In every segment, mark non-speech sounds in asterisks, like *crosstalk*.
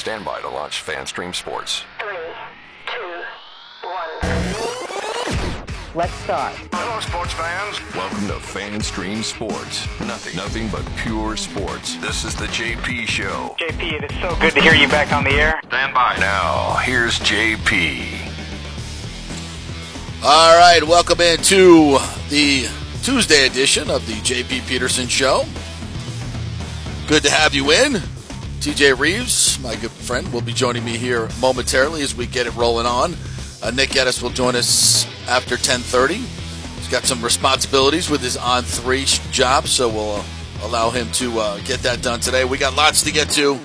Stand by to launch FanStream Sports. Three, two, one. Let's start. Hello, sports fans. Welcome to FanStream Sports. Nothing, nothing but pure sports. This is the JP Show. JP, it is so good to hear you back on the air. Stand by. Now, here's JP. All right, welcome into the Tuesday edition of the JP Peterson Show. Good to have you in. TJ Reeves, my good friend, will be joining me here momentarily as we get it rolling on. Uh, Nick Geddes will join us after 10:30. He's got some responsibilities with his on three job, so we'll uh, allow him to uh, get that done today. We got lots to get to.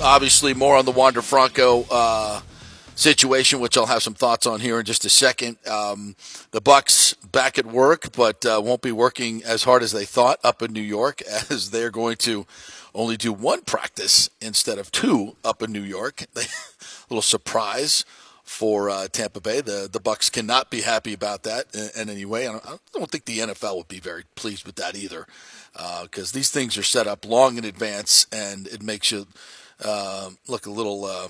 Obviously, more on the Wander Franco uh, situation, which I'll have some thoughts on here in just a second. Um, the Bucks back at work, but uh, won't be working as hard as they thought up in New York, *laughs* as they're going to only do one practice instead of two up in New York. *laughs* a little surprise for uh, Tampa Bay. The the Bucks cannot be happy about that in, in any way. I don't, I don't, think the NFL would be very pleased with that either, because uh, these things are set up long in advance, and it makes you uh, look a little uh,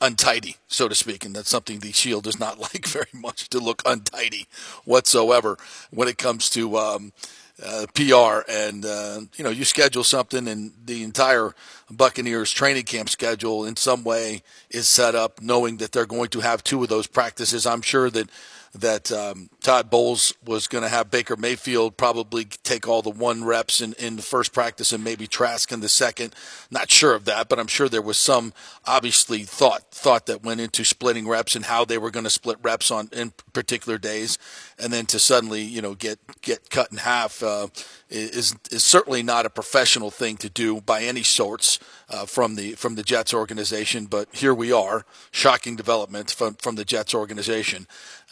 untidy, so to speak, and that's something the Shield does not *laughs* like very much to look untidy whatsoever when it comes to. Um, uh, PR and uh, you know you schedule something and the entire Buccaneers training camp schedule in some way is set up knowing that they're going to have two of those practices. I'm sure that that um, Todd Bowles was going to have Baker Mayfield probably take all the one reps in, in the first practice and maybe Trask in the second. Not sure of that, but I'm sure there was some obviously thought thought that went into splitting reps and how they were going to split reps on in particular days, and then to suddenly you know get get cut in half uh, is is certainly not a professional thing to do by any sorts uh, from the from the Jets organization. But here we are, shocking development from from the Jets organization.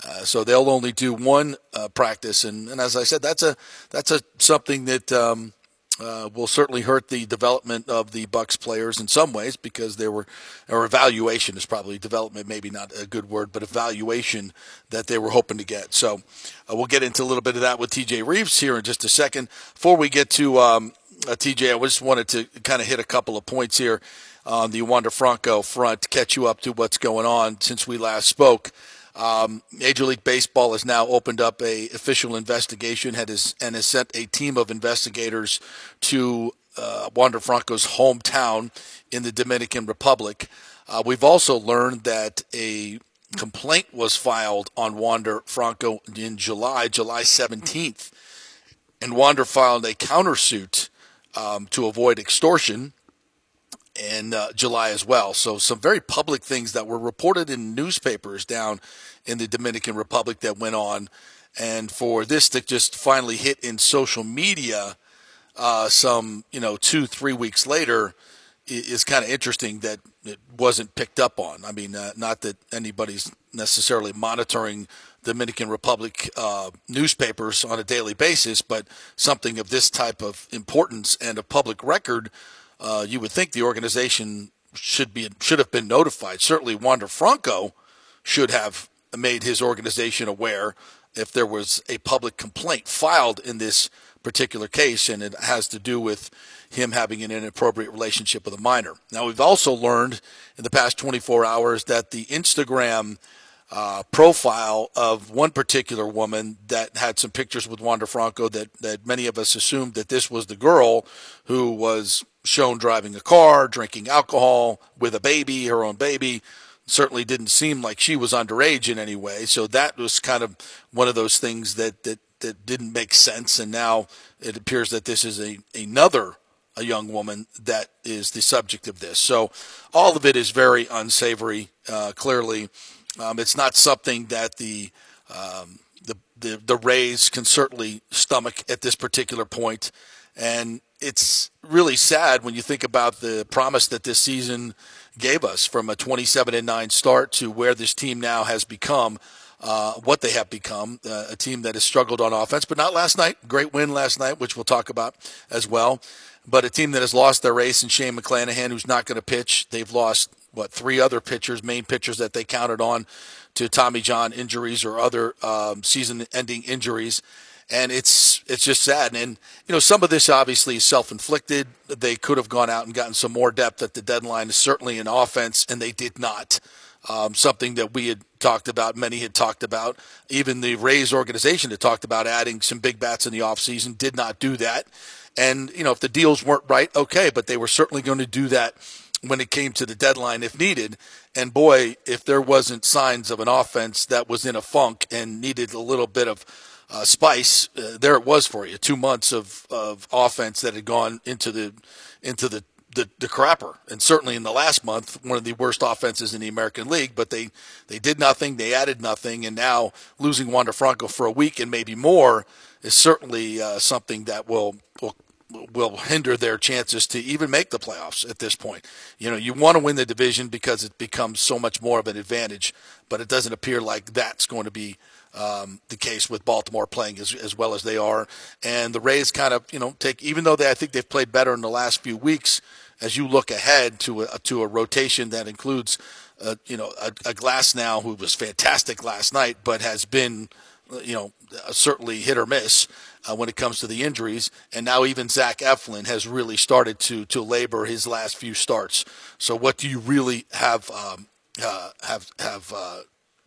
Uh, so they'll only do one uh, practice, and, and as I said, that's a that's a something that um, uh, will certainly hurt the development of the Bucks players in some ways because there were or evaluation is probably development, maybe not a good word, but evaluation that they were hoping to get. So uh, we'll get into a little bit of that with TJ Reeves here in just a second. Before we get to um, uh, TJ, I just wanted to kind of hit a couple of points here on the Wander Franco front to catch you up to what's going on since we last spoke. Um, Major League Baseball has now opened up a official investigation and has, and has sent a team of investigators to uh, Wander Franco's hometown in the Dominican Republic. Uh, we've also learned that a complaint was filed on Wander Franco in July, July 17th, and Wander filed a countersuit um, to avoid extortion in uh, July as well. So some very public things that were reported in newspapers down in the Dominican Republic that went on, and for this to just finally hit in social media, uh, some you know two three weeks later, is kind of interesting that it wasn't picked up on. I mean, uh, not that anybody's necessarily monitoring Dominican Republic uh, newspapers on a daily basis, but something of this type of importance and a public record uh, you would think the organization should be should have been notified. Certainly, Wander Franco should have made his organization aware if there was a public complaint filed in this particular case, and it has to do with him having an inappropriate relationship with a minor. Now, we've also learned in the past 24 hours that the Instagram uh, profile of one particular woman that had some pictures with Wander Franco that, that many of us assumed that this was the girl who was shown driving a car, drinking alcohol with a baby, her own baby. Certainly didn't seem like she was underage in any way. So that was kind of one of those things that, that, that didn't make sense. And now it appears that this is a, another a young woman that is the subject of this. So all of it is very unsavory, uh, clearly. Um, it's not something that the, um, the, the the Rays can certainly stomach at this particular point, and it's really sad when you think about the promise that this season gave us from a 27 and 9 start to where this team now has become. Uh, what they have become, uh, a team that has struggled on offense, but not last night. Great win last night, which we'll talk about as well. But a team that has lost their race and Shane McClanahan, who's not going to pitch. They've lost what three other pitchers, main pitchers that they counted on to Tommy John injuries or other um, season-ending injuries. And it's it's just sad. And you know, some of this obviously is self inflicted. They could have gone out and gotten some more depth at the deadline, certainly in offense, and they did not. Um, something that we had talked about, many had talked about. Even the Rays organization had talked about adding some big bats in the offseason, did not do that. And, you know, if the deals weren't right, okay, but they were certainly going to do that when it came to the deadline if needed. And boy, if there wasn't signs of an offense that was in a funk and needed a little bit of uh, spice, uh, there it was for you. Two months of, of offense that had gone into the into the, the the crapper, and certainly in the last month, one of the worst offenses in the American League. But they they did nothing, they added nothing, and now losing Wander Franco for a week and maybe more is certainly uh, something that will will will hinder their chances to even make the playoffs at this point. You know, you want to win the division because it becomes so much more of an advantage, but it doesn't appear like that's going to be um, the case with Baltimore playing as, as well as they are. And the Rays kind of, you know, take, even though they, I think they've played better in the last few weeks, as you look ahead to a, to a rotation that includes, uh, you know, a, a Glasnow who was fantastic last night, but has been, you know, certainly hit or miss uh, when it comes to the injuries. And now even Zach Eflin has really started to to labor his last few starts. So what do you really have um, uh, have have uh,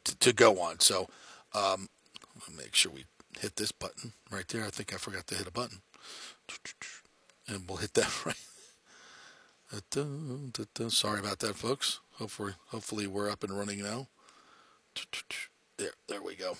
t- to go on? So um, make sure we hit this button right there. I think I forgot to hit a button, and we'll hit that *laughs* right. Sorry about that, folks. Hopefully, hopefully we're up and running now. There, there we go.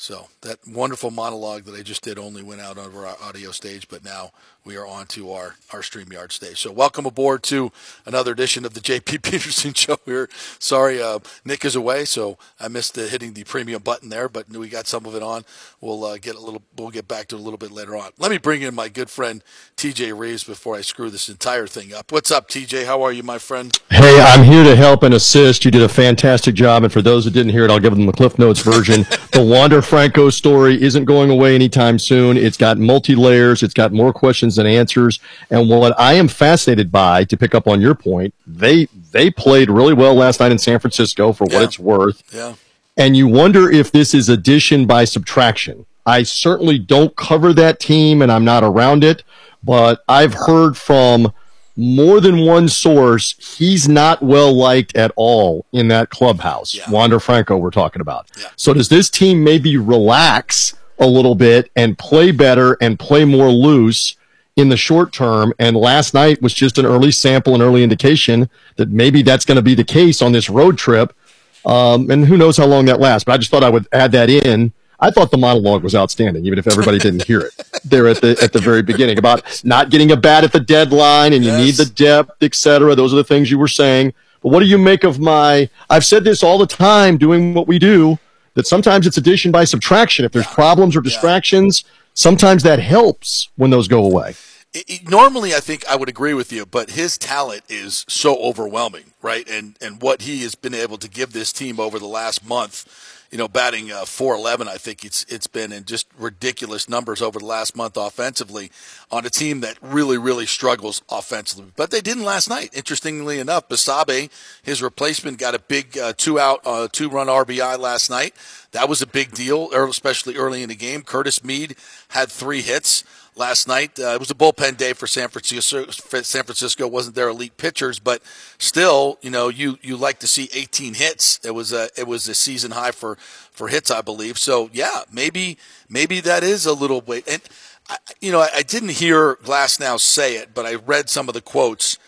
So that wonderful monologue that I just did only went out over our audio stage, but now we are on to our, our StreamYard stage. So welcome aboard to another edition of the JP *laughs* Peterson Show here. Sorry, uh, Nick is away, so I missed the, hitting the premium button there, but we got some of it on. We'll uh, get a little, we'll get back to it a little bit later on. Let me bring in my good friend TJ Reeves before I screw this entire thing up. What's up, TJ? How are you, my friend? Hey, I'm here to help and assist. You did a fantastic job, and for those who didn't hear it, I'll give them the Cliff Notes version. *laughs* the Wander Franco story isn't going away anytime soon. It's got multi layers. It's got more questions than answers. And what I am fascinated by, to pick up on your point, they they played really well last night in San Francisco for what Yeah. it's worth. Yeah. And you wonder if this is addition by subtraction. I certainly don't cover that team and I'm not around it, but I've heard from more than one source he's not well liked at all in that clubhouse. Yeah. Wander Franco, we're talking about. Yeah. So does this team maybe relax a little bit and play better and play more loose in the short term? And last night was just an early sample, an early indication that maybe that's going to be the case on this road trip. Um, and who knows how long that lasts, but I just thought I would add that in. I thought the monologue was outstanding, even if everybody didn't hear it there at the at the very beginning about not getting a bat at the deadline and you need the depth, et cetera. Those are the things you were saying. But what do you make of my? I've said this all the time, doing what we do. That sometimes it's addition by subtraction. If there's problems or distractions, sometimes that helps when those go away. it- it- normally I think I would agree with you, but his talent is so overwhelming, right? And and what he has been able to give this team over the last month, you know, batting uh, 411, I think it's it's been in just ridiculous numbers over the last month offensively on a team that really really struggles offensively. But they didn't last night. Interestingly enough, Basabe, his replacement, got a big uh, two out, uh, two run RBI last night. That was a big deal, er- especially early in the game. Curtis Mead had three hits last night. Uh, it was a bullpen day for San Francisco. San Francisco wasn't their elite pitchers, but still, you know, you you like to see 18 hits. It was a it was a season high for for hits, I believe. So yeah, maybe maybe that is a little weight. And I, you know, I, I didn't hear Glasnow say it, but I read some of the quotes.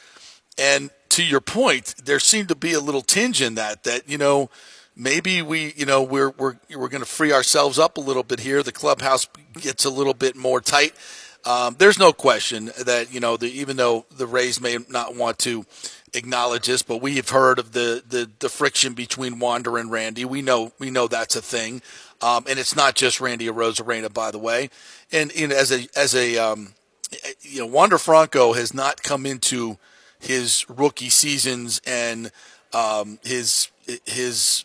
And to your point, there seemed to be a little tinge in that that you know maybe we you know we're we're we're going to free ourselves up a little bit here. The clubhouse gets a little bit more tight. Um, there's no question that you know the, even though the Rays may not want to acknowledge this, but we have heard of the the, the friction between Wander and Randy. We know we know that's a thing, um, and it's not just Randy Arozarena, by the way. And you know, as a as a um, you know, Wander Franco has not come into his rookie seasons and um, his his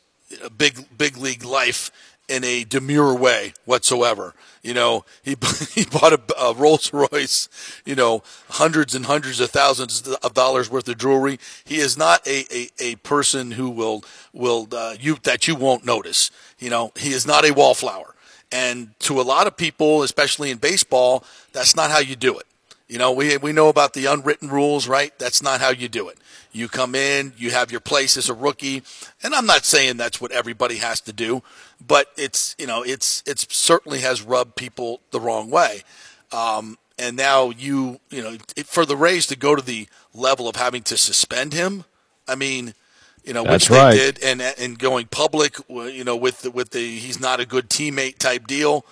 big big league life in a demure way whatsoever. You know, he *laughs* he bought a, a Rolls Royce. You know, hundreds and hundreds of thousands of dollars worth of jewelry. He is not a a, a person who will will uh, you that you won't notice. You know, he is not a wallflower. And to a lot of people, especially in baseball, that's not how you do it. You know, we, we know about the unwritten rules, right? That's not how you do it. You come in, you have your place as a rookie, and I'm not saying that's what everybody has to do, but it's you know it's it's certainly has rubbed people the wrong way. Um, and now you you know for the Rays to go to the level of having to suspend him, I mean, you know, That's which right. they did, and and going public, you know, with the, with the he's not a good teammate type deal.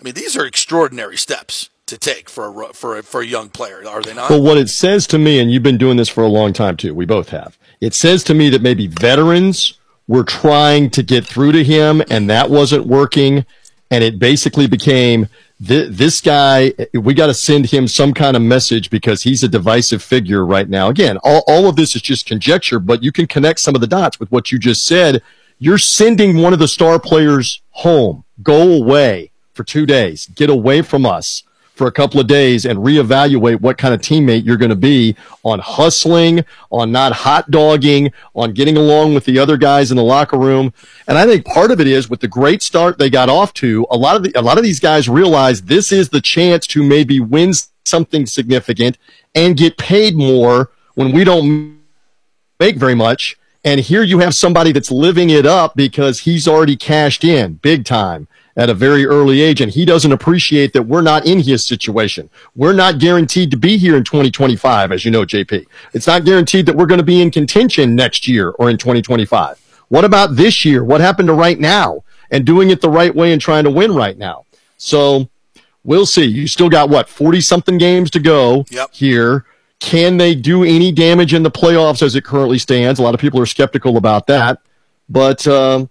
I mean, these are extraordinary steps to take for a, for a, for a young player, are they not? But what it says to me, and you've been doing this for a long time too, we both have. It says to me that maybe veterans were trying to get through to him and that wasn't working. And it basically became th- this guy, we got to send him some kind of message because he's a divisive figure right now. Again, all, all of this is just conjecture, but you can connect some of the dots with what you just said. You're sending one of the star players home. Go away for two days. Get away from us for a couple of days and reevaluate what kind of teammate you're going to be on hustling, on not hot dogging, on getting along with the other guys in the locker room. And I think part of it is with the great start they got off to, a lot of the, a lot of these guys realize this is the chance to maybe win something significant and get paid more when we don't make very much. And here you have somebody that's living it up because he's already cashed in big time at a very early age, and he doesn't appreciate that we're not in his situation. We're not guaranteed to be here in 2025, as you know, JP. It's not guaranteed that we're going to be in contention next year or in 2025. What about this year? What happened to right now and doing it the right way and trying to win right now? So we'll see. You still got what, 40 something games to go Yep. here. Can they do any damage in the playoffs as it currently stands? A lot of people are skeptical about that, but um,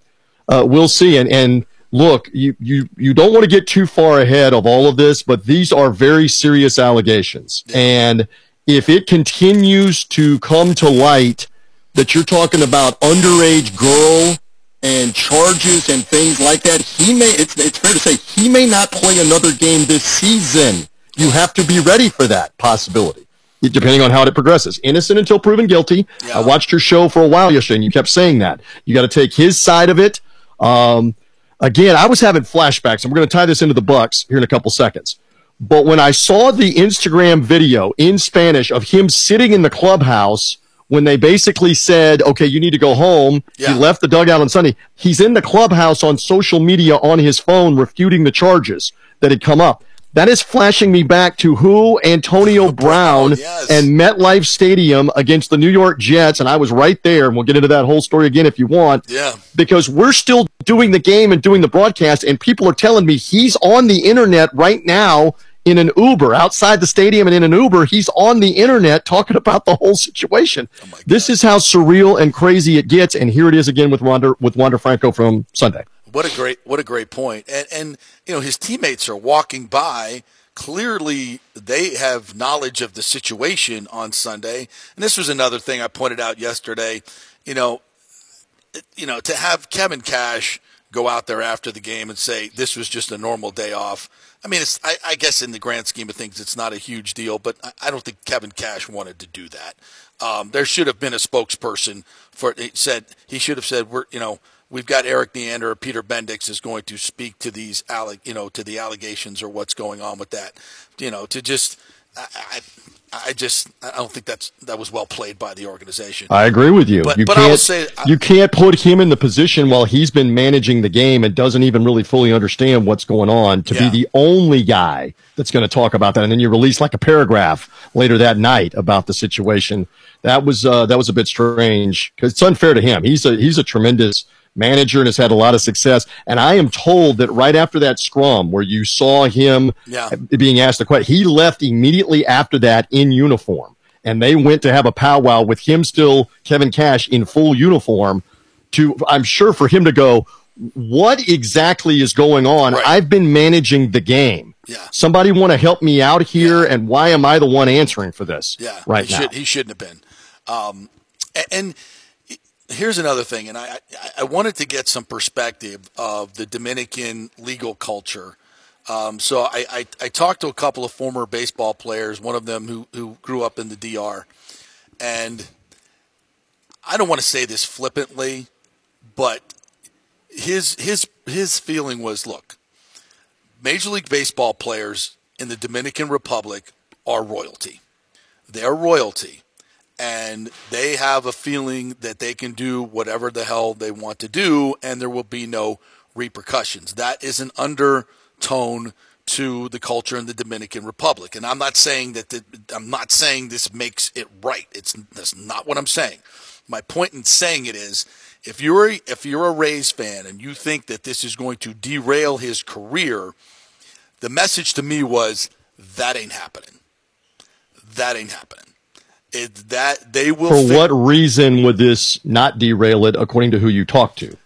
uh, we'll see. And, and look, you, you, you don't want to get too far ahead of all of this, but these are very serious allegations. And if it continues to come to light that you're talking about underage girl and charges and things like that, he may, it's, it's fair to say, he may not play another game this season. You have to be ready for that possibility. Depending on how it progresses, innocent until proven guilty. Yeah. I watched your show for a while yesterday, and you kept saying that you got to take his side of it. Um, again, I was having flashbacks, and we're going to tie this into the Bucks here in a couple seconds. But when I saw the Instagram video in Spanish of him sitting in the clubhouse when they basically said, "Okay, you need to go home," Yeah. he left the dugout on Sunday. He's in the clubhouse on social media on his phone, refuting the charges that had come up. That is flashing me back to who Antonio *laughs* Brown yes. and MetLife Stadium against the New York Jets, and I was right there. And we'll get into that whole story again if you want yeah. because we're still doing the game and doing the broadcast, and people are telling me he's on the internet right now in an Uber outside the stadium and in an Uber. He's on the internet talking about the whole situation. Oh this is how surreal and crazy it gets, and here it is again with Wander with Wander Franco from Sunday. What a great what a great point. And and you know his teammates are walking by. Clearly, they have knowledge of the situation on Sunday. And this was another thing I pointed out yesterday. You know, you know to have Kevin Cash go out there after the game and say this was just a normal day off. I mean, I, I guess in the grand scheme of things, it's not a huge deal, but I, I don't think Kevin Cash wanted to do that. Um, there should have been a spokesperson for it. Said he should have said we're you know we've got Erik Neander or Peter Bendix is going to speak to these alle- you know to the allegations or what's going on with that. You know to just I, I, I just I don't think that's that was well played by the organization. I agree with you. But- you but can't, I will say- I- you can't put him in the position while he's been managing the game and doesn't even really fully understand what's going on to Yeah. be the only guy that's going to talk about that. And then you release like a paragraph later that night about the situation. That was uh, that was a bit strange because it's unfair to him. He's a he's a tremendous manager and has had a lot of success. And I am told that right after that scrum where you saw him Yeah. being asked the question, he left immediately after that in uniform. And they went to have a powwow with him still, Kevin Cash, in full uniform to, I'm sure, for him to go, what exactly is going on? Right. I've been managing the game. Yeah. Somebody want to help me out here, and why am I the one answering for this? Yeah, right he now. Should, he shouldn't have been. Um, a- and, here's another thing, and I, I, wanted to get some perspective of the Dominican legal culture. Um, so I, I, I talked to a couple of former baseball players, one of them who, who grew up in the DR, and I don't want to say this flippantly, but his his his feeling was, look, Major League Baseball players in the Dominican Republic are royalty. They're royalty. And they have a feeling that they can do whatever the hell they want to do, and there will be no repercussions. That is an undertone to the culture in the Dominican Republic. And I'm not saying that the, I'm not saying this makes it right. It's that's not what I'm saying. My point in saying it is if you're a, if you're a Rays fan and you think that this is going to derail his career, the message to me was that ain't happening. That ain't happening. It, that they will. For what reason would this not derail it, according to who you talk to?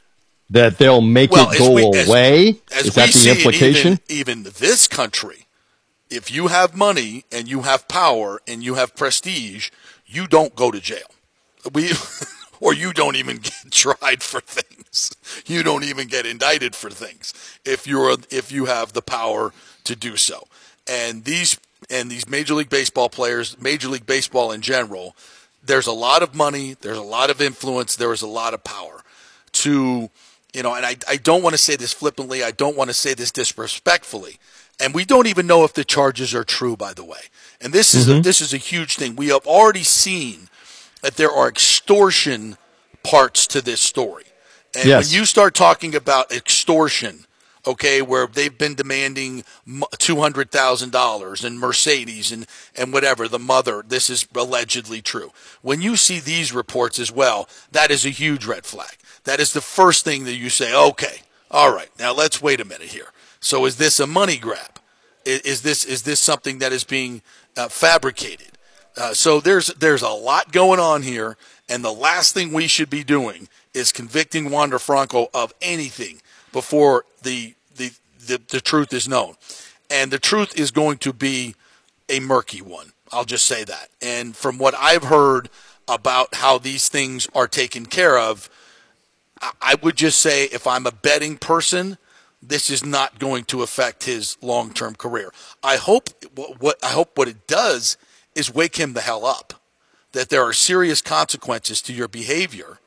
That they'll make well, it go we, away? As, as is that the implication? Even, even this country, if you have money and you have power and you have prestige, you don't go to jail. We. *laughs* or you don't even get *laughs* tried for things. You don't even get indicted for things if you're if you have the power to do so. And these and these Major League Baseball players, Major League Baseball in general, there's a lot of money, there's a lot of influence, there is a lot of power to, you know, and I, I don't want to say this flippantly, I don't want to say this disrespectfully. And we don't even know if the charges are true, by the way. And this is mm-hmm. a, this is a huge thing. We have already seen that there are extortion parts to this story. And yes. when you start talking about extortion, okay, where they've been demanding $200,000 and Mercedes and, and whatever, the mother, this is allegedly true. When you see these reports as well, that is a huge red flag. That is the first thing that you say, okay, all right, now let's wait a minute here. So is this a money grab? Is, is this, is this something that is being uh, fabricated? Uh, so there's, there's a lot going on here. And the last thing we should be doing is convicting Wander Franco of anything before the, the, the, the truth is known. And the truth is going to be a murky one. I'll just say that. And from what I've heard about how these things are taken care of, I would just say if I'm a betting person, this is not going to affect his long-term career. I hope what I hope what it does is wake him the hell up. That there are serious consequences to your behavior,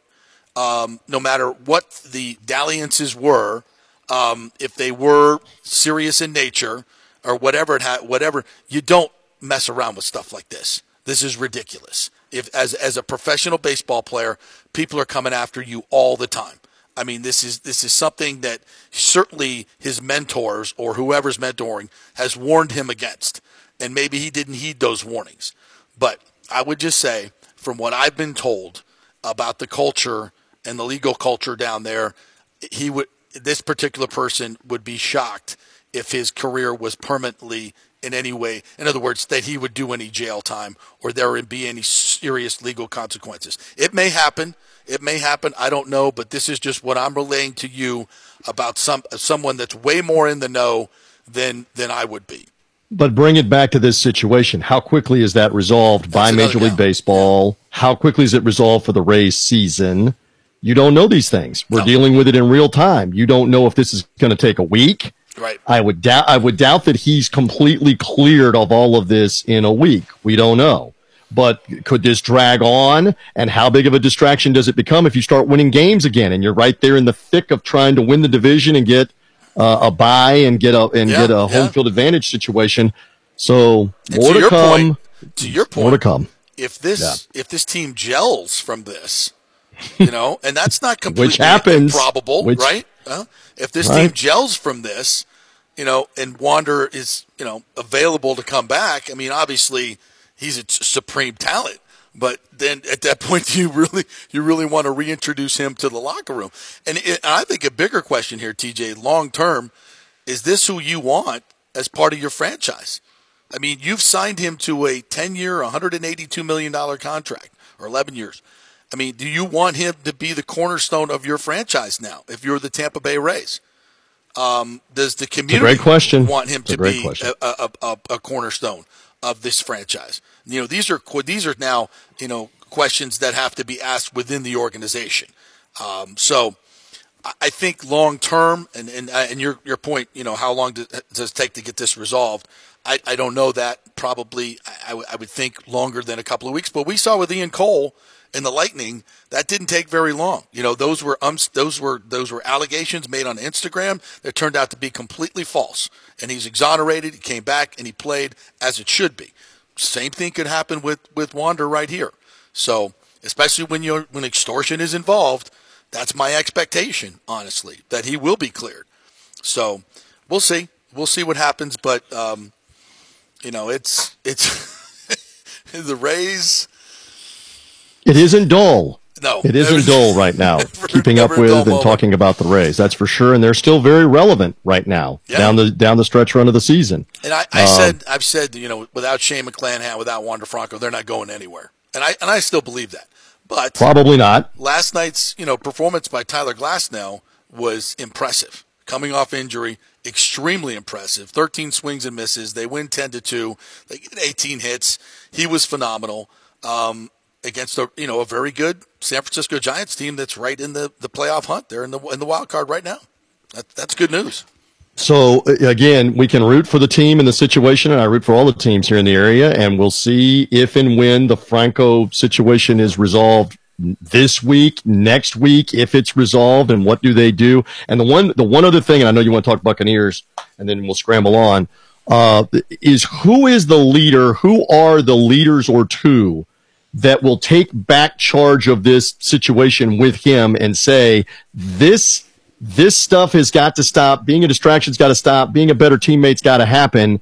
um, no matter what the dalliances were um, if they were serious in nature or whatever it had, whatever, you don't mess around with stuff like this. This is ridiculous. If as as a professional baseball player, people are coming after you all the time. I mean, this is this is something that certainly his mentors or whoever's mentoring has warned him against, and maybe he didn't heed those warnings. But I would just say, from what I've been told about the culture and the legal culture down there, he would this particular person would be shocked if his career was permanently in any way, in other words, that he would do any jail time or there would be any serious legal consequences. It may happen. It may happen. I don't know, but this is just what I'm relaying to you about some someone that's way more in the know than than I would be. But bring it back to this situation. How quickly is that resolved that's by Major League Baseball? Yeah. How quickly is it resolved for the Rays season? You don't know these things. We're no. dealing with it in real time. You don't know if this is going to take a week. Right. I would doubt. I would doubt that he's completely cleared of all of this in a week. We don't know. But could this drag on? And how big of a distraction does it become if you start winning games again and you're right there in the thick of trying to win the division and get uh, a buy and get a and yeah, get a yeah. home field advantage situation? So more to, to come. Point, to your point, more to come. If this yeah. if this team gels from this, you know, and that's not completely Which happens, probable, Which, right? if this right. team gels from this, you know, and Wander is, you know, available to come back, I mean, obviously he's a supreme talent. But then at that *laughs* point, you really, you really want to reintroduce him to the locker room. And, it, and I think a bigger question here, TJ, long term, is this who you want as part of your franchise? I mean, you've signed him to a 10 year, $182 million contract or 11 years. I mean, do you want him to be the cornerstone of your franchise now if you're the Tampa Bay Rays? Um, does the community great question. want him to be a, a, a, cornerstone of this franchise? You know, these are these are now you know questions that have to be asked within the organization. Um, so, I think long term, and and uh, and your your point, you know, how long does, does it take to get this resolved? I, I don't know that. Probably, I, I would think longer than a couple of weeks. But we saw with Ian Cole and the Lightning, that didn't take very long. You know, those were um, those were those were allegations made on Instagram that turned out to be completely false. And he's exonerated. He came back and he played as it should be. Same thing could happen with with Wander right here. So, especially when you when extortion is involved, that's my expectation, honestly, that he will be cleared. So, we'll see. We'll see what happens, but um, you know, it's it's *laughs* the Rays. It isn't dull. No, it isn't dull right now. *laughs* keeping up with and moment. talking about the Rays, that's for sure, and they're still very relevant right now yeah. down the down the stretch run of the season. And I, I um, said, I've said, you know, without Shane McClanahan, without Wander Franco, they're not going anywhere, and I and I still believe that. But probably not. Last night's you know performance by Tyler Glasnow was impressive. Coming off injury, extremely impressive. 13 swings and misses. They win 10 to 2. They get 18 hits. He was phenomenal. Um, against a you know a very good San Francisco Giants team that's right in the, the playoff hunt. They're in the in the wild card right now. That, that's good news. So again, we can root for the team in the situation, and I root for all the teams here in the area, and we'll see if and when the Franco situation is resolved this week, next week, if it's resolved, and what do they do? And the one, the one other thing, and I know you want to talk Buccaneers, and then we'll scramble on, uh, is who is the leader? Who are the leaders or two that will take back charge of this situation with him and say, this, this stuff has got to stop. Being a distraction's got to stop. Being a better teammate's got to happen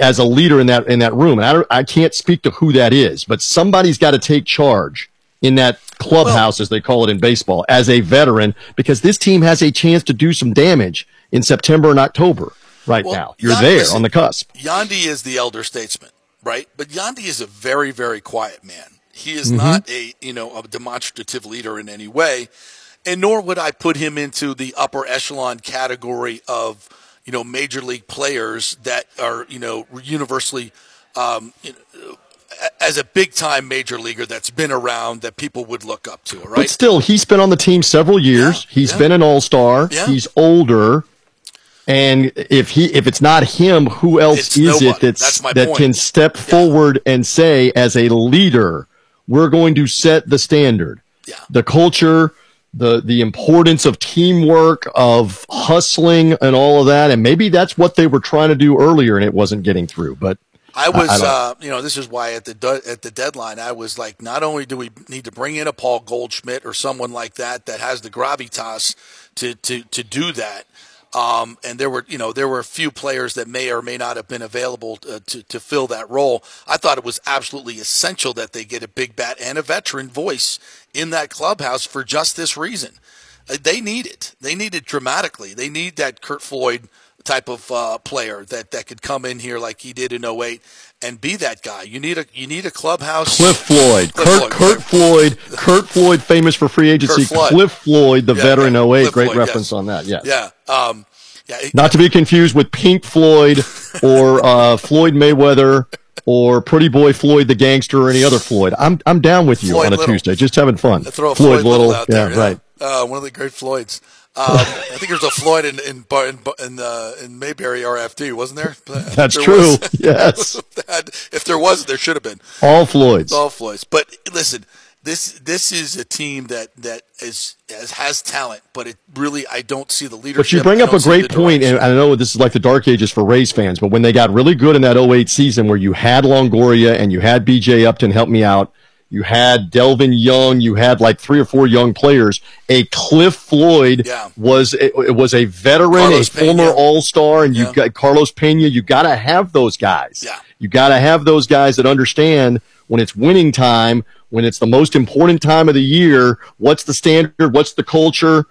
as a leader in that, in that room. And I, I can't speak to who that is, but somebody's got to take charge in that clubhouse, well, as they call it in baseball, as a veteran, because this team has a chance to do some damage in September and October right well, now. You're there on the cusp. Yandy is the elder statesman, right? But Yandy is a very, very quiet man. He is mm-hmm. not a you know a demonstrative leader in any way, and nor would I put him into the upper echelon category of you know major league players that are you know universally um, you know, as a big time major leaguer that's been around that people would look up to, right? But still, he's been on the team several years. Yeah, he's yeah. been an all star. Yeah. He's older. And if he if it's not him, who else it's is nobody. it that's, that's that point. can step forward and say, as a leader, we're going to set the standard. Yeah. The culture, the the importance of teamwork, of hustling, and all of that. And maybe that's what they were trying to do earlier, and it wasn't getting through. But I was, I uh, you know, this is why at the at the deadline, I was like, not only do we need to bring in a Paul Goldschmidt or someone like that that has the gravitas to to to do that, um, and there were, you know, there were a few players that may or may not have been available to, uh, to, to, fill that role. I thought it was absolutely essential that they get a big bat and a veteran voice in that clubhouse for just this reason. Uh, they need it. They need it dramatically. They need that Kurt Floyd type of uh, player that, that could come in here like he did in 08 and be that guy. You need a you need a clubhouse. Cliff Floyd, Cliff Kurt, Floyd. Curt Floyd, Curt Floyd, famous for free agency. Cliff Floyd, the yeah, veteran yeah. 08, Cliff great Floyd, reference yes. on that. Yes. Yeah. Um, yeah. Not to be confused with Pink Floyd or *laughs* uh, Floyd Mayweather or Pretty Boy Floyd the gangster or any other Floyd. I'm I'm down with you Floyd on a Little. Tuesday, just having fun. Throw Floyd, Floyd Little, Little, out there. Yeah, right. Uh, one of the great Floyds. Um, I think there's a Floyd in in in, in, uh, in Mayberry RFD, wasn't there? *laughs* That's there true. Was, yes. if there was, *laughs* there should have been. All Floyds. All Floyds. But listen, this this is a team that that is has, has talent, but it really I don't see the leadership. But you bring up a great point, and I know this is like the dark ages for Rays fans, but when they got really good in that 08 season, where you had Longoria and you had B.J. Upton help me out you had Delvin Young. You had like three or four young players. A Cliff Floyd yeah. was it, was a veteran, Carlos a former All Star, and you've got Carlos Pena. You got to have those guys. Yeah. You got to have those guys that understand when it's winning time, when it's the most important time of the year. What's the standard? What's the culture?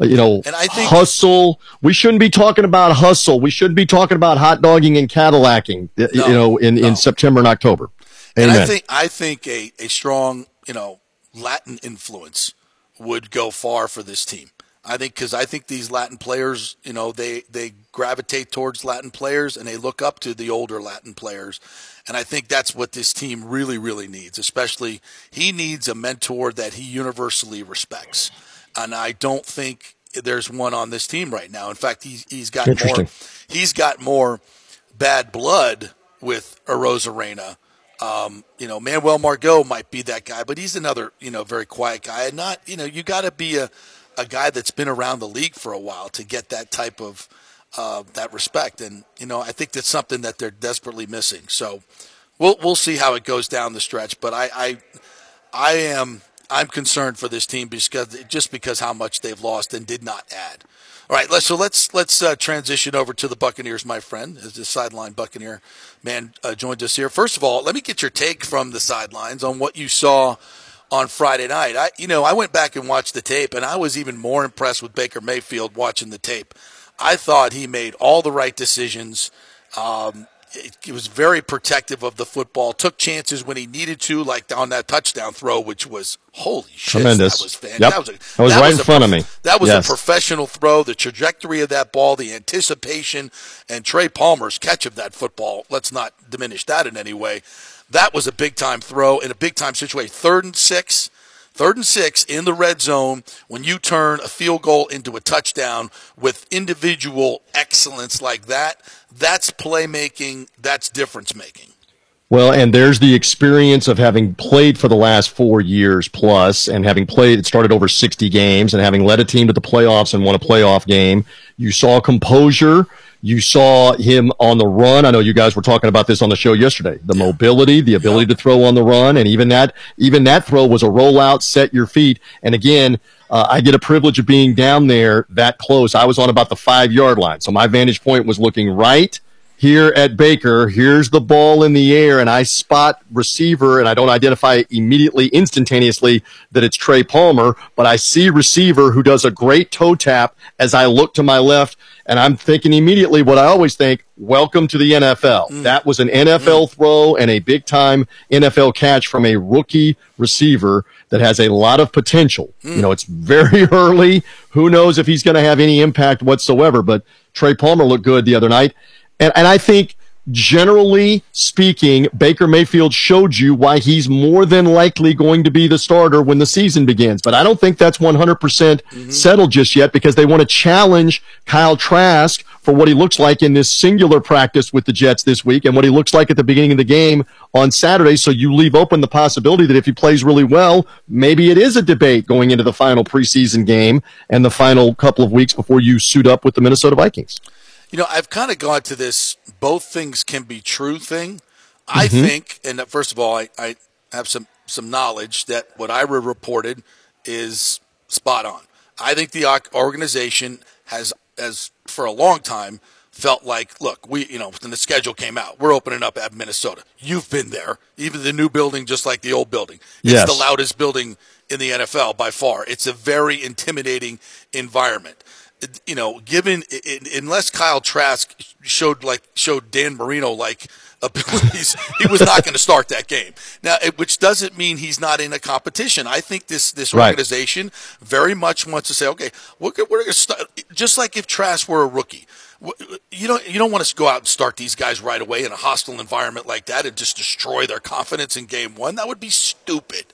Uh, you know, and I think, hustle. We shouldn't be talking about hustle. We shouldn't be talking about hot dogging and Cadillacing, no, you know, in, no. in September and October. Amen. And I think I think a, a strong, you know, Latin influence would go far for this team. I think because I think these Latin players, you know, they they gravitate towards Latin players and they look up to the older Latin players, and I think that's what this team really really needs. Especially, he needs a mentor that he universally respects, and I don't think there's one on this team right now. In fact, he's he's got more he's got more bad blood with Arozarena Um, you know, Manuel Margot might be that guy, but he's another, you know, very quiet guy. And not, you know, you got to be a, a guy that's been around the league for a while to get that type of uh, that respect. And you know, I think that's something that they're desperately missing. So we'll we'll see how it goes down the stretch. But I I, I am I'm concerned for this team because just because how much they've lost and did not add. All right, so let's let's uh, transition over to the Buccaneers, my friend, as the sideline Buccaneer man uh, joined us here. First of all, let me get your take from the sidelines on what you saw on Friday night. I, you know, I went back and watched the tape, and I was even more impressed with Baker Mayfield watching the tape. I thought he made all the right decisions. Um, he was very protective of the football. Took chances when he needed to, like on that touchdown throw, which was holy shit. Tremendous. That was fantastic. Yep. That was, a, that was that right was in front of me. That was yes. a professional throw. The trajectory of that ball, the anticipation, and Trey Palmer's catch of that football. Let's not diminish that in any way. That was a big time throw in a big time situation. Third and six Third and six in the red zone when you turn a field goal into a touchdown with individual excellence like that, that's playmaking, that's difference making. Well, and there's the experience of having played for the last four years plus and having played, it started over 60 games and having led a team to the playoffs and won a playoff game. You saw composure you saw him on the run. I know you guys were talking about this on the show yesterday. The mobility, the ability to throw on the run, and even that, even that throw was a rollout, set your feet. And again, uh, I get a privilege of being down there that close. I was on about the five yard line, so my vantage point was looking right here at Baker. Here's the ball in the air, and I spot receiver, and I don't identify immediately, instantaneously that it's Trey Palmer, but I see receiver who does a great toe tap as I look to my left, and I'm thinking immediately what I always think: Welcome to the NFL. Mm. That was an NFL mm. throw and a big time NFL catch from a rookie receiver that has a lot of potential. Mm. You know, it's very *laughs* early. Who knows if he's going to have any impact whatsoever? But Trey Palmer looked good the other night. And, and I think generally speaking, Baker Mayfield showed you why he's more than likely going to be the starter when the season begins. But I don't think that's 100% mm hmm settled just yet because they want to challenge Kyle Trask for what he looks like in this singular practice with the Jets this week and what he looks like at the beginning of the game on Saturday. So you leave open the possibility that if he plays really well, maybe it is a debate going into the final preseason game and the final couple of weeks before you suit up with the Minnesota Vikings. You know, I've kind of gone to this both things can be true thing. I mm-hmm. think, and first of all, I, I have some, some knowledge that what I reported is spot on. I think the organization has, as for a long time, felt like, look, we, you know, when the schedule came out, we're opening up at Minnesota. You've been there, even the new building, just like the old building. It's yes. the loudest building in the NFL by far. It's a very intimidating environment you know, given unless Kyle Trask showed like showed Dan Marino like abilities, he was not going to start that game. Now, which doesn't mean he's not in a competition. I think this this organization right. very much wants to say, okay, we're, we're going to start just like if Trask were a rookie. You don't you don't want to go out and start these guys right away in a hostile environment like that and just destroy their confidence in game one. That would be stupid.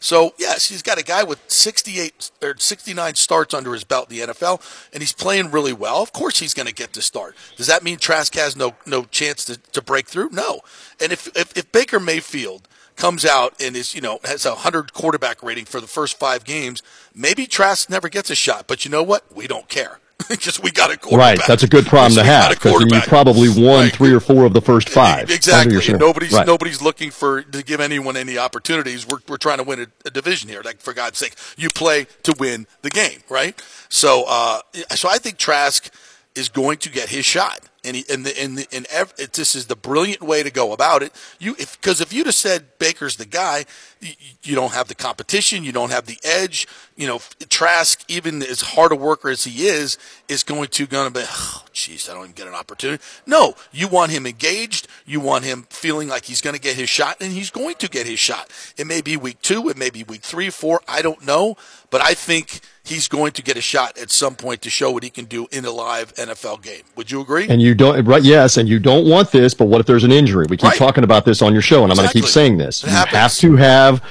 So, yes, he's got a guy with 68 or 69 starts under his belt in the NFL, and he's playing really well. Of course, he's going to get the start. Does that mean Trask has no no chance to, to break through? No. And if, if, if Baker Mayfield comes out and is, you know, has a 100 quarterback rating for the first five games, maybe Trask never gets a shot. But you know what? We don't care. *laughs* because we got a quarterback. Right, that's a good problem to have because you probably won right. three or four of the first five. Exactly. Nobody's right. nobody's looking for to give anyone any opportunities. We're we're trying to win a, a, division here. Like for God's sake, you play to win the game, right? So, uh, so I think Trask is going to get his shot. And he, and the, and, the, and ev- it, this is the brilliant way to go about it. You because if, if you'd have said Baker's the guy, you, you, don't have the competition, you don't have the edge. You know, Trask, even as hard a worker as he is, is going to going to be, oh, jeez, I don't even get an opportunity. No, you want him engaged. You want him feeling like he's going to get his shot, and he's going to get his shot. It may be week two, it may be week three, four. I don't know, but I think he's going to get a shot at some point to show what he can do in a live NFL game. Would you agree? And you don't, right? Yes, and you don't want this, but what if there's an injury? We keep right. talking about this on your show, and exactly. I'm going to keep saying this. It you happens. have to have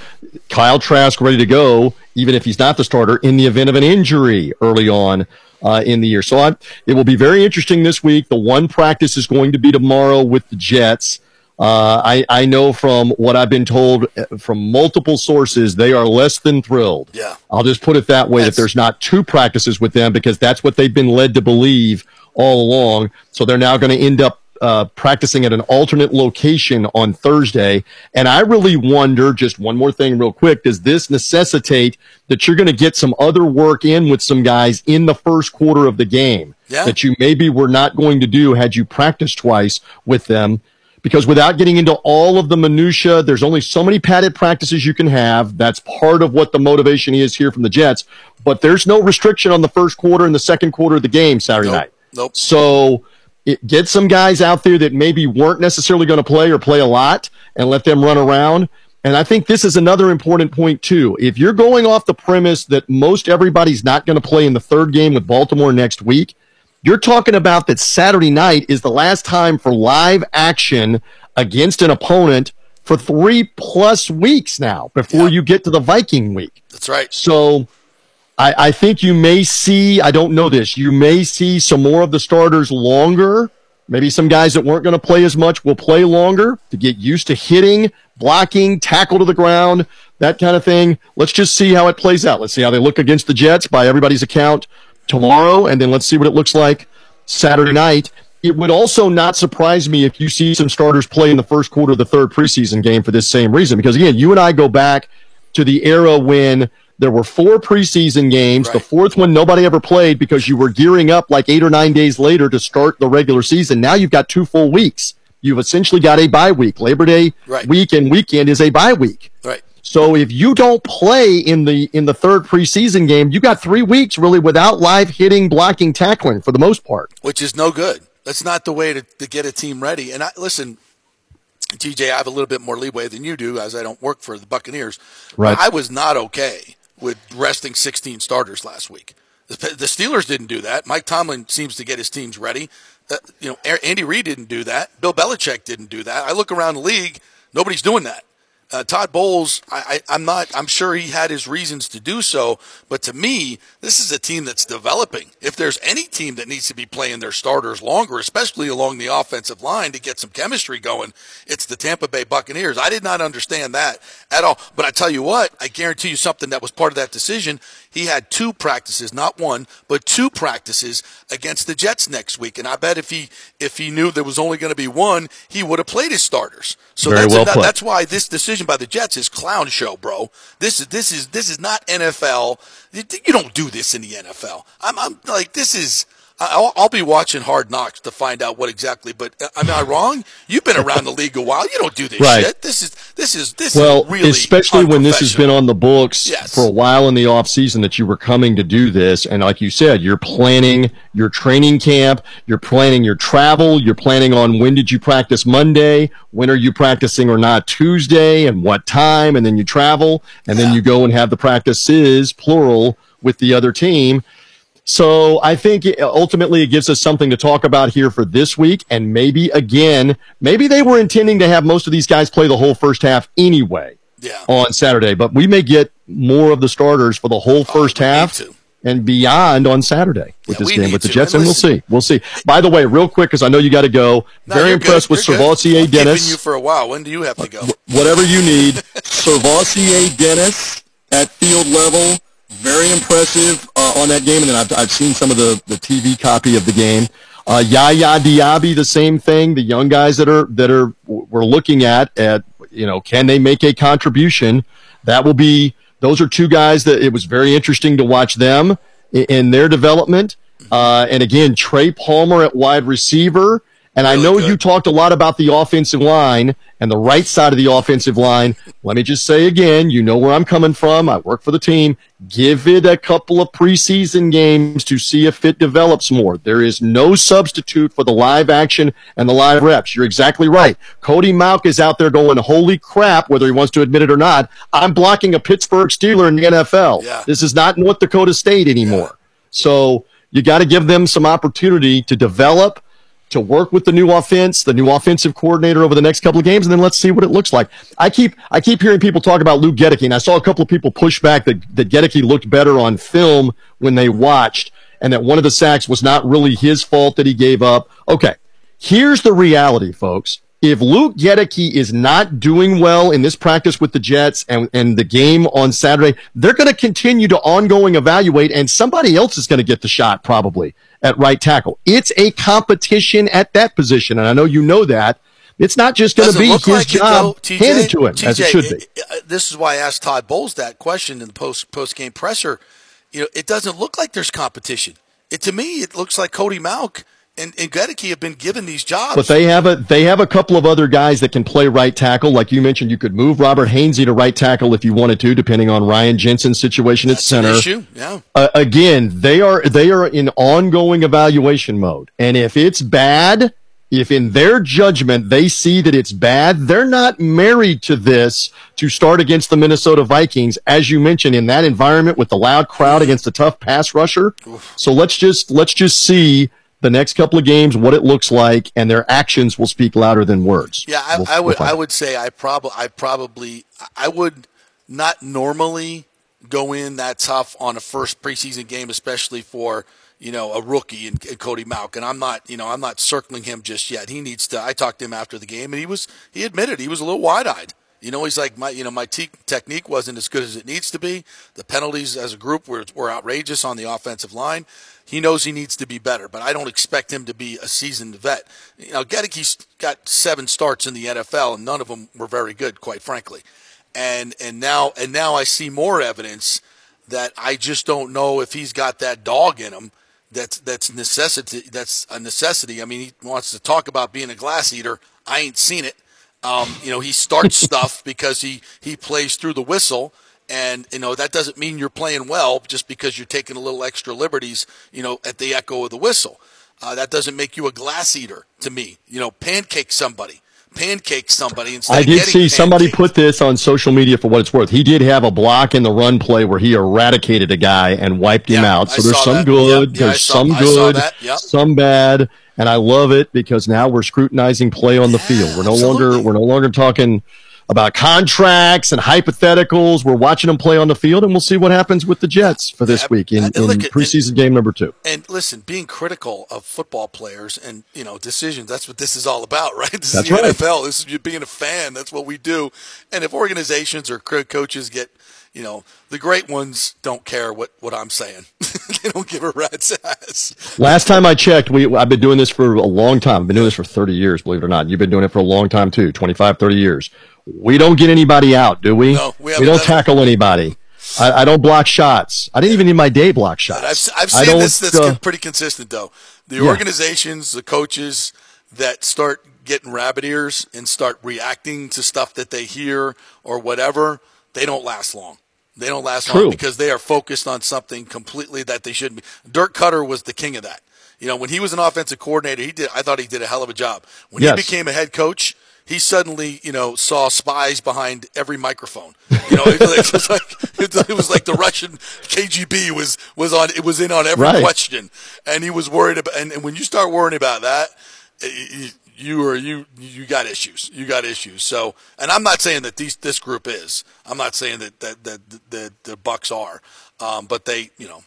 Kyle Trask ready to go, even if he's not the starter, in the event of an injury early on. Uh, in the year. So I, it will be very interesting this week. The one practice is going to be tomorrow with the Jets. Uh, I, I know from what I've been told uh, from multiple sources, they are less than thrilled. Yeah. I'll just put it that way That's- that there's not two practices with them because that's what they've been led to believe all along. So they're now going to end up uh, practicing at an alternate location on Thursday. And I really wonder, just one more thing real quick, does this necessitate that you're going to get some other work in with some guys in the first quarter of the game Yeah. that you maybe were not going to do had you practiced twice with them? Because without getting into all of the minutia, there's only so many padded practices you can have. That's part of what the motivation is here from the Jets. But there's no restriction on the first quarter and the second quarter of the game Saturday Nope. night. Nope. So it, get some guys out there that maybe weren't necessarily going to play or play a lot and let them run around. And I think this is another important point too. If you're going off the premise that most everybody's not going to play in the third game with Baltimore next week, you're talking about that Saturday night is the last time for live action against an opponent for three plus weeks now before Yeah. you get to the Viking week. That's right. So I, I think you may see, I don't know this, you may see some more of the starters longer. Maybe some guys that weren't going to play as much will play longer to get used to hitting, blocking, tackle to the ground, that kind of thing. Let's just see how it plays out. Let's see how they look against the Jets by everybody's account tomorrow, and then let's see what it looks like Saturday night. It would also not surprise me if you see some starters play in the first quarter of the third preseason game for this same reason. Because again, you and I go back to the era when there were four preseason games. The fourth one nobody ever played because you were gearing up like eight or nine days later to start the regular season. Now you've got two full weeks. You've essentially got a bye week. Labor Day Right. week and weekend is a bye week. Right. So if you don't play in the in the third preseason game, you got three weeks really without live hitting, blocking, tackling for the most part. which is no good. That's not the way to, to get a team ready. And I, listen, TJ, I have a little bit more leeway than you do, as I don't work for the Buccaneers. Right. I was not okay with resting 16 starters last week. The, Steelers didn't do that. Mike Tomlin seems to get his teams ready. Uh, you know, Andy Reid didn't do that. Bill Belichick didn't do that. I look around the league, nobody's doing that. Uh, Todd Bowles, I, I'm not. I'm sure he had his reasons to do so, but to me, this is a team that's developing. If there's any team that needs to be playing their starters longer, especially along the offensive line to get some chemistry going, it's the Tampa Bay Buccaneers. I did not understand that at all. But I tell you what, I guarantee you something that was part of that decision. He had two practices, not one, but two practices against the Jets next week. And I bet if he if he knew there was only going to be one, he would have played his starters. So Very that's well that's why this decision by the Jets is clown show, bro. This is this is this is not NFL. You, you don't do this in the NFL. I'm, I'm like this is. I'll, I'll be watching Hard Knocks to find out what exactly. But uh, am I wrong? You've been around the league a while. You don't do this Right. shit. This is this is this Well, is really especially when this has been on the books Yes. for a while in the off season that you were coming to do this. And like you said, you're planning your training camp, you're planning your travel, you're planning on when did you practice Monday, when are you practicing or not Tuesday, and what time, and then you travel, and then you go and have the practices, plural, with the other team. So I think ultimately it gives us something to talk about here for this week. And maybe again, maybe they were intending to have most of these guys play the whole first half anyway Yeah. on Saturday, but we may get more of the starters for the whole oh, first Oh, half and beyond on Saturday with Yeah, this game with the. Jets, And and, we'll see. We'll see. By the way, real quick, because I know you got to go. No, Very you're good. impressed with You're. SirVocea I'm keeping Dennis. you for a while. When do you have to go? Uh, whatever you need. *laughs* SirVocea Dennis at field level. Very impressive uh, on that game. And then I've, I've seen some of the, the TV copy of the game. Uh, Yaya Diaby, the same thing. The young guys that are that are we're looking at at you know can they make a contribution? That will be those are two guys that it was very interesting to watch them in, in their development. Uh, and again, Trey Palmer at wide receiver. And I know good. you talked a lot about the offensive line and the right side of the offensive line. Let me just say again, you know where I'm coming from. I work for the team. Give it a couple of preseason games to see if it develops more. There is no substitute for the live action and the live reps. You're exactly right. Cody Mauch is out there going, holy crap, whether he wants to admit it or not. I'm blocking a Pittsburgh Steeler in the NFL. Yeah. This is not North Dakota State anymore. So you got to give them some opportunity to develop to work with the new offense, the new offensive coordinator over the next couple of games, and then let's see what it looks like. I keep I keep hearing people talk about Luke Goedeke, and I saw a couple of people push back that that Goedeke looked better on film when they watched, and that one of the sacks was not really his fault that he gave up. Okay, here's the reality, folks. If Luke Goedeke is not doing well in this practice with the Jets and, and the game on Saturday, they're going to continue to ongoing evaluate and somebody else is going to get the shot probably at right tackle. It's a competition at that position. And I know you know that. It's not just going to be his like job it, TJ, handed to him TJ, as it should be. It, it, this is why I asked Todd Bowles that question in the post post game presser. You know, it doesn't look like there's competition. It to me, it looks like Cody Mauch and, and have been given these jobs. But they have a they have a couple of other guys that can play right tackle. Like you mentioned, you could move Robert Hainsey to right tackle if you wanted to, depending on Ryan Jensen's situation That's at center. issue, yeah. Uh, again, they are they are in ongoing evaluation mode, and if it's bad, if in their judgment they see that it's bad, they're not married to this to start against the Minnesota Vikings, as you mentioned, in that environment with the loud crowd against a tough pass rusher. So let's just let's just see the next couple of games, what it looks like, and their actions will speak louder than words. Yeah, I, We'll- I would. we'll I would say I probably. I probably. I would not normally go in that tough on a first preseason game, especially for you know a rookie and, and Cody. And I'm not. You know, I'm not circling him just yet. He needs to. I talked to him after the game, and he was. He admitted he was a little wide eyed. You know, he's like my. You know, my te- technique wasn't as good as it needs to be. The penalties as a group were were outrageous on the offensive line. He knows he needs to be better, but I don't expect him to be a seasoned vet. You know, Goedeke's got seven starts in the NFL, and none of them were very good, quite frankly. And and now and now I see more evidence that I just don't know if he's got that dog in him. That's that's necessity. That's a necessity. I mean, he wants to talk about being a glass eater. I ain't seen it. Um, you know, he starts *laughs* stuff because he he plays through the whistle. And you know that doesn't mean you're playing well just because you're taking a little extra liberties. You know, at the echo of the whistle, uh, that doesn't make you a glass eater to me. You know, pancake somebody, pancake somebody. Instead I did see somebody put this on social media for what it's worth. He did have a block in the run play where he eradicated a guy and wiped him Yeah, out. I So there's some that. good, yeah, I there's saw- some good. Yep. some bad, and I love it because now we're scrutinizing play on the field. We're no longer we're no longer talking about contracts and hypotheticals. We're watching them play on the field, and we'll see what happens with the Jets for this week in, in preseason game number two. And listen, being critical of football players and you know decisions. That's what this is all about, *laughs* right? This That's is the right. NFL. This is you being a fan. That's what we do. And if organizations or coaches get, you know, the great ones don't care what what I'm saying. *laughs* they don't give a rat's ass. Last time I checked, we I've been doing this for a long time. I've been doing this for 30 years, believe it or not. You've been doing it for a long time too, 25, 30 years. We don't get anybody out, do we? No, we we don't tackle anybody. I, I don't block shots. I didn't even in my day block shots. I've, I've seen this. That's uh, pretty consistent, though. The Yeah. organizations, the coaches that start getting rabbit ears and start reacting to stuff that they hear or whatever, they don't last long. They don't last True. long because they are focused on something completely that they shouldn't be. Dirk Koetter was the king of that. You know, when he was an offensive coordinator, he did. I thought he did a hell of a job. When Yes. he became a head coach, he suddenly, you know, saw spies behind every microphone. *laughs* You know, it, was- it was like it was like the Russian KGB was was on. It was in on every Right. question, and he was worried about. And, and when you start worrying about that, you, are you you got issues. You got issues. So, and I'm not saying that these this group is. I'm not saying that that that the, the, Bucks are. Um, but they, you know,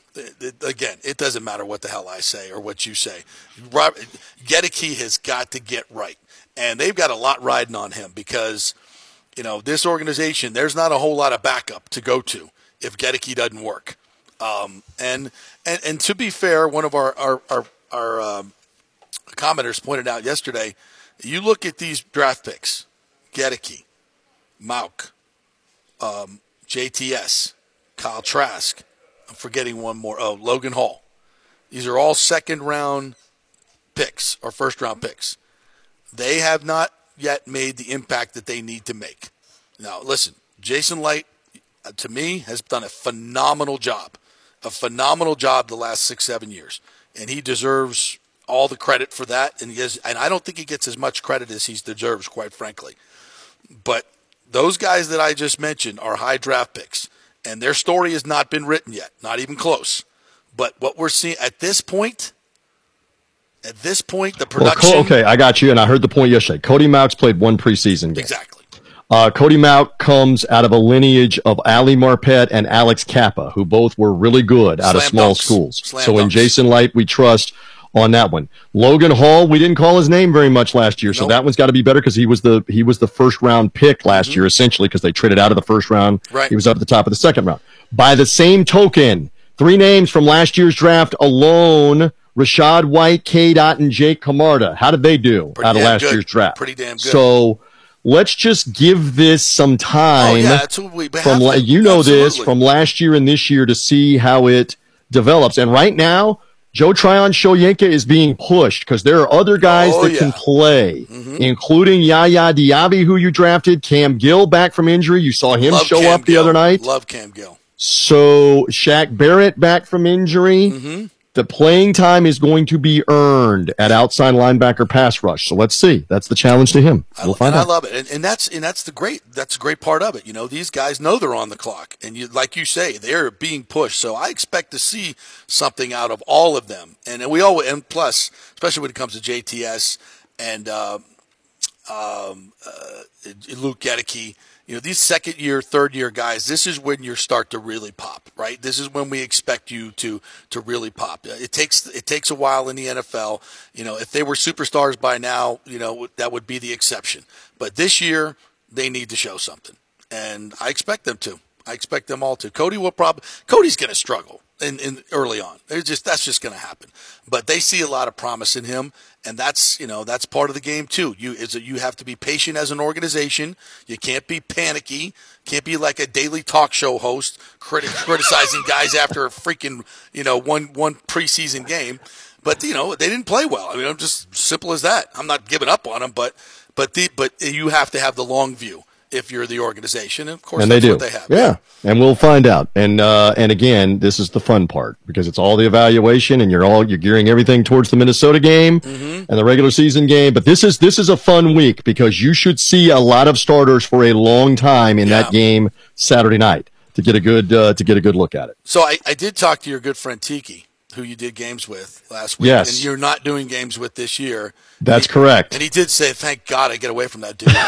again, it doesn't matter what the hell I say or what you say. Rob, Goedeke has got to get right, and they've got a lot riding on him because, you know, this organization. There's not a whole lot of backup to go to if Goedeke doesn't work. Um, and and and to be fair, one of our our our, our um, commenters pointed out yesterday. You look at these draft picks: Goedeke, Mauch, um, JTS, Kyle Trask. I'm forgetting one more. Oh, Logan Hall. These are all second round picks or first round picks. They have not yet made the impact that they need to make. Now, listen, Jason Licht, uh, to me, has done a phenomenal job, a phenomenal job the last six, seven years, and he deserves all the credit for that. And he has, and I don't think he gets as much credit as he deserves, quite frankly. But those guys that I just mentioned are high draft picks, and their story has not been written yet, not even close. But what we're seeing at this point, at this point, the Well, production. Co- okay, I got you, and I heard the point yesterday. Cody Mauch's played one preseason game. Exactly. Uh, Cody Mauch comes out of a lineage of Ali Marpet and Alex Cappa, who both were really good out of small dunks. schools. Slam so in. Jason Licht, we trust on that one. Logan Hall, we didn't call his name very much last year, so Nope. that one's got to be better because he was the he was the first round pick last year essentially because they traded out of the first round. Mm-hmm. Right. He was up at the top of the second round. By the same token, three names from last year's draft alone: Rachaad White, K. Dot, and Jake Camarda. How did they do Pretty out of last good. year's draft? Pretty damn good. So let's just give this some Oh time yeah, that's what we we from la- to. you know this from last year and this year to see how it develops. And right now, Joe Tryon Shoyinka is being pushed because there are other guys Oh, that can yeah. Mm-hmm. play, including Yaya Diaby, who you drafted, Cam Gill back from injury. You saw him Love show Cam up the other night. Love Cam Gill. So Shaq Barrett back from injury. Mm-hmm. The playing time is going to be earned at outside linebacker pass rush. So let's see. That's the challenge to him. I, We'll find and I out. love it, and, and that's and that's the great that's a great part of it. You know, these guys know they're on the clock, and you like you say they're being pushed. So I expect to see something out of all of them, and, we all and plus, especially when it comes to JTS and uh, um, uh, Luke Goedeke. You know, these second year, third year guys, this is when you start to really pop, right? This is when we expect you to to really pop. Uh, it takes it takes a while in the NFL. You know, if they were superstars by now, you know, that would be the exception. But this year, they need to show something. And I expect them to. I expect them all to. Cody will probably Cody's going to struggle in, in early on. Just that's just going to happen. But they see a lot of promise in him, and that's you know that's part of the game too. You is that you have to be patient as an organization. You can't be panicky. Can't be like a daily talk show host criti- criticizing guys after a freaking you know one one preseason game. But you know they didn't play well. I mean, I'm just simple as that. I'm not giving up on them, but but the but you have to have the long view if you're the organization, and of course and they do. what they have. Yeah, and we'll find out. And uh, and again, this is the fun part because it's all the evaluation, and you're all you're gearing everything towards the Minnesota game Mm-hmm. and the regular season game. But this is this is a fun week because you should see a lot of starters for a long time in Yeah. that game Saturday night to get a good uh, to get a good look at it. So I, I did talk to your good friend Tiki, who you did games with last week, Yes. and you're not doing games with this year. That's He- correct. And he did say, "Thank God I get away from that dude." *laughs*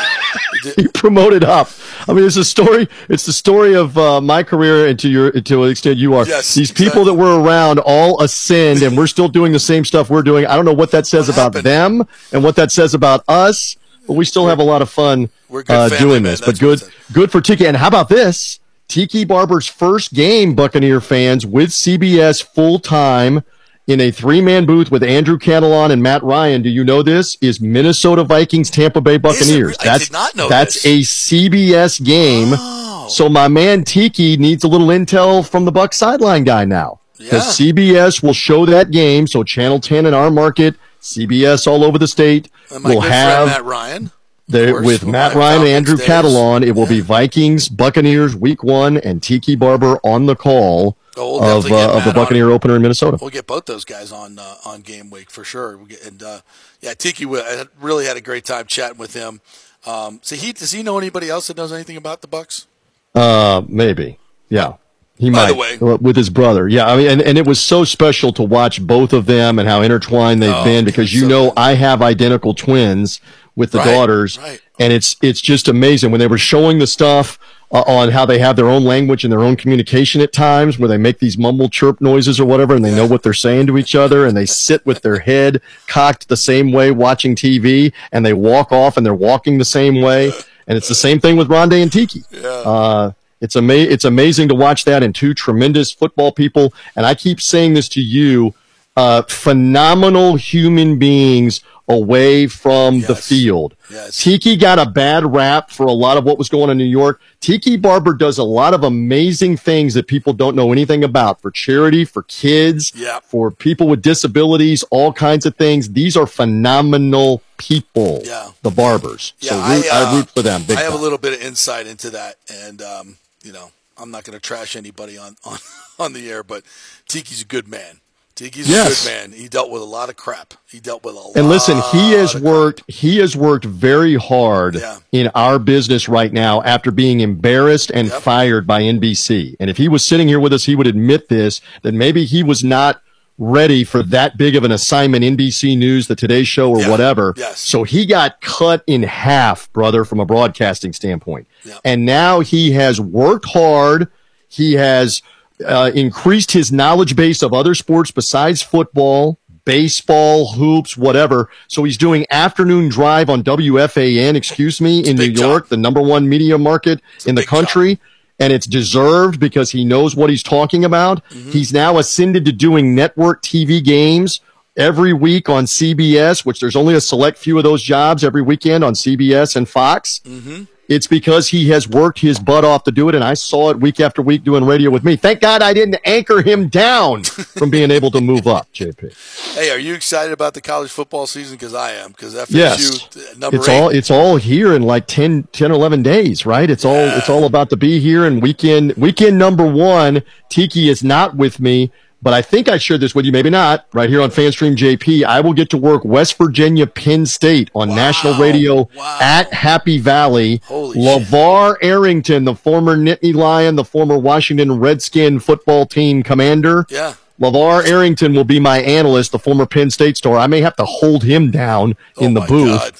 He he promoted up. I mean, it's a story. It's the story of uh, my career, and to your to an extent, you are. Yes, These people that were around all ascend, and we're still doing the same stuff we're doing. I don't know what that says What about happened? them and what that says about us, but we still have a lot of fun uh, doing this. But good, good for Tiki. And how about this? Tiki Barber's first game, Buccaneer fans, with CBS full time in a three man booth with Andrew Catalon and Matt Ryan. Do you know this? Is Minnesota Vikings Tampa Bay Buccaneers. I did not know That's this. a CBS game. Oh. So my man Tiki needs a little intel from the Buck sideline guy now. Because Yeah. CBS will show that game. So Channel 10 in our market, CBS all over the state will have Matt Ryan. There with Matt Ryan and Andrew days. Catalon. It will be Vikings, Buccaneers week one, and Tiki Barber on the call Oh, we'll of, uh, of the Matt on. Buccaneer opener in Minnesota. We'll get both those guys on uh, on game week for sure. We get, and uh, yeah, Tiki, I really had a great time chatting with him. Um, so he does he know anybody else that knows anything about the Bucks? Uh, maybe. Yeah. He By might the way- with his brother. Yeah, I mean, and, and it was so special to watch both of them and how intertwined they've Oh, been because you so know good. I have identical twins with the Right, daughters, right. and it's it's just amazing when they were showing the stuff uh, on how they have their own language and their own communication at times, where they make these mumble chirp noises or whatever, and they know what they're saying to each other, and they sit with their *laughs* head cocked the same way watching TV, and they walk off and they're walking the same way, and it's the same thing with Rondé and Tiki. Uh, it's ama- it's amazing to watch that and two tremendous football people. And I keep saying this to you, uh, phenomenal human beings away from the field. Yes. Tiki got a bad rap for a lot of what was going on in New York. Tiki Barber does a lot of amazing things that people don't know anything about for charity, for kids, Yeah. for people with disabilities, all kinds of things. These are phenomenal people. Yeah. The Barbers. so Yeah, root, I, I, uh, root for them. I have time. a little bit of insight into that, and um, you know, I'm not going to trash anybody on, on *laughs* on the air, but Tiki's a good man. Tiki's Yes. a good man. He dealt with a lot of crap. He dealt with a lot. And listen, he has worked. He has worked very hard Yeah. in our business right now after being embarrassed and Yep. fired by NBC. And if he was sitting here with us, he would admit this that maybe he was not ready for that big of an assignment. NBC News, the Today Show, or Yeah. whatever. Yes. So he got cut in half, brother, from a broadcasting standpoint. Yep. And now he has worked hard. He has uh, increased his knowledge base of other sports besides football baseball, hoops, whatever. So he's doing afternoon drive on WFAN, excuse me, in New York, job. the number one media market in the country. Job. And it's deserved because he knows what he's talking about. Mm-hmm. He's now ascended to doing network TV games every week on CBS, which there's only a select few of those jobs every weekend on CBS and Fox. Mm-hmm. It's because he has worked his butt off to do it, and I saw it week after week doing radio with me. Thank God I didn't anchor him down from being able to move up, JP. Hey, are you excited about the college football season? Because I am. Because FSU yes. Uh, number it's eight. all it's all here in like 10, 10 or eleven days, right? It's all it's all about to be here. And weekend weekend number one, Tiki is not with me but I think I shared this with you, maybe not, right here on FanStream JP. I will get to work West Virginia Penn State on wow. national radio wow. at Happy Valley. Holy LaVar shit. Arrington, the former Nittany Lion, the former Washington Redskin football team commander. Yeah. LaVar Arrington will be my analyst, the former Penn State star. I may have to hold him down oh in the booth. God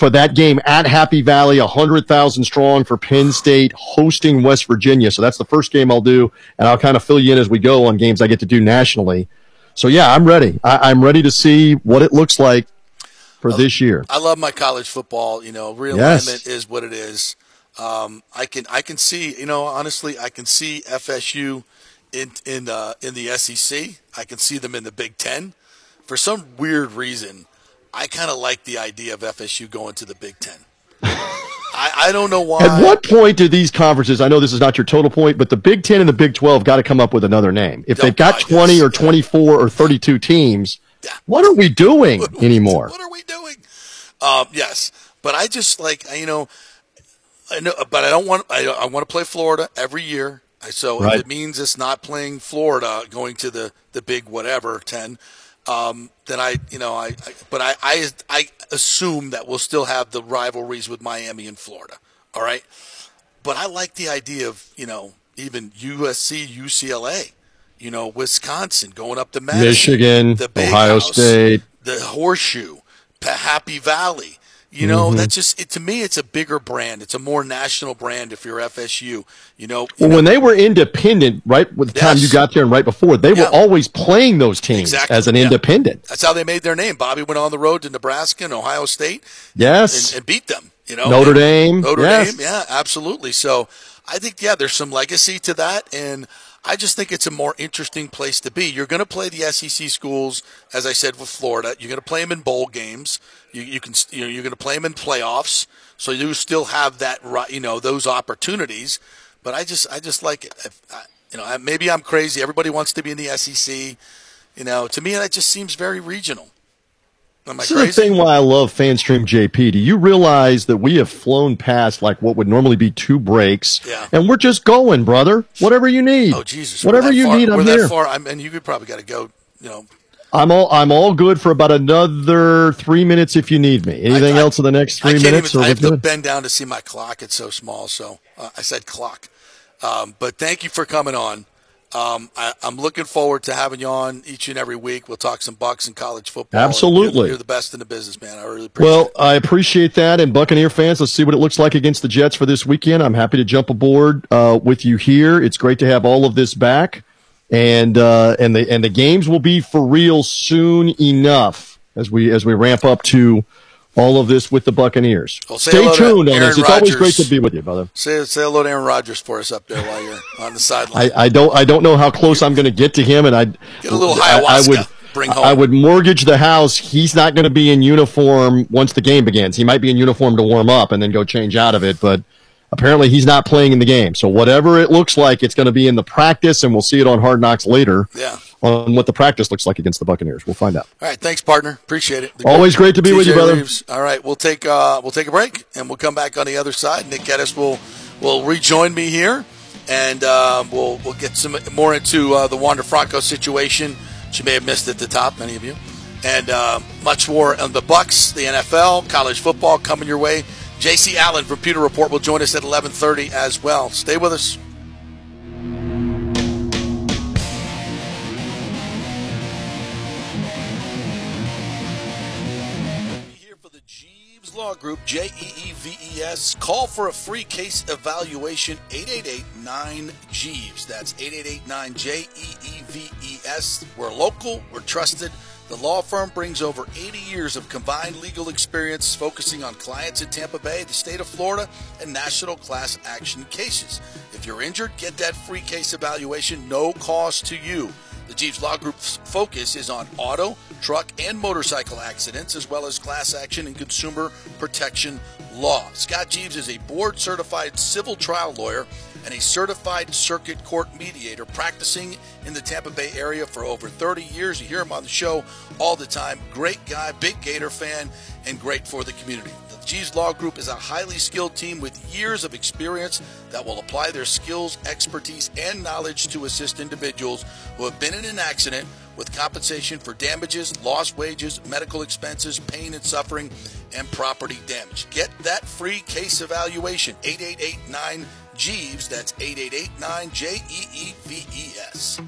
for that game at Happy Valley, 100,000 strong for Penn State hosting West Virginia. So that's the first game I'll do, and I'll kind of fill you in as we go on games I get to do nationally. So yeah, I'm ready. I, am ready to see what it looks like for this year. I love my college football. You know, realignment yes. is what it is. Um, I can I can see. You know, honestly, I can see FSU in in uh, in the SEC. I can see them in the Big Ten. For some weird reason, I kind of like the idea of FSU going to the Big Ten. I, I, don't know why. At what point do these conferences? I know this is not your total point, but the Big Ten and the Big Twelve got to come up with another name. If they've got twenty or twenty-four or thirty-two teams, what are we doing anymore? *laughs* What are we doing? Um, yes, but I just like you know, I know, but I don't want. I, I want to play Florida every year. So right. if it means it's not playing Florida, going to the the Big whatever ten, um, then I, you know, I, I but I, I, I assume that we'll still have the rivalries with Miami and Florida. All right, but I like the idea of you know even USC, UCLA, you know, Wisconsin going up to Madison, Michigan, the Ohio House, State, the Horseshoe, Happy Valley. You know, mm-hmm. that's just it, to me. It's a bigger brand. It's a more national brand. If you're FSU, you know. You well, know, when they were independent, right, with the yes. time you got there and right before, they yeah. were always playing those teams exactly. as an yeah. independent. That's how they made their name. Bobby went on the road to Nebraska and Ohio State. Yes, and, and beat them. You know, Notre Dame. Notre yes. Dame. Yeah, absolutely. So I think yeah, there's some legacy to that, and I just think it's a more interesting place to be. You're going to play the SEC schools, as I said with Florida. You're going to play them in bowl games. You, you can you know you're going to play them in playoffs, so you still have that you know those opportunities. But I just I just like it. you know maybe I'm crazy. Everybody wants to be in the SEC. You know, to me that just seems very regional. Am I this crazy? is the thing why I love FanStream JP. Do you realize that we have flown past like what would normally be two breaks, yeah. and we're just going, brother. Whatever you need. Oh Jesus! Whatever you far, need, I'm we're here. That far, I'm, and you could probably got to go. You know. I'm all I'm all good for about another three minutes if you need me. Anything I, I, else in the next three minutes? Even, I have to bend down to see my clock. It's so small. So uh, I said clock. Um, but thank you for coming on. Um, I, am looking forward to having you on each and every week. We'll talk some Bucks and college football. Absolutely, you're, the best in the business, man. I really appreciate. It. Well, it. I appreciate that. And Buccaneer fans, let's see what it looks like against the Jets for this weekend. I'm happy to jump aboard uh, with you here. It's great to have all of this back, and uh, and the and the games will be for real soon enough as we as we ramp up to all of this with the Buccaneers. Well, Stay tuned on this. It's always great to be with you, brother. Say, say hello to Aaron Rodgers for us up there while you're on the sideline. I, I don't I don't know how close I'm going to get to him, and I get a little ayahuasca. I, I would. Bring home. I would mortgage the house. He's not going to be in uniform once the game begins. He might be in uniform to warm up and then go change out of it, but apparently he's not playing in the game. So whatever it looks like, it's going to be in the practice, and we'll see it on Hard Knocks later. Yeah on what the practice looks like against the Buccaneers. We'll find out. All right, thanks, partner. Appreciate it. The Always great to be TJ with you, brother. Reeves. All right, we'll take uh, we'll take a break and we'll come back on the other side. Nick Geddes will will rejoin me here, and uh, we'll we'll get some more into uh, the Wander Franco situation. Which you may have missed at the top, many of you, and uh, much more on the Bucks, the NFL, college football coming your way. J.C. Allen from Pewter Report will join us at 11:30 as well. Stay with us. Law Group, J E E V E S. Call for a free case evaluation, 888 9 Jeeves. That's 888 9 J E E V E S. We're local, we're trusted, The law firm brings over 80 years of combined legal experience focusing on clients in Tampa Bay, the state of Florida, and national class action cases. If you're injured, get that free case evaluation, no cost to you. The Jeeves Law Group's focus is on auto, truck, and motorcycle accidents, as well as class action and consumer protection law. Scott Jeeves is a board certified civil trial lawyer and a certified circuit court mediator practicing in the Tampa Bay area for over 30 years. You hear him on the show all the time. Great guy, big Gator fan, and great for the community. The Jeeves Law Group is a highly skilled team with years of experience that will apply their skills, expertise, and knowledge to assist individuals who have been in an accident with compensation for damages, lost wages, medical expenses, pain and suffering, and property damage. Get that free case evaluation, 8889 Jeeves. That's 8889 J E E V E S.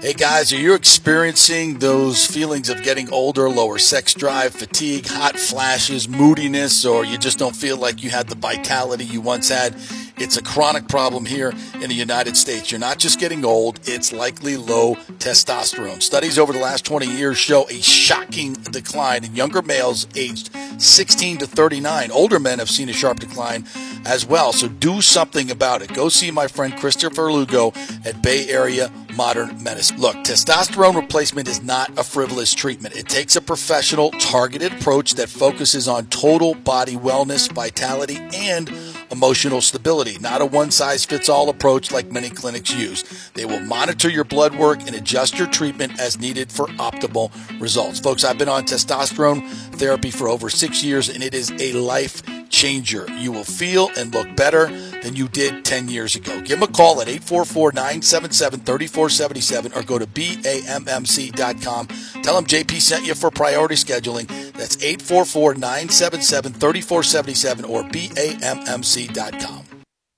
Hey guys, are you experiencing those feelings of getting older, lower sex drive, fatigue, hot flashes, moodiness, or you just don't feel like you had the vitality you once had? It's a chronic problem here in the United States. You're not just getting old, it's likely low testosterone. Studies over the last 20 years show a shocking decline in younger males aged 16 to 39. Older men have seen a sharp decline as well. So do something about it. Go see my friend Christopher Lugo at Bay Area Modern Medicine. Look, testosterone replacement is not a frivolous treatment. It takes a professional, targeted approach that focuses on total body wellness, vitality, and emotional stability, not a one size fits all approach like many clinics use. They will monitor your blood work and adjust your treatment as needed for optimal results. Folks, I've been on testosterone therapy for over six years and it is a life changer. You will feel and look better than you did 10 years ago. Give them a call at 844 977 3477 or go to BAMMC.com. Tell them JP sent you for priority scheduling. That's 844 977 3477 or BAMMC.com.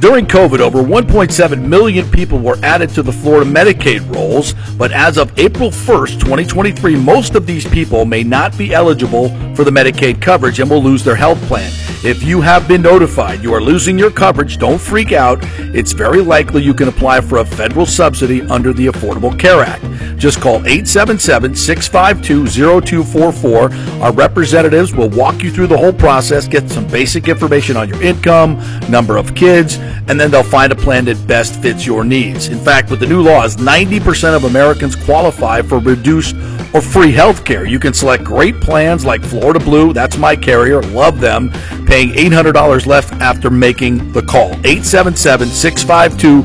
During COVID, over 1.7 million people were added to the Florida Medicaid rolls, but as of April 1st, 2023, most of these people may not be eligible for the Medicaid coverage and will lose their health plan. If you have been notified you are losing your coverage, don't freak out. It's very likely you can apply for a federal subsidy under the Affordable Care Act. Just call 877 652 0244. Our representatives will walk you through the whole process, get some basic information on your income, number of kids, and then they'll find a plan that best fits your needs. In fact, with the new laws, 90% of Americans qualify for reduced or free health care. You can select great plans like Florida Blue, that's my carrier, love them, paying $800 left after making the call. 877 652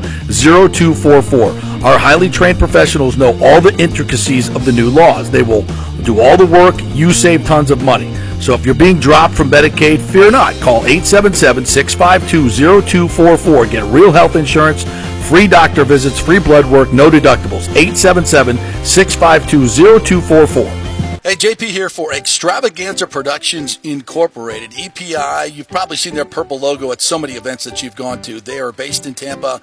0244. Our highly trained professionals know all the intricacies of the new laws. They will do all the work, you save tons of money. So if you're being dropped from Medicaid, fear not. Call 877 652 0244. Get real health insurance, free doctor visits, free blood work, no deductibles. 877 652 0244. Hey, JP here for Extravaganza Productions Incorporated, EPI. You've probably seen their purple logo at so many events that you've gone to. They are based in Tampa.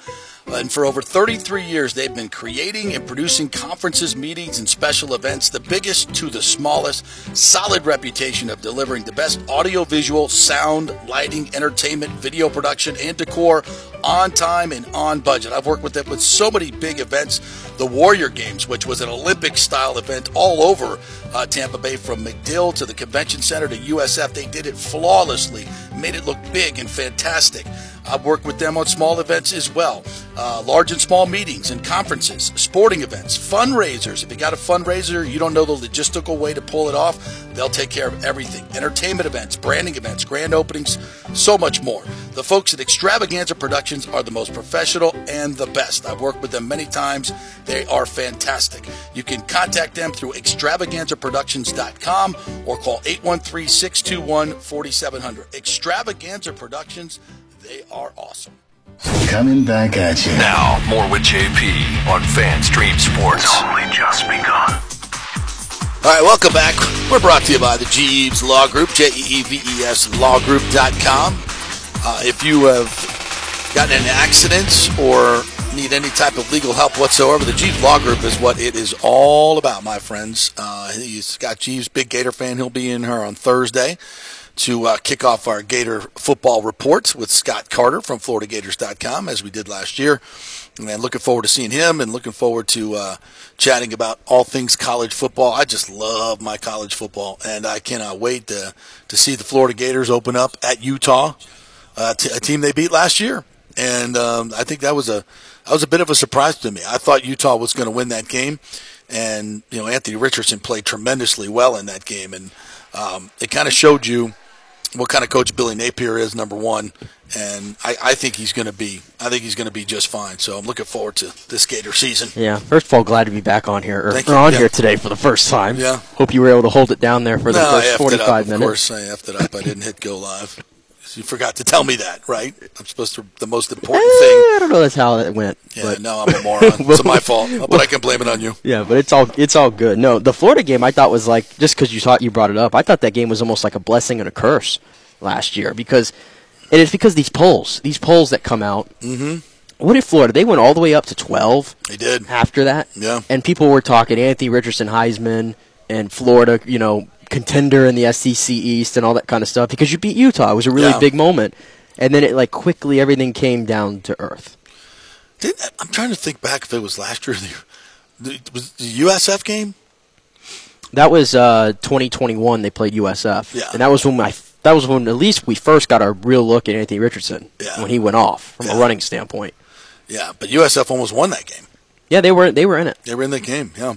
And for over 33 years, they've been creating and producing conferences, meetings, and special events, the biggest to the smallest. Solid reputation of delivering the best audiovisual, sound, lighting, entertainment, video production, and decor on time and on budget. I've worked with them with so many big events. The Warrior Games, which was an Olympic style event all over uh, Tampa Bay, from MacDill to the Convention Center to USF. They did it flawlessly, made it look big and fantastic. I've worked with them on small events as well, uh, large and small meetings and conferences, sporting events, fundraisers. If you got a fundraiser, you don't know the logistical way to pull it off, they'll take care of everything. Entertainment events, branding events, grand openings, so much more. The folks at Extravaganza Productions are the most professional and the best. I've worked with them many times. They are fantastic. You can contact them through extravaganzaproductions.com or call 813 621 4700. Extravaganza Productions they are awesome. Coming back at you. Now, more with JP on FanStream Sports. It's only just begun. All right, welcome back. We're brought to you by the Jeeves Law Group, J E E V E S lawgroup.com. Uh, if you have gotten in accidents or need any type of legal help whatsoever, the Jeeves Law Group is what it is all about, my friends. Uh, he's got Jeeves, big Gator fan. He'll be in here on Thursday to uh, kick off our Gator football report with Scott Carter from FloridaGators.com, as we did last year. And looking forward to seeing him and looking forward to uh, chatting about all things college football. I just love my college football, and I cannot wait to to see the Florida Gators open up at Utah, uh, t- a team they beat last year, and um, I think that was a that was a bit of a surprise to me. I thought Utah was going to win that game, and you know Anthony Richardson played tremendously well in that game, and um, it kind of showed you what kind of coach Billy Napier is, number one, and I, I think he's going to be. I think he's going to be just fine. So I'm looking forward to this Gator season. Yeah. First of all, glad to be back on here or, Thank or you. on Yeah. here today for the first time. Yeah. Hope you were able to hold it down there for the no, first effed it up. 45 Of minutes. course, I effed it up. I didn't hit go live. You forgot to tell me that, right? I'm supposed to. The most Eh, important thing. I don't know that's how that went. Yeah, but no, I'm a moron. *laughs* It's my fault, but I can blame it on you. Yeah, but it's all it's all good. No, the Florida game I thought was like just because you thought you brought it up, I thought that game was almost like a blessing and a curse last year because and it's because these polls, these polls that come out. Mm-hmm. What did Florida? They went all the way up to twelve They did. after that. Yeah. and people were talking Anthony Richardson, Heisman, and Florida. You know, contender in the SEC East and all that kind of stuff because you beat Utah. It was a really Yeah. big moment, and then it like quickly everything came down to earth. Did, I'm trying to think back if it was last year. The, the, was the USF game? That was uh, 2021. They played USF, Yeah. and that was when I that was when at least we first got a real look at Anthony Richardson Yeah. when he went off from Yeah. a running standpoint. Yeah, but USF almost won that game. Yeah, they were they were in it. They were in the game, yeah.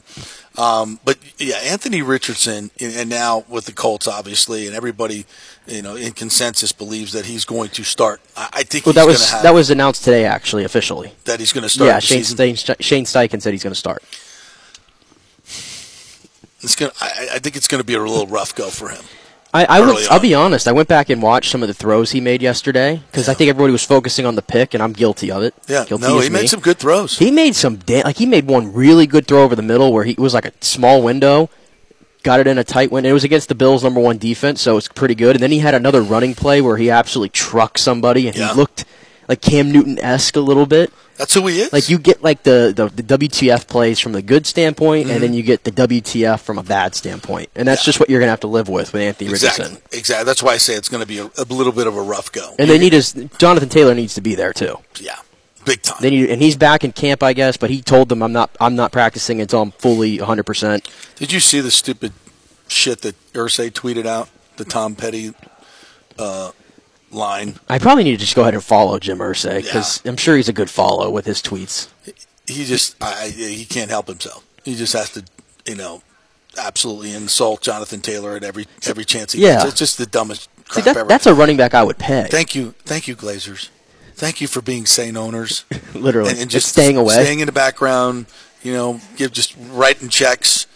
Um, but yeah, Anthony Richardson, and now with the Colts, obviously, and everybody, you know, in consensus believes that he's going to start. I, think Well, he's that was have that was announced today, actually, officially. that he's going to start. Yeah, Shane. Stein, Shane Steichen said he's going to start. It's going. I, I think it's going to be a little rough go for him. I, I will, I'll be honest. I went back and watched some of the throws he made yesterday because I think everybody was focusing on the pick, and I'm guilty of it. Yeah, guilty no, he made some good throws. He made some da- like he made one really good throw over the middle where he it was like a small window, got it in a tight window. It was against the Bills' number one defense, so it's pretty good. And then he had another running play where he absolutely trucked somebody, and Yeah. he looked like Cam Newton esque a little bit. That's who he is. Like you get like the, the, the WTF plays from the good standpoint, and then you get the WTF from a bad standpoint, and that's Mm-hmm. Yeah. just what you're gonna have to live with with Anthony exactly, Richardson. exactly. That's why I say it's going to be a, a little bit of a rough go. And they need his Jonathan Taylor needs to be there too. yeah, big time. They need, and he's back in camp, I guess. But he told them, "I'm not, I'm not practicing until I'm fully 100." percent Did you see the stupid shit that Irsay tweeted out? The Tom Petty uh, line. I probably need to just go ahead and follow Jim Irsay because I'm sure he's a good follow with his tweets. He just, I, he can't help himself. He just has to, you know, absolutely insult Jonathan Taylor at every every chance he Yeah. gets. It's just the dumbest See, crap that, ever. that's a running back I would pay. thank you, thank you, Glazers. Thank you for being sane owners. *laughs* Literally, and, and just just staying away. staying in the background. You know, give just writing checks.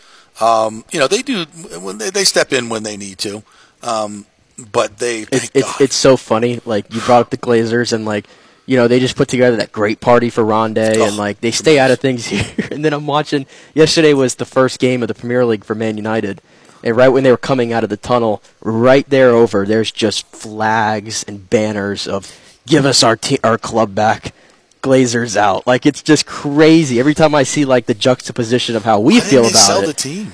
Um, you know, they do when they, they step in when they need to. Um, but they, it's it's it's so funny. Like you brought up the Glazers and like you know they just put together that great party for Rondé Oh, and like they stay out of things *laughs* here. and then I'm watching. Yesterday was the first game of the Premier League for Man United. And right when they were coming out of the tunnel, right there over, there's just flags and banners of "Give us our te- our club back." Glazers out. Like it's just crazy. Every time I see like the juxtaposition of how we Why feel about sell it, the team.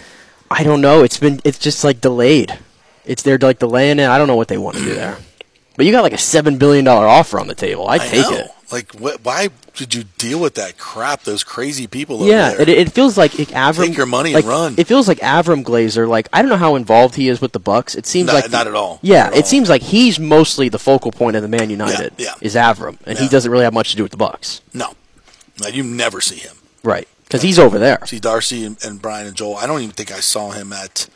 I don't know. It's been it's just like delayed. It's they're like delaying it. I don't know what they want to do there. But you got like a seven billion dollar offer on the table. I take know. it. Like, what, why did you deal with that crap? Those crazy people. Yeah, over it, there. it feels like it, Avram. Take your money like, and run. It feels like Avram Glazer. Like I don't know how involved he is with the Bucks. It seems Not- like not at all. Yeah, at it all. seems like he's mostly the focal point of the Man United. yeah. is Avram, and he doesn't really have much to do with the Bucks. no, no, you never see him. Right, because he's over there. See Darcie and, and Brian and Joel. I don't even think I saw him at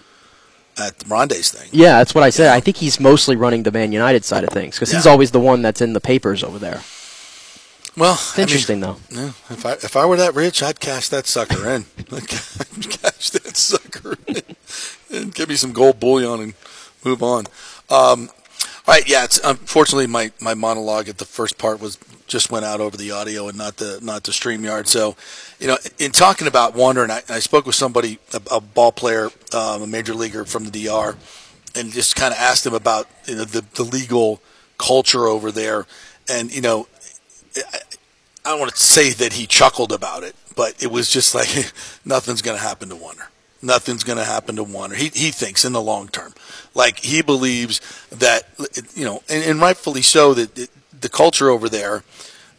at Rondé's thing. Yeah, that's what I said. I think he's mostly running the Man United side of things because he's Yeah. always the one that's in the papers over there. Well, It's interesting though. Yeah, if I if I were that rich, I'd cash that sucker in. *laughs* I'd cash that sucker in and give me some gold bullion and move on. Um, all right, yeah. It's unfortunately my, my monologue at the first part was just went out over the audio and not the not the Streamyard. So, you know, in talking about Wander, and I, I spoke with somebody, a, a ball player, um, a major leaguer from the DR, and just kind of asked him about you know, the the legal culture over there, and you know, I don't want to say that he chuckled about it, but it was just like *laughs* nothing's going to happen to Warner. Nothing's going to happen to Warner. He he thinks in the long term, like he believes that you know, and, and rightfully so that it, the culture over there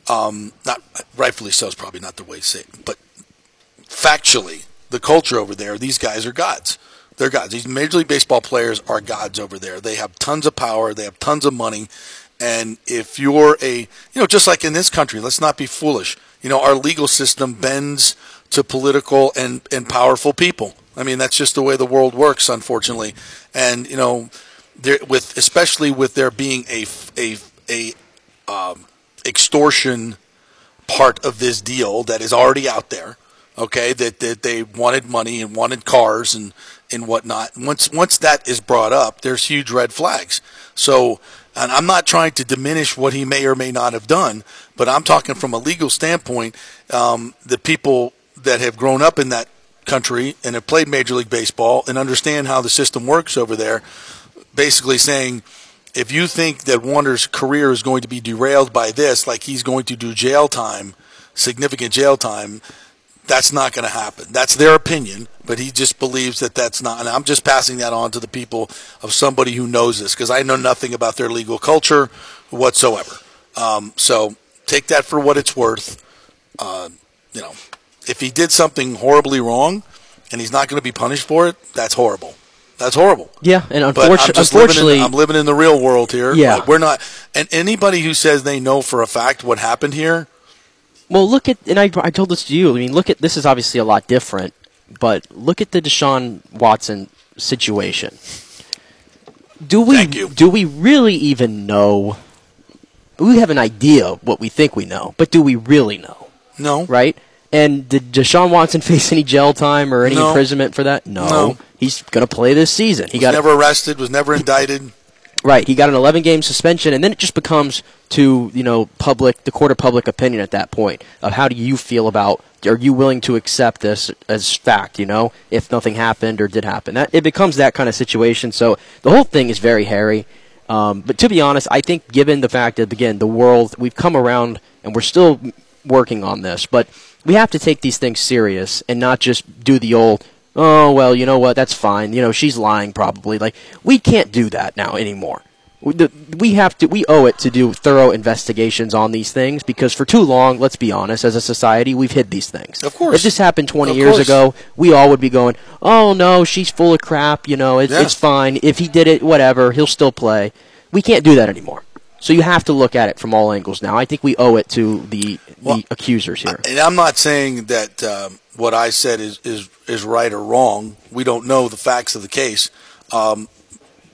Um, not rightfully so is probably not the way to say it, but factually, the culture over there, these guys are gods. They're gods. These Major League Baseball players are gods over there. They have tons of power. They have tons of money. And if you're a, you know, just like in this country, let's not be foolish. You know, our legal system bends to political and, and powerful people. I mean, that's just the way the world works, unfortunately. And, you know, with especially with there being a, a, a um, extortion part of this deal that is already out there, okay, that, that they wanted money and wanted cars and, and whatnot. Once, once that is brought up, there's huge red flags. So, and I'm not trying to diminish what he may or may not have done, but I'm talking from a legal standpoint. Um, the people that have grown up in that country and have played Major League Baseball and understand how the system works over there, basically saying, if you think that Wander's career is going to be derailed by this, like he's going to do jail time, significant jail time, that's not going to happen. That's their opinion, but he just believes that that's not. And I'm just passing that on to the people of somebody who knows this because I know nothing about their legal culture whatsoever. Um, so take that for what it's worth. Uh, you know, if he did something horribly wrong and he's not going to be punished for it, that's horrible. That's horrible. Yeah, and But I'm unfortunately, living in- I'm living in the real world here. Yeah. Like, we're not. And anybody who says they know for a fact what happened here, Well, look at, and I, I told this to you. I mean, look at this is obviously a lot different, but look at the Deshaun Watson situation. Do we Thank you. do we really even know? We have an idea of what we think we know, but do we really know? no. Right? And did Deshaun Watson *laughs* face any jail time or any No. imprisonment for that? No. No. He's going to play this season. He Was got never arrested. Was never indicted. Right, he got an 11 game suspension, and then it just becomes to you know public, the court of public opinion at that point of how do you feel about? Are you willing to accept this as fact? You know, if nothing happened or did happen, that it becomes that kind of situation. So the whole thing is very hairy. Um, but to be honest, I think given the fact that again the world we've come around and we're still working on this, but we have to take these things serious and not just do the old oh well you know what? That's fine. You know she's lying probably. Like we can't do that now anymore. We, have to we owe it to do thorough investigations on these things because for too long let's be honest as a society we've hid these things. Of course. if this happened 20 Of years course. ago we all would be going oh no she's full of crap you know it's, Yeah. it's fine. If he did it whatever he'll still play. We can't do that anymore so you have to look at it from all angles now i think we owe it to the Well, accusers here And I'm not saying that um, what I said is, is is right or wrong. We don't know the facts of the case. Um,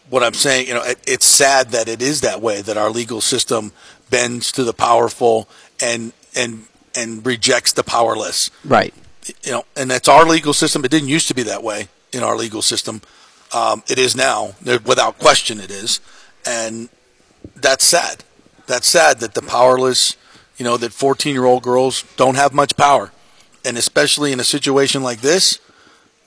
what I'm saying, you know, it, it's sad that it is that way. That our legal system bends to the powerful and and and rejects the powerless. right You know, and that's our legal system. It didn't used to be that way in our legal system. Um, it is now, without question, it is, and that's sad. That's sad that the powerless, you know, that 14 year old girls don't have much power. And especially in a situation like this,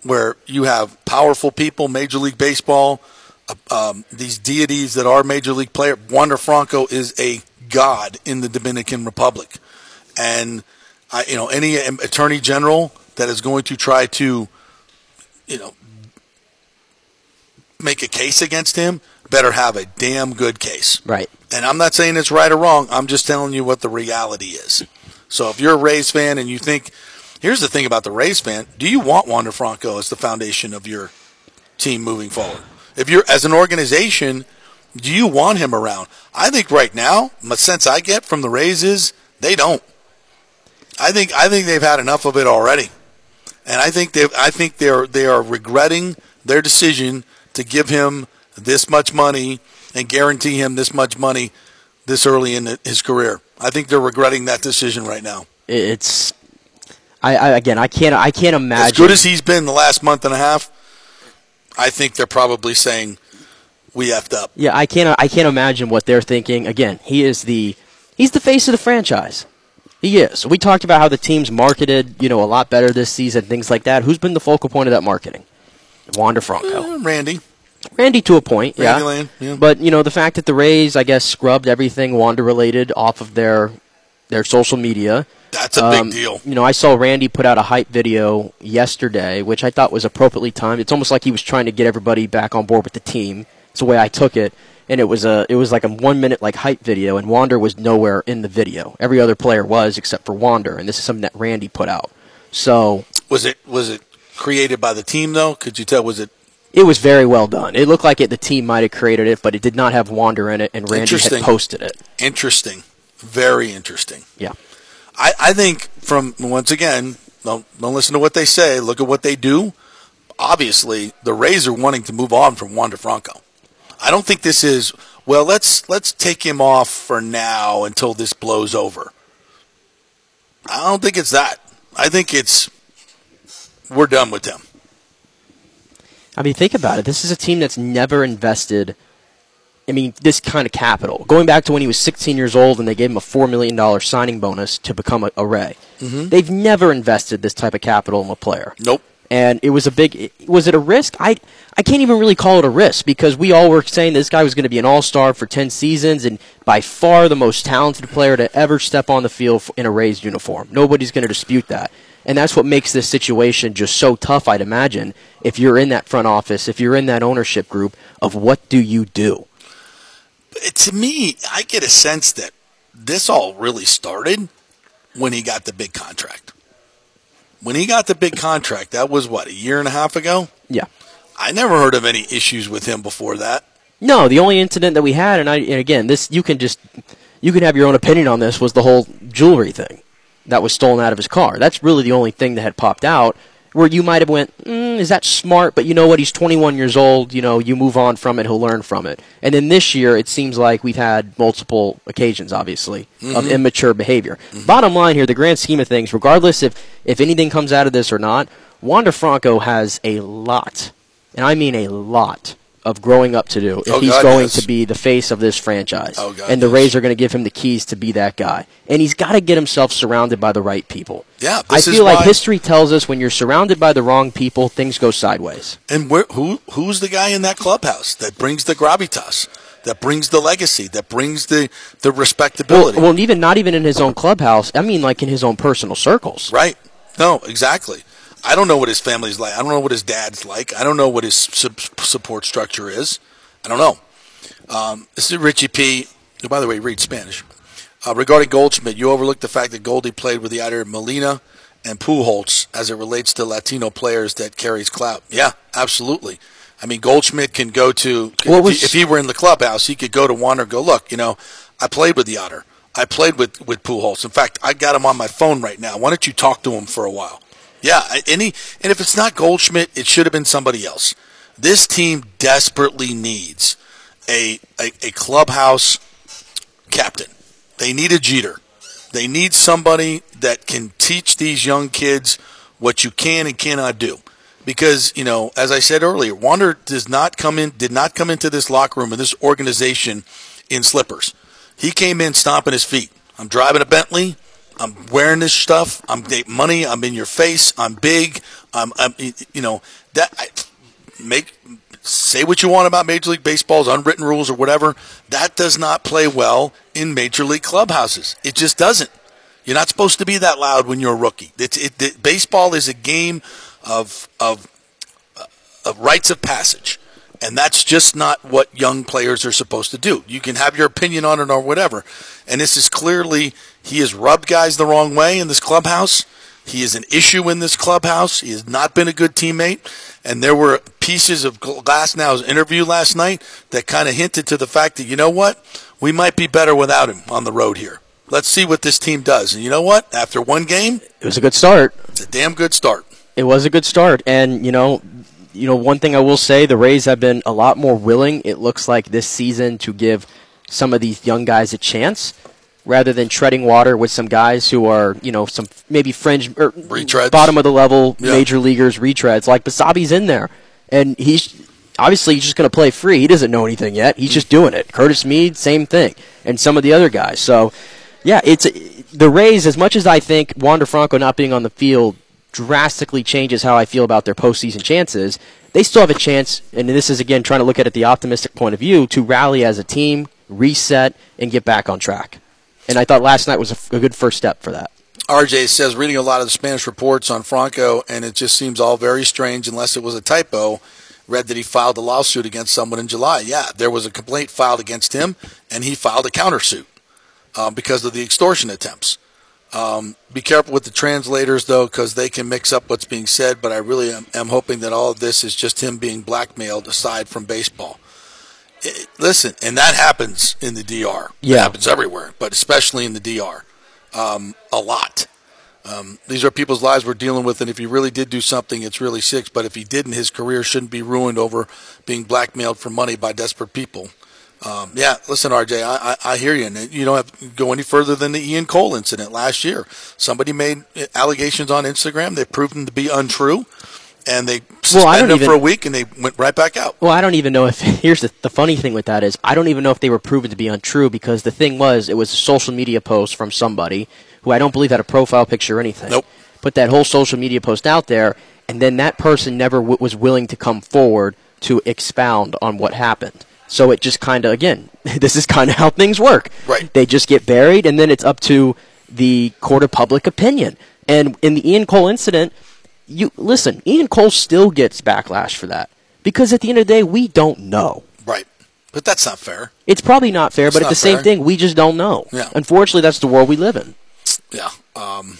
where you have powerful people, Major League Baseball, uh, um, these deities that are Major League player. Wander Franco is a god in the Dominican Republic. And, I, you know, any um, attorney general that is going to try to, you know, make a case against him better have a damn good case. right And I'm not saying it's right or wrong. I'm just telling you what the reality is. So if you're a Rays fan and you think, here's the thing about the Rays fan: Do you want Wander Franco as the foundation of your team moving forward? If you're as an organization, do you want him around? I think right now, the sense I get from the Rays is they don't. I think I think they've had enough of it already, and I think they I think they're they are regretting their decision to give him this much money and guarantee him this much money this early in his career. I think they're regretting that decision right now. it's I, I again I can't I can't imagine As good as he's been the last month and a half, I think they're probably saying we effed up. yeah I can't I can't imagine what they're thinking. Again he is the he's the face of the franchise. He is. We talked about how the team's marketed you know a lot better this season things like that. Who's been the focal point of that marketing? Wander Franco. Eh, Randy, Randy to a point yeah. Land, yeah. but you know the fact that the Rays I guess scrubbed everything Wander related off of their their social media that's a Um, big deal. You know, I saw Randy put out a hype video yesterday, which I thought was appropriately timed. It's almost like he was trying to get everybody back on board with the team. It's the way I took it. and it was a it was like a one minute like hype video, and Wander was nowhere in the video. Every other player was except for Wander, and this is something that Randy put out. So Was it was it created by the team though? Could you tell? Was it it was very well done. It looked like it the team might have created it, but it did not have Wander in it, and Randy had posted it. interesting? Very interesting. Yeah. I, I think from once again, don't don't listen to what they say. Look at what they do. Obviously, the Rays are wanting to move on from Wander Franco. I don't think this is well. Let's let's take him off for now until this blows over. I don't think it's that. I think it's we're done with him. I mean, think about it. This is a team that's never invested. I mean, this kind of capital. Going back to when he was 16 years old and they gave him a $4 million signing bonus to become a, a Ray. Mm-hmm. They've never invested this type of capital in a player. Nope. And it was a big. Was it a risk? I I can't even really call it a risk because we all were saying this guy was going to be an all star for 10 seasons and by far the most talented player to ever step on the field in a Rays uniform. Nobody's going to dispute that. And that's what makes this situation just so tough, I'd imagine, if you're in that front office, if you're in that ownership group, of what do you do? It- to me, I get a sense that this all really started when he got the big contract. When he got the big contract, that was what, a year and a half ago? Yeah. I never heard of any issues with him before that. No, the only incident that we had, and I, and again, this you can just you can have your own opinion on this, was the whole jewelry thing that was stolen out of his car. That's really the only thing that had popped out. Where you might have went, mm, is that smart? But you know what? He's 21 years old. You know, you move on from it. He'll learn from it. And then this year, it seems like we've had multiple occasions, obviously, of immature behavior. Bottom line here, the grand scheme of things, regardless if if anything comes out of this or not, Wander Franco has a lot, and I mean a lot, of growing up to do if Oh, he's God, going yes. to be the face of this franchise. Oh, God, and the yes. Rays are going to give him the keys to be that guy. And he's got to get himself surrounded by the right people. Yeah, I feel like history tells us when you're surrounded by the wrong people, things go sideways. And where, who who's the guy in that clubhouse that brings the gravitas, that brings the legacy, that brings the the Well, respectability? well, even not even in his own clubhouse. I mean, like in his own personal circles. Right? No, exactly. I don't know what his family's like. I don't know what his dad's like. I don't know what his su- support structure is. I don't know. Um, this is Richie P. Who, by the way, reads Spanish. Uh, regarding Goldschmidt, you overlooked the fact that Goldie played with Yadier Molina and Pujols as it relates to Latino players that carries clout. Yeah, absolutely. I mean, Goldschmidt can go to What if, was- he, if he were in the clubhouse, he could go to one and go, look, you know, I played with the Otter. I played with with Pujols. In fact, I got him on my phone right now. Why don't you talk to him for a while? Yeah, and and if it's not Goldschmidt, it should have been somebody else. This team desperately needs a, a, a clubhouse captain. They need a Jeter. They need somebody that can teach these young kids what you can and cannot do. Because, you know, as I said earlier, Wander does not come in did not come into this locker room and this organization in slippers. He came in stomping his feet. I'm driving a Bentley. I'm wearing this stuff. I'm getting money. I'm in your face. I'm big. I'm, I'm you know, that I, make say what you want about Major League Baseball's unwritten rules or whatever. That does not play well in Major League clubhouses. It just doesn't. You're not supposed to be that loud when you're a rookie. It, it, baseball is a game of of uh, of rites of passage. And that's just not what young players are supposed to do. You can have your opinion on it or whatever. And this is clearly, he has rubbed guys the wrong way in this clubhouse. He is an issue in this clubhouse. He has not been a good teammate. And there were pieces of Glasnow's interview last night that kind of hinted to the fact that, you know what? We might be better without him on the road here. Let's see what this team does. And you know what? After one game, It was a good start. it's a damn good start. It was a good start, and you know, you know, one thing I will say, the Rays have been a lot more willing. It looks like this season to give some of these young guys a chance, rather than treading water with some guys who are, you know, some maybe fringe or Retreads. bottom of the level Yeah. major leaguers retreads. Like Basabe's in there, and he's obviously he's just going to play free. He doesn't know anything yet. He's just doing it. Curtis Mead, same thing, and some of the other guys. So, yeah, it's the Rays. As much as I think Wander Franco not being on the field drastically changes how I feel about their postseason chances, they still have a chance. And this is again trying to look at it the optimistic point of view to rally as a team, reset, and get back on track. And I thought last night was a, f- a good first step for that. RJ says reading a lot of the Spanish reports on Franco, and it just seems all very strange unless it was a typo. read that he filed a lawsuit against someone in July. Yeah, there was a complaint filed against him, and he filed a countersuit um, because of the extortion attempts. Um, be careful with the translators, though, because they can mix up what's being said. But I really am, am, hoping that all of this is just him being blackmailed aside from baseball. It, listen, and that happens in the DR. Yeah. It happens everywhere, but especially in the DR. Um, a lot. Um, these are people's lives we're dealing with, and if he really did do something, it's really sick. But if he didn't, his career shouldn't be ruined over being blackmailed for money by desperate people. Um, yeah, listen, RJ, I, I, I, hear you, and you don't have to go any further than the Ian Cole incident last year. Somebody made allegations on Instagram; they proved them to be untrue, and they suspended well, them even, for a week, and they went right back out. Well, I don't even know if *laughs* here's the, the funny thing with that is I don't even know if they were proven to be untrue because the thing was it was a social media post from somebody who I don't believe had a profile picture or anything. Nope. Put that whole social media post out there, and then that person never w- was willing to come forward to expound on what happened. So it just kind of, again, *laughs* this is kind of how things work. Right. They just get buried, and then it's up to the court of public opinion. And in the Ian Cole incident, you listen. Ian Cole still gets backlash for that because at the end of the day, we don't know. Right. But that's not fair. It's probably not fair, it's but not at the fair. same thing, we just don't know. Yeah. Unfortunately, that's the world we live in. Yeah. Um,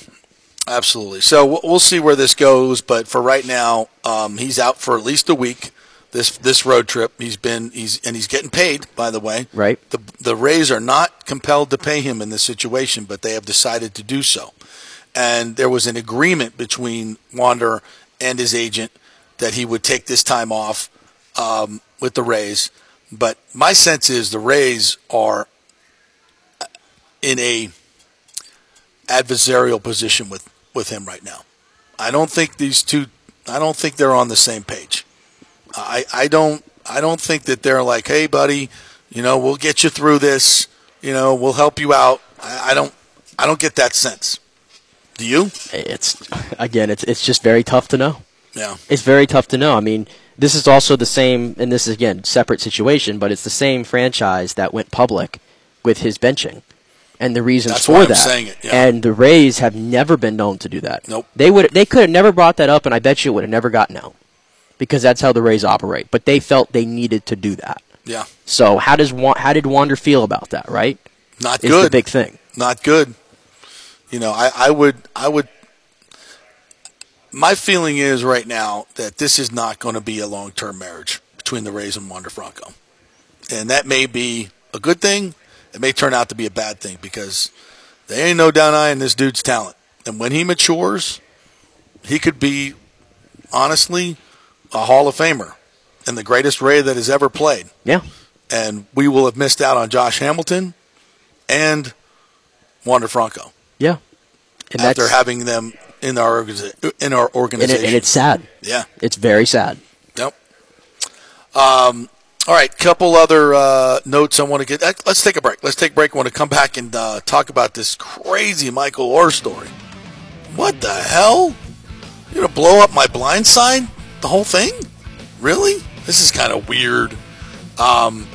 absolutely. So we'll see where this goes, but for right now, um, he's out for at least a week this this road trip. He's been he's and he's getting paid. By the way, right? The the Rays are not compelled to pay him in this situation, but they have decided to do so. And there was an agreement between Wander and his agent that he would take this time off um, with the Rays. But my sense is the Rays are in a adversarial position with, with him right now. I don't think these two. I don't think they're on the same page. I, I don't I don't think that they're like, hey, buddy, you know, we'll get you through this. You know, we'll help you out. I, I don't I don't get that sense. Do you? It's again, it's it's just very tough to know. Yeah, it's very tough to know. I mean, this is also the same, and this is again separate situation, but it's the same franchise that went public with his benching and the reasons That's for that. It, yeah. And the Rays have never been known to do that. Nope. They would they could have never brought that up, and I bet you it would have never gotten out because that's how the Rays operate. But they felt they needed to do that. Yeah. So how does how did Wander feel about that? Right. Not Is good. The big thing. Not good. You know, I, I would I would. My feeling is right now that this is not going to be a long term marriage between the Rays and Wander Franco, and that may be a good thing. It may turn out to be a bad thing because they ain't no down eye in this dude's talent. And when he matures, he could be honestly a Hall of Famer and the greatest Ray that has ever played. Yeah. And we will have missed out on Josh Hamilton and Wander Franco. Yeah. And after having them in our in our organization, and, it, and, it's sad. Yeah, it's very sad. Yep. Um. All right, couple other uh, notes I want to get. Uh, let's take a break. Let's take a break. I want to come back and uh, talk about this crazy Michael Oher story. What the hell? You're gonna blow up my blind side? The whole thing? Really? This is kind of weird. Um,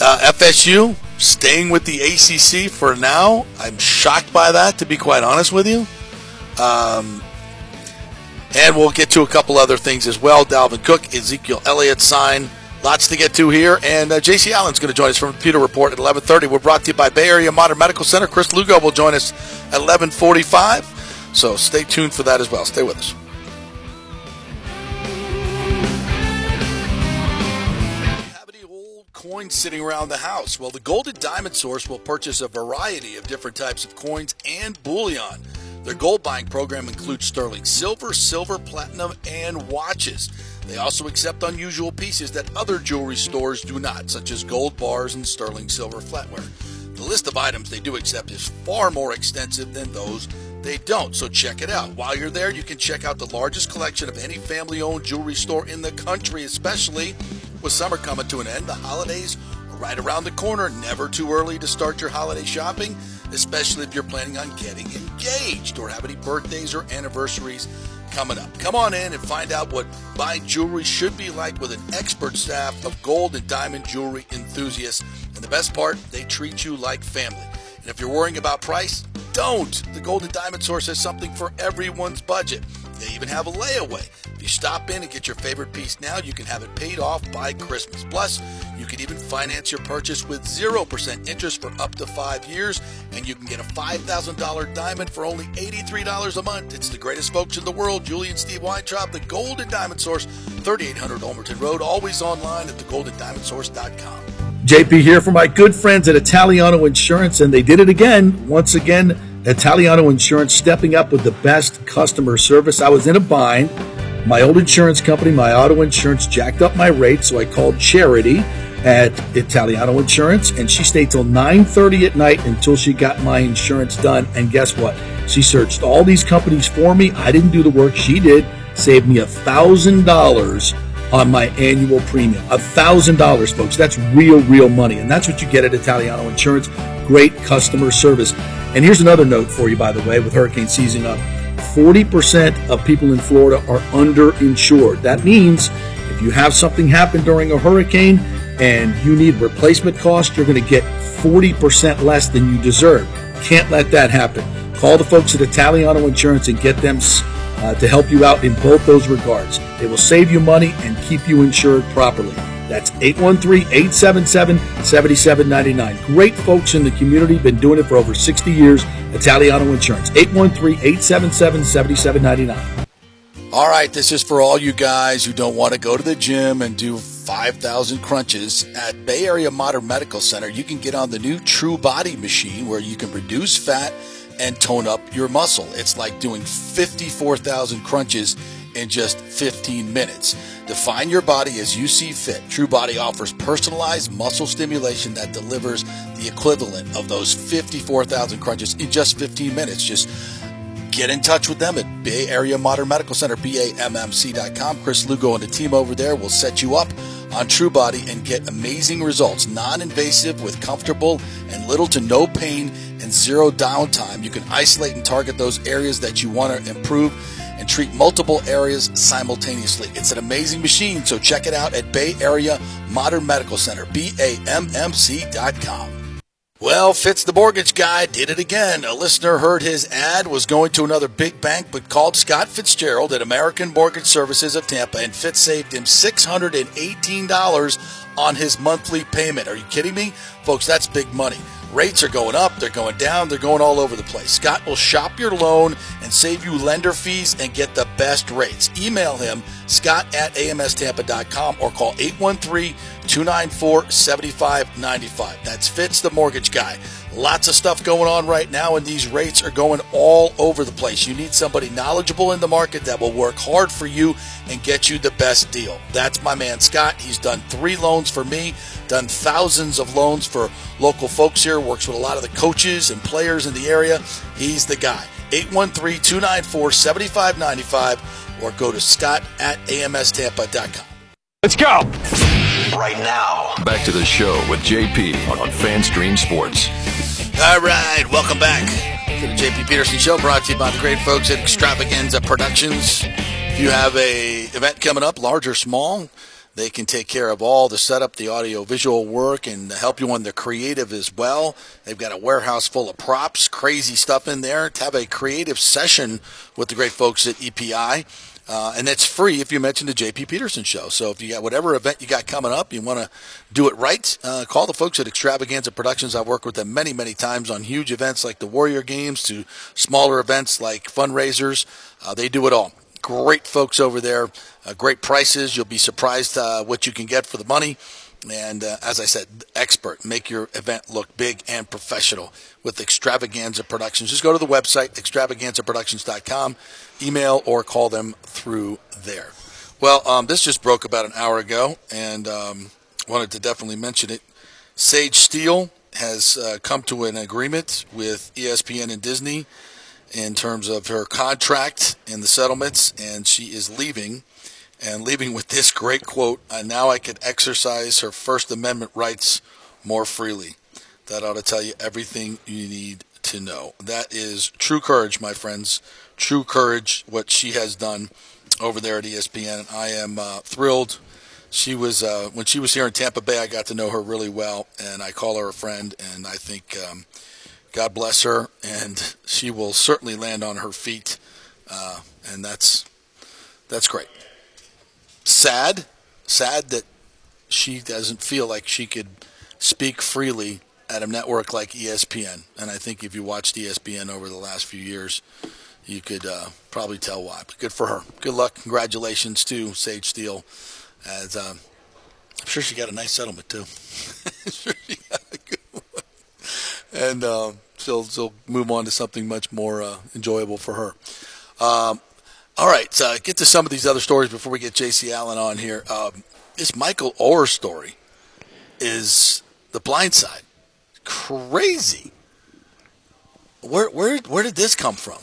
uh, FSU staying with the ACC for now. I'm shocked by that, to be quite honest with you. Um, and we'll get to a couple other things as well. Dalvin Cook, Ezekiel Elliott sign. Lots to get to here, and uh, J.C. Allen's going to join us from the Pewter Report at 11:30. We're brought to you by Bay Area Modern Medical Center. Chris Lugo will join us at 11:45. So stay tuned for that as well. Stay with us. Coins sitting around the house? Well, the Gold and Diamond Source will purchase a variety of different types of coins and bullion. Their gold buying program includes sterling silver, silver, platinum, and watches. They also accept unusual pieces that other jewelry stores do not, such as gold bars and sterling silver flatware. The list of items they do accept is far more extensive than those they don't, so check it out. While you're there, you can check out the largest collection of any family owned jewelry store in the country, especially with summer coming to an end, the holidays are right around the corner. Never too early to start your holiday shopping, especially if you're planning on getting engaged or have any birthdays or anniversaries coming up. Come on in and find out what buying jewelry should be like with an expert staff of gold and diamond jewelry enthusiasts. And the best part, they treat you like family. And if you're worrying about price, don't. The Gold and Diamond Source has something for everyone's budget. They even have a layaway. If you stop in and get your favorite piece now, you can have it paid off by Christmas. Plus, you can even finance your purchase with 0% interest for up to five years, and you can get a $5,000 diamond for only $83 a month. It's the greatest folks in the world, Julie and Steve Weintraub, the Golden Diamond Source, 3800 Ulmerton Road, always online at thegoldendiamondsource.com. JP here for my good friends at Italiano Insurance, and they did it again. Once again, Italiano Insurance stepping up with the best customer service. I was in a bind. My old insurance company, my auto insurance, jacked up my rate, so I called Charity at Italiano Insurance, and she stayed till 9:30 at night until she got my insurance done. And guess what? She searched all these companies for me. I didn't do the work; she did. Saved me a thousand dollars on my annual premium. A thousand dollars, folks. That's real, real money, and that's what you get at Italiano Insurance. Great customer service. And here's another note for you, by the way, with hurricane season up. 40% of people in Florida are underinsured. That means if you have something happen during a hurricane and you need replacement cost, you're going to get 40% less than you deserve. Can't let that happen. Call the folks at Italiano Insurance and get them uh, to help you out in both those regards. They will save you money and keep you insured properly. That's 813-877-7799. Great folks in the community, been doing it for over 60 years. Italiano Insurance, 813-877-7799. All right, this is for all you guys who don't want to go to the gym and do 5,000 crunches. At Bay Area Modern Medical Center, you can get on the new True Body machine where you can reduce fat and tone up your muscle. It's like doing 54,000 crunches in just 15 minutes. Define your body as you see fit. True Body offers personalized muscle stimulation that delivers the equivalent of those 54,000 crunches in just 15 minutes. Just get in touch with them at Bay Area Modern Medical Center, BAMMC.com. Chris Lugo and the team over there will set you up on True Body and get amazing results. Non invasive with comfortable and little to no pain and zero downtime. You can isolate and target those areas that you want to improve and treat multiple areas simultaneously. It's an amazing machine, so check it out at Bay Area Modern Medical Center, BAMMC.com. Well, Fitz the mortgage guy did it again. A listener heard his ad, was going to another big bank, but called Scott Fitzgerald at American Mortgage Services of Tampa, and Fitz saved him $618 on his monthly payment. Are you kidding me? Folks, that's big money. Rates are going up, they're going down, they're going all over the place. Scott will shop your loan and save you lender fees and get the best rates. Email him, scott at amstampa.com or call 813 294 7595. That's Fitz, the mortgage guy. Lots of stuff going on right now, and these rates are going all over the place. You need somebody knowledgeable in the market that will work hard for you and get you the best deal. That's my man Scott. He's done three loans for me, done thousands of loans for local folks here, works with a lot of the coaches and players in the area. He's the guy. 813 294 7595 or go to scott at amstampa.com. Let's go! Right now. Back to the show with JP on FanStream Sports. All right, welcome back to the JP Peterson Show, brought to you by the great folks at Extravaganza Productions. If you have a event coming up, large or small, they can take care of all the setup, the audio visual work, and help you on the creative as well. They've got a warehouse full of props, crazy stuff in there. To have a creative session with the great folks at EPI. Uh, and that's free if you mention the JP Peterson show. So if you got whatever event you got coming up, you want to do it right, uh, call the folks at Extravaganza Productions. I've worked with them many, many times on huge events like the Warrior Games to smaller events like fundraisers. Uh, they do it all. Great folks over there, uh, great prices. You'll be surprised uh, what you can get for the money. And uh, as I said, expert. Make your event look big and professional with Extravaganza Productions. Just go to the website, extravaganzaproductions.com, email or call them through there. Well, um, this just broke about an hour ago, and um, wanted to definitely mention it. Sage Steele has uh, come to an agreement with ESPN and Disney in terms of her contract and the settlements, and she is leaving and leaving with this great quote and now I can exercise her First Amendment rights more freely. That ought to tell you everything you need to know. That is true courage, my friends. True courage, what she has done over there at ESPN. I am uh, thrilled. She was uh, when she was here in Tampa Bay. I got to know her really well, and I call her a friend. And I think um, God bless her, and she will certainly land on her feet. Uh, and that's That's great. Sad, sad that she doesn't feel like she could speak freely at a network like ESPN. And I think if you watched ESPN over the last few years, you could uh, probably tell why. But good for her. Good luck. Congratulations to Sage Steele. As uh, I'm sure she got a nice settlement too. *laughs* sure she got a good one. And uh, she'll she'll move on to something much more uh, enjoyable for her. Um, all right, so get to some of these other stories before we get J.C. Allen on here. Um, this Michael Oher story is the blind side. Crazy. Where where where did this come from?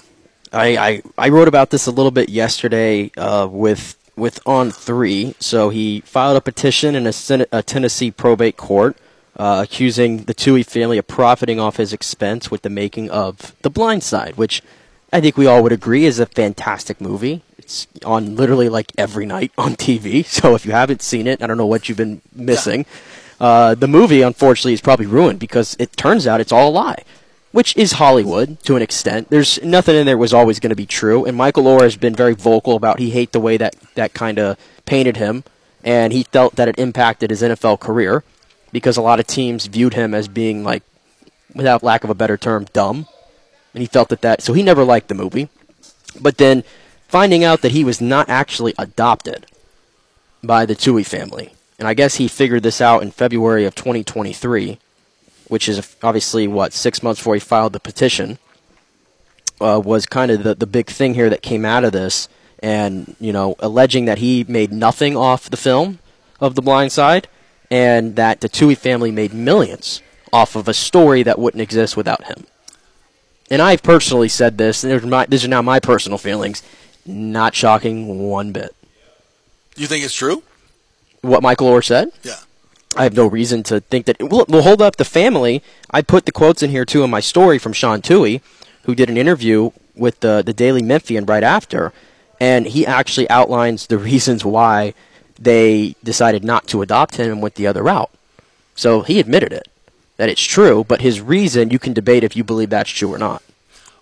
I, I, I wrote about this a little bit yesterday uh, with with on three. So he filed a petition in a, a Tennessee probate court uh, accusing the Tuohy family of profiting off his expense with the making of The Blind Side, which I think we all would agree is a fantastic movie. It's on literally like every night on TV. *laughs* So if you haven't seen it, I don't know what you've been missing. Uh, the movie, unfortunately, is probably ruined because it turns out it's all a lie which is Hollywood to an extent. There's nothing in there was always going to be true, and Michael Oher has been very vocal about he hate the way that that kind of painted him, and he felt that it impacted his NFL career because a lot of teams viewed him as being like, without lack of a better term, dumb, and he felt that that so he never liked the movie, but then finding out that he was not actually adopted by the Tuohy family, and I guess he figured this out in February of 2023 which is obviously what six months before he filed the petition, uh, was kind of the the big thing here that came out of this, and you know, alleging that he made nothing off the film of The Blind Side, and that the Tuohy family made millions off of a story that wouldn't exist without him. And I've personally said this, and my, these are now my personal feelings. Not shocking one bit. You think it's true? What Michael Oher said? Yeah. I have no reason to think that. We'll, we'll hold up the family. I put the quotes in here too in my story from Sean Tuohy, who did an interview with the the Daily Memphian right after, and he actually outlines the *laughs* reasons why they decided not to adopt him and went the other route. So he admitted it that it's true, but his reason you can debate if you believe that's true or not.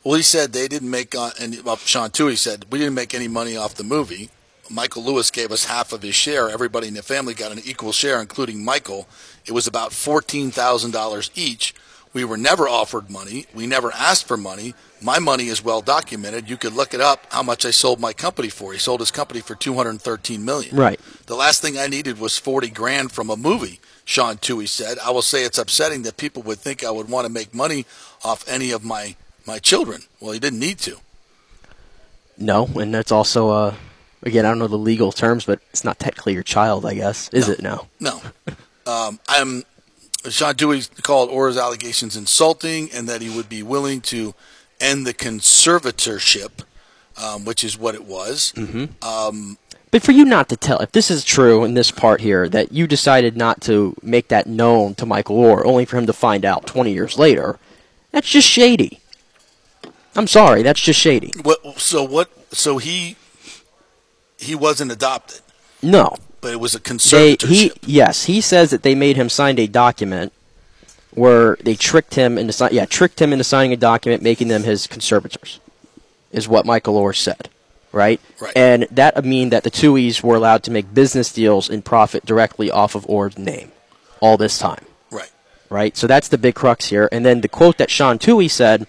Well, he said they didn't make, uh, and well, Sean said we didn't make any money off the movie. Michael Lewis gave us half of his share. Everybody in the family got an equal share, including Michael. It was about fourteen thousand dollars each. We were never offered money. We never asked for money. My money is well documented. You could look it up. How much I sold my company for? He sold his company for two hundred thirteen million. Right. The last thing I needed was forty grand from a movie. Sean Tuohy said. I will say it's upsetting that people would think I would want to make money off any of my my children. Well, he didn't need to. No, and that's also uh, again I don't know the legal terms, but it's not technically your child, I guess, is No. it? No. No. um, I'm Sean Tuohy called Oher's allegations insulting and that he would be willing to end the conservatorship, um, which is what it was. But for you not to tell, if this is true in this part here, that you decided not to make that known to Michael Oher, only for him to find out 20 years later, that's just shady. I'm sorry, that's just shady. What, so what? So he he wasn't adopted, No. but it was a They, conservatorship. he, yes, he says that they made him sign a document where they tricked him into sign, yeah, tricked him into signing a document making them his conservators, is what Michael Oher said, right? Right. And that would mean that the Tuohys were allowed to make business deals and profit directly off of Oher's name all this time. right. right? So that's the big crux here. And then the quote that Sean Tuohy said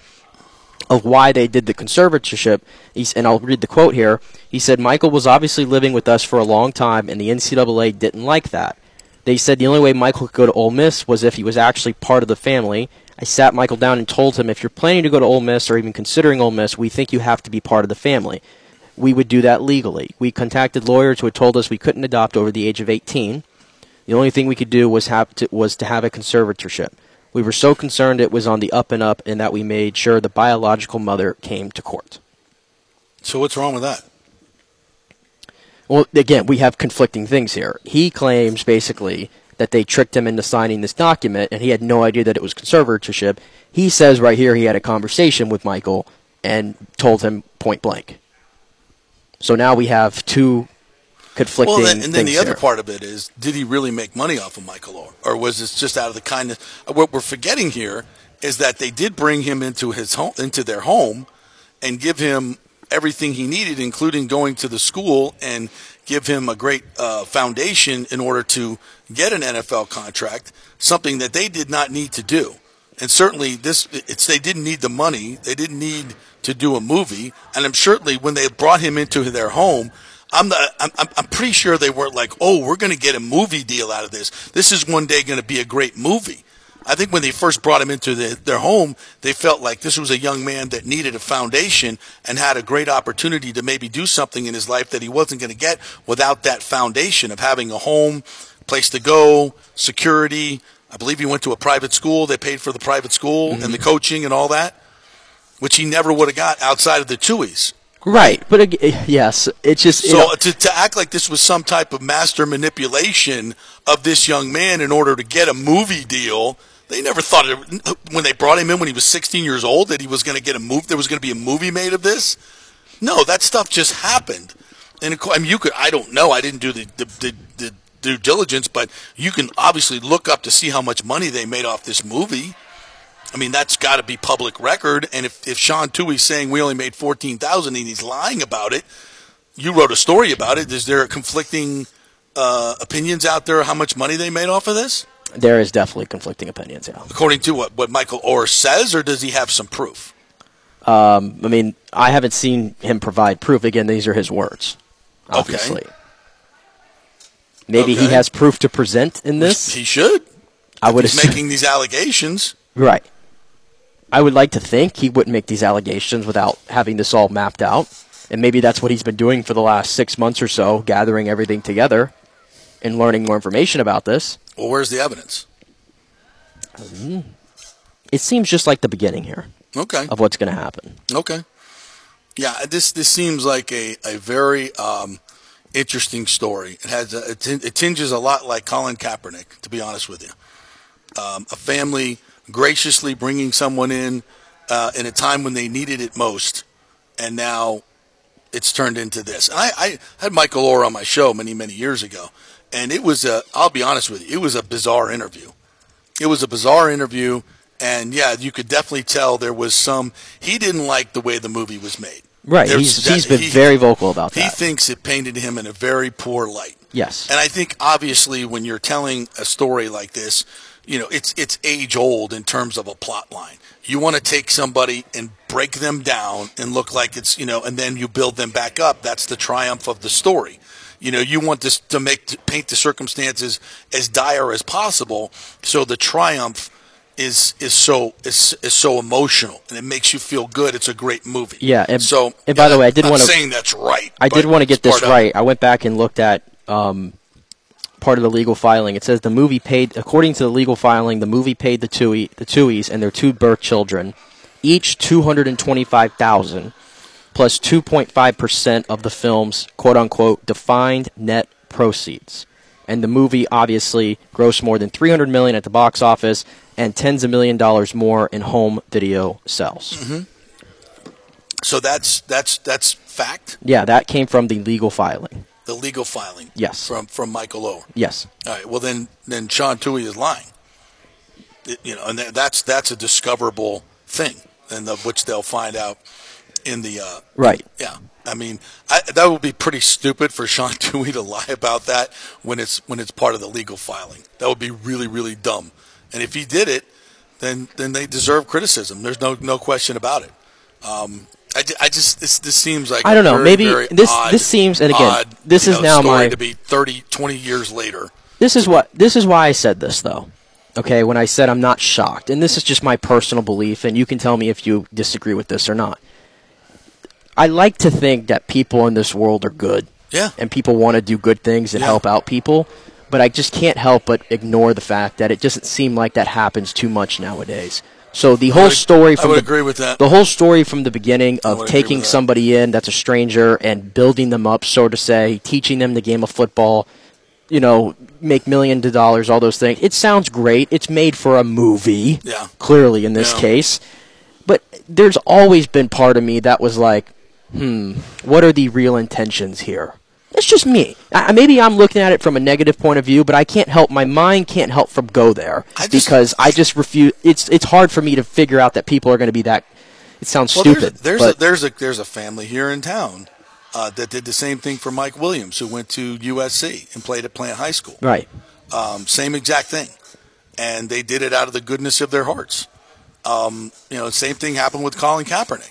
of why they did the conservatorship, he's, and I'll read the quote here. He said, Michael was obviously living with us for a long time, and the NCAA didn't like that. They said the only way Michael could go to Ole Miss was if he was actually part of the family. I sat Michael down and told him, if you're planning to go to Ole Miss or even considering Ole Miss, we think you have to be part of the family. We would do that legally. We contacted lawyers who had told us we couldn't adopt over the age of 18. The only thing we could do was have to, was to have a conservatorship. We were so concerned it was on the up and up, and that we made sure the biological mother came to court. So what's wrong with that? Well, again, we have conflicting things here. He claims basically that they tricked him into signing this document, and he had no idea that it was conservatorship. He says right here he had a conversation with Michael and told him point blank. So now we have two conflicting Well, then, and then the other part of it is, did he really make money off of Michael Oher, or was this just out of the kindness? What we're forgetting here is that they did bring him into his home, into their home, and give him everything he needed, including going to the school and give him a great uh, foundation in order to get an NFL contract, something that they did not need to do. And certainly, this it's they didn't need the money. They didn't need to do a movie. And I'm certainly when they brought him into their home, I'm not, I'm, I'm pretty sure they weren't like, oh, we're going to get a movie deal out of this. This is one day going to be a great movie. I think when they first brought him into the, their home, they felt like this was a young man that needed a foundation and had a great opportunity to maybe do something in his life that he wasn't going to get without that foundation of having a home, place to go, security. I believe he went to a private school. They paid for the private school mm-hmm. and the coaching and all that, which he never would have got outside of the Tuohys. Right, but uh, yes, it's just so to, to act like this was some type of master manipulation of this young man in order to get a movie deal they never thought it, when they brought him in when he was 16 years old that he was going to get a move. There was going to be a movie made of this. No, that stuff just happened. And I mean, you could. I don't know. I didn't do the, the, the, the due diligence, but you can obviously look up to see how much money they made off this movie. I mean, that's got to be public record. And if, if Sean Tuohy's saying we only made fourteen thousand and he's lying about it, you wrote a story about it. Is there conflicting uh, opinions out there how much money they made off of this? There is definitely conflicting opinions. Yeah. According to what what Michael Oher says, or does he have some proof? Um, I mean, I haven't seen him provide proof. Again, these are his words. Obviously. Okay. Maybe okay. he has proof to present in this. He should. I would he's assume. making these allegations. Right. I would like to think he wouldn't make these allegations without having this all mapped out. And maybe that's what he's been doing for the last six months or so, gathering everything together and learning more information about this. Well, where's the evidence? It seems just like the beginning here. Okay. Of what's going to happen. Okay. Yeah, this this seems like a a very um, interesting story. It has a, it, it tinges a lot like Colin Kaepernick, to be honest with you. Um, a family graciously bringing someone in uh, in a time when they needed it most, and now it's turned into this. And I, I had Michael Oher on my show many many years ago, and it was a I'll be honest with you, it was a bizarre interview. It was a bizarre interview and yeah, you could definitely tell there was some he didn't like the way the movie was made. Right. There's, he's, he's been he, very vocal about that. He thinks it painted him in a very poor light. Yes. And I think obviously when you're telling a story like this, you know, it's it's age old in terms of a plot line. You want to take somebody and break them down and look like it's, you know, and then you build them back up. That's the triumph of the story. You know, you want this to make to paint the circumstances as dire as possible, so the triumph is is so is, is so emotional and it makes you feel good. It's a great movie. Yeah. And, so, and by the way, I did want to saying that's right. I did want to get this right. I went back and looked at um, part of the legal filing. It says the movie paid, according to the legal filing, the movie paid the Tuohy, the Tuohys and their two birth children each two hundred and twenty-five thousand plus 2.5% of the film's quote unquote defined net proceeds. And the movie obviously grossed more than 300 million at the box office and tens of million dollars more in home video sales. Mm-hmm. So that's that's that's fact. Yeah, that came from the legal filing. The legal filing. Yes. From from Michael Oher. Yes. All right. Well, then then Sean Tuohy is lying. It, you know, and that's that's a discoverable thing, and the, which they'll find out in the uh, right. Yeah, I mean I, that would be pretty stupid for Sean *laughs* Tuohy to lie about that when it's when it's part of the legal filing. That would be really really dumb. And if he did it, then then they deserve criticism. There's no no question about it. Um, I, I just this this seems like I don't know. Very, maybe very this odd, this seems and again odd, this is know, now my to be 30, 20 years later. This is what this is why I said this though. Okay, when I said I'm not shocked, and this is just my personal belief, and you can tell me if you disagree with this or not. I like to think that people in this world are good. Yeah. And people want to do good things and Yeah. help out people. But I just can't help but ignore the fact that it doesn't seem like that happens too much nowadays. So the whole would- story I from would the, agree with that. the whole story from the beginning of taking somebody in that's a stranger and building them up, so to say, teaching them the game of football, you know, make millions of dollars, all those things. It sounds great. It's made for a movie. Yeah. Clearly, in this Yeah. case, but there's always been part of me that was like, hmm, what are the real intentions here? It's just me. I, maybe I'm looking at it from a negative point of view, but I can't help. My mind can't help from go there I just- because I just refuse. It's it's hard for me to figure out that people are going to be that. it sounds Well, stupid. there's, a, there's a there's a there's a family here in town uh, that did the same thing for Mike Williams, who went to USC and played at Plant High School. right. Um, same exact thing, and they did it out of the goodness of their hearts. Um, you know, same thing happened with Colin Kaepernick.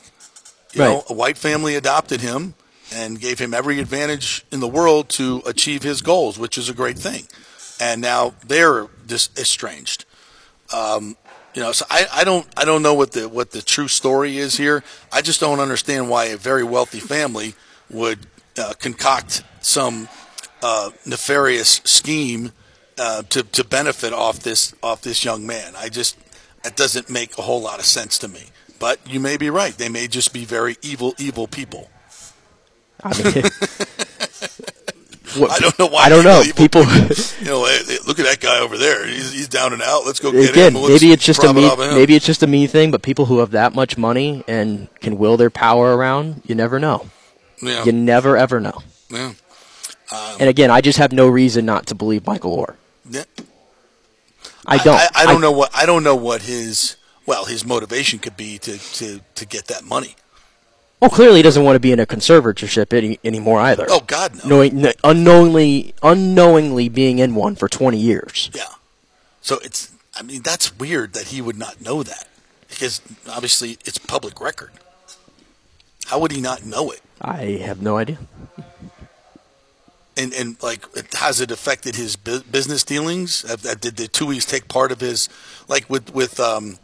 You know, a white family adopted him and gave him every advantage in the world to achieve his goals, which is a great thing. And now they're dis- estranged. Um, you know, so I, I don't I don't know what the what the true story is here. I just don't understand why a very wealthy family would uh, concoct some uh, nefarious scheme uh, to to benefit off this off this young man. I just that doesn't make a whole lot of sense to me. But you may be right. They may just be very evil, evil people. I mean, what- *laughs* I don't know why. I don't know. evil People. You know, hey, hey, look at that guy over there. He's, he's down and out. Let's go get Again, him. Let's maybe it's just a profit me. off of him. Maybe it's just a me thing. But people who have that much money and can will their power around, you never know. Yeah. You never ever know. yeah. Um, and again, I just have no reason not to believe Michael Oher. Yeah. I don't. I, I don't know what I don't know what his well his motivation could be to, to, to get that money. Well, clearly he doesn't want to be in a conservatorship any, anymore either. Oh God no. Knowing, unknowingly, unknowingly being in one for 20 years. Yeah. So it's I mean that's weird that he would not know that because obviously it's public record. How would he not know it? I have no idea. And and like it- has it affected his bu- business dealings? Did the Tuohys take part of his like with with um,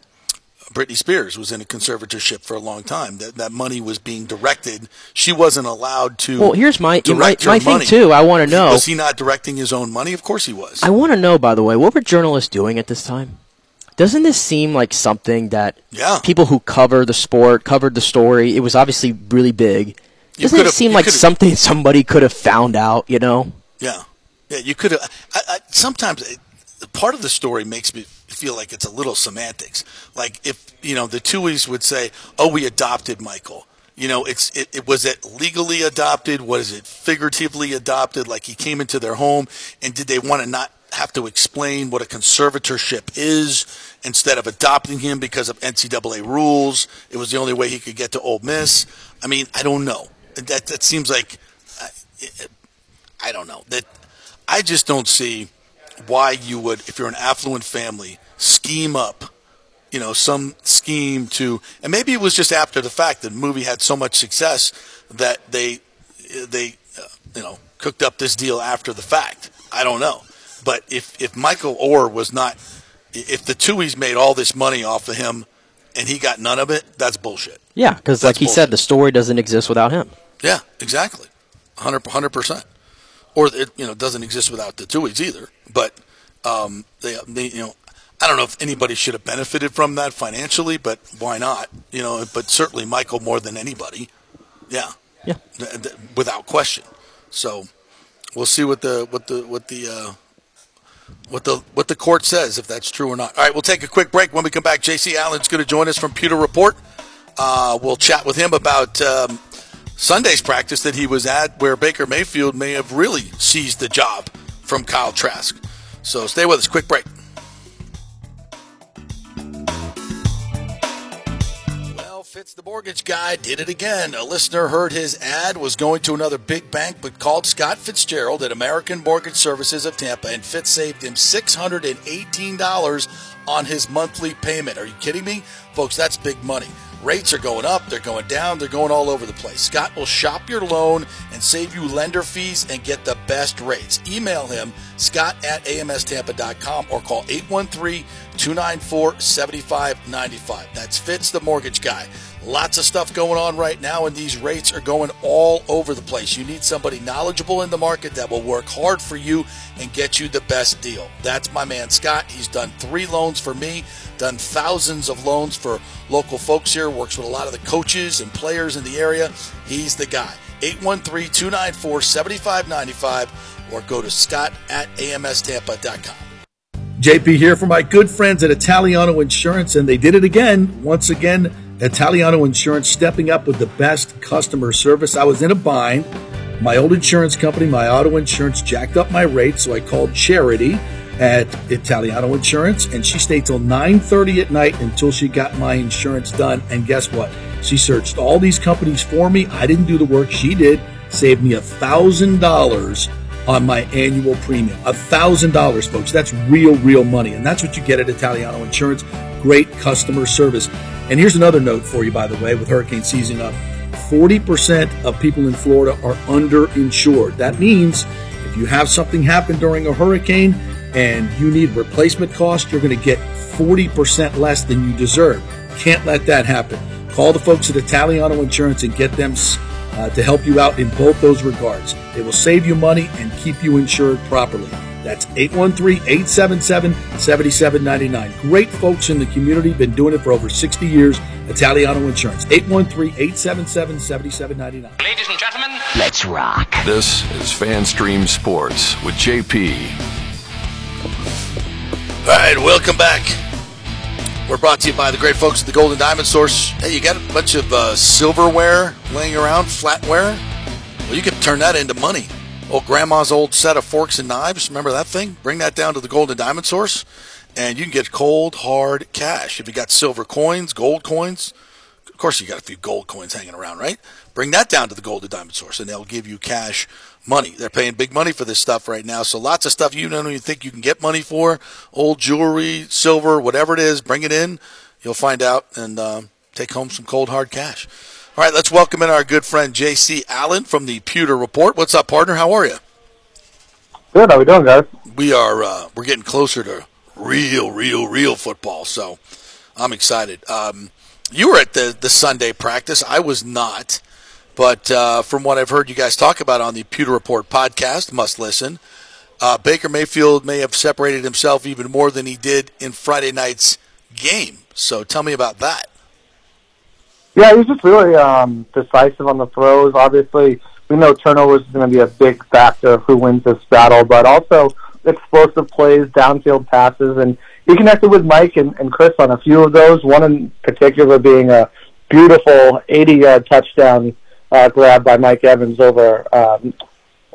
Britney Spears was in a conservatorship for a long time. That that money was being directed. She wasn't allowed to. Well, here's my my, my thing too. I want to know. Was he not directing his own money? Of course he was. I want to know, by the way, what were journalists doing at this time? Doesn't this seem like something that Yeah. people who cover the sport covered the story? It was obviously really big. Doesn't it seem like something *laughs* somebody could have found out? You know? Yeah, yeah. You could have. I, I, sometimes it, part of the story makes me feel like it's a little semantics. Like if you know the Tuohys would say, "Oh, we adopted Michael." You know, it's it, it was it legally adopted? Was it figuratively adopted? Like he came into their home, and did they want to not have to explain what a conservatorship is instead of adopting him because of NCAA rules? It was the only way he could get to Ole Miss. I mean, I don't know. That that seems like I don't know that I just don't see why you would, if you're an affluent family, scheme up, you know, some scheme to, and maybe it was just after the fact that the movie had so much success that they, they, uh, you know, cooked up this deal after the fact. I don't know, but if if Michael Oher was not, if the Tuohys made all this money off of him, and he got none of it, that's bullshit. Yeah, because like he said, the story doesn't exist without him. Yeah, exactly, 100 percent. Or it you know doesn't exist without the Tuohys either. But um, they, they you know I don't know if anybody should have benefited from that financially, but why not? You know, but certainly Michael more than anybody. Yeah, Yeah. th- th- without question. So we'll see what the what the what the uh, what the what the court says if that's true or not. All right, we'll take a quick break. When we come back, J.C. Allen's going to join us from Pewter Report. Uh, we'll chat with him about um, Sunday's practice that he was at, where Baker Mayfield may have really seized the job from Kyle Trask. So stay with us. Quick break. Fitz the mortgage guy did it again. A listener heard his ad, was going to another big bank, but called Scott Fitzgerald at American Mortgage Services of Tampa, and Fitz saved him $618 on his monthly payment. Are you kidding me? Folks, that's big money. Rates are going up, they're going down, they're going all over the place. Scott will shop your loan and save you lender fees and get the best rates. Email him, scott at amstampa.com or call 813 294 7595. That's Fitz, the mortgage guy. Lots of stuff going on right now, and these rates are going all over the place. You need somebody knowledgeable in the market that will work hard for you and get you the best deal. That's my man Scott. He's done three loans for me, done thousands of loans for local folks here, works with a lot of the coaches and players in the area. He's the guy. 813 294 7595 or go to scott at amstampa.com. JP here for my good friends at Italiano Insurance, and they did it again. Once again, Italiano Insurance stepping up with the best customer service. I was in a bind. My old insurance company, my auto insurance, jacked up my rates, so I called Charity. at Italiano Insurance, and she stayed till 9:30 at night until she got my insurance done. And guess what? She searched all these companies for me. I didn't do the work; she did. Saved me a thousand dollars on my annual premium. A thousand dollars, folks. That's real, real money, and that's what you get at Italiano Insurance. Great customer service. And here's another note for you, by the way, with hurricane season up. 40% of people in Florida are underinsured. That means if you have something happen during a hurricane and you need replacement cost, you're going to get 40% less than you deserve. Can't let that happen. Call the folks at Italiano Insurance and get them uh, to help you out in both those regards. They will save you money and keep you insured properly. That's 813-877-7799. Great folks in the community, been doing it for over 60 years. Italiano Insurance. 813-877-7799. Ladies and gentlemen, Let's rock. This is FanStream Sports with JP. All right, welcome back. We're brought to you by the great folks at the Golden Diamond Source. Hey, you got a bunch of uh, silverware laying around, flatware? Well, you can turn that into money. Oh, grandma's old set of forks and knives. Remember that thing? Bring that down to the Golden Diamond Source, and you can get cold, hard cash. If you got silver coins, gold coins, of course you got a few gold coins hanging around, right? Bring that down to the Golden Diamond Source, and they'll give you cash money. They're paying big money for this stuff right now. So lots of stuff you don't even think you can get money for. Old jewelry, silver, whatever it is, bring it in. You'll find out and um, take home some cold hard cash. All right, let's welcome in our good friend J.C. Allen from the Pewter Report. What's up, partner? How are you? Good. How we doing, guys? We are. Uh, we're getting closer to real, real, real football. So I'm excited. Um, you were at the the Sunday practice. I was not. But uh, from what I've heard you guys talk about on the Pewter Report podcast, must listen, uh, Baker Mayfield may have separated himself even more than he did in Friday night's game. So tell me about that. Yeah, he was just really um, decisive on the throws. Obviously, we know turnovers is going to be a big factor of who wins this battle, but also explosive plays, downfield passes, and he connected with Mike and, and Chris on a few of those. One in particular being a beautiful 80-yard touchdown uh, grab by Mike Evans over um,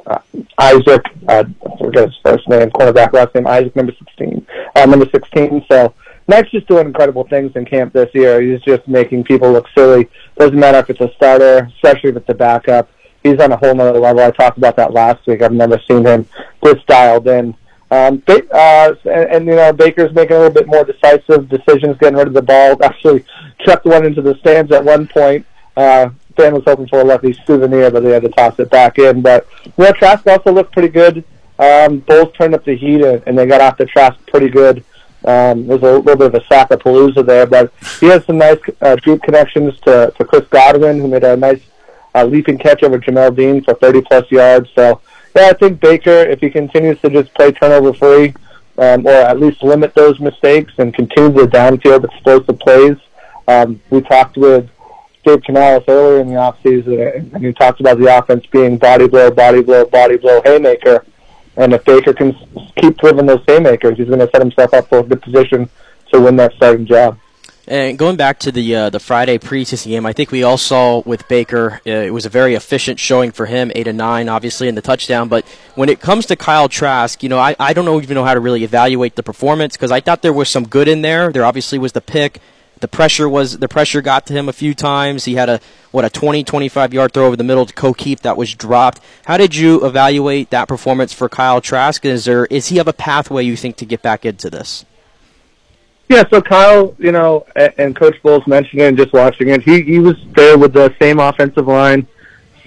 uh, Isaac. Uh, I forget his first name, cornerback last name Isaac, number 16. Uh, number 16. So Mike's just doing incredible things in camp this year. He's just making people look silly. Doesn't matter if it's a starter, especially if it's a backup. He's on a whole nother level. I talked about that last week. I've never seen him this dialed in. Um, ba- uh, and, and you know Baker's making a little bit more decisive decisions, getting rid of the ball. *laughs* Actually, chucked one into the stands at one point. Uh, fan was hoping for a lucky souvenir, but they had to toss it back in. But you Trask also looked pretty good. Um, Bowles turned up the heat, and, and they got off the Trask pretty good. Um, there's a little bit of a Sackapalooza there, but he has some nice uh, deep connections to, to Chris Godwin, who made a nice uh, leaping catch over Jamel Dean for 30 plus yards. So, yeah, I think Baker, if he continues to just play turnover free, um, or at least limit those mistakes and continue the downfield explosive plays. Um, we talked with Dave Canales earlier in the offseason, and he talked about the offense being body blow, body blow, body blow, haymaker. And if Baker can keep throwing those haymakers, he's going to set himself up for a good position to win that starting job. And going back to the uh, the Friday preseason game, I think we all saw with Baker, uh, it was a very efficient showing for him, eight and nine, obviously in the touchdown. But when it comes to Kyle Trask, you know, I, I don't know even know how to really evaluate the performance because I thought there was some good in there. There obviously was the pick. The pressure was the pressure got to him a few times. He had a what a 20 25 yard throw over the middle to Ko Kieft that was dropped. How did you evaluate that performance for Kyle Trask? Is there is he have a pathway you think to get back into this? Yeah, so Kyle, you know, and Coach Bowles mentioned it and just watching it, he, he was there with the same offensive line,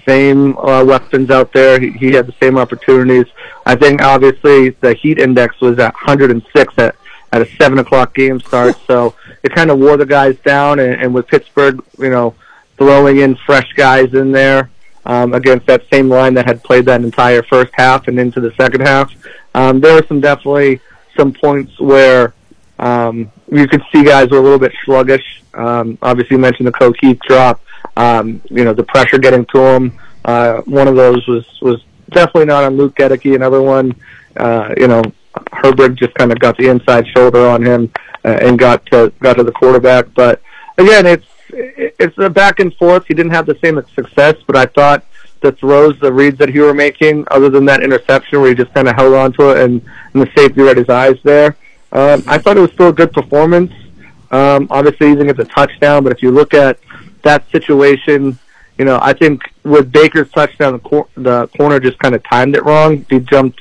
same uh, weapons out there. He, he had the same opportunities. I think obviously the heat index was at 106 at, at a 7 o'clock game start, so it kind of wore the guys down. And, and with Pittsburgh, you know, throwing in fresh guys in there um, against that same line that had played that entire first half and into the second half, um, there were some definitely some points where um, you could see guys were a little bit sluggish. Um, obviously, you mentioned the Ko Kieft drop. Um, you know, the pressure getting to him. Uh, one of those was was definitely not on Luke Goedeke. Another one, uh, you know, Herbig just kind of got the inside shoulder on him uh, and got to got to the quarterback. But again, it's it's a back and forth. He didn't have the same success, but I thought the throws, the reads that he were making, other than that interception where he just kind of held on to it and, and the safety read his eyes there. Um, I thought it was still a good performance. Um, obviously, he didn't get the touchdown, but if you look at that situation, you know, I think with Baker's touchdown, the, cor- the corner just kind of timed it wrong. He jumped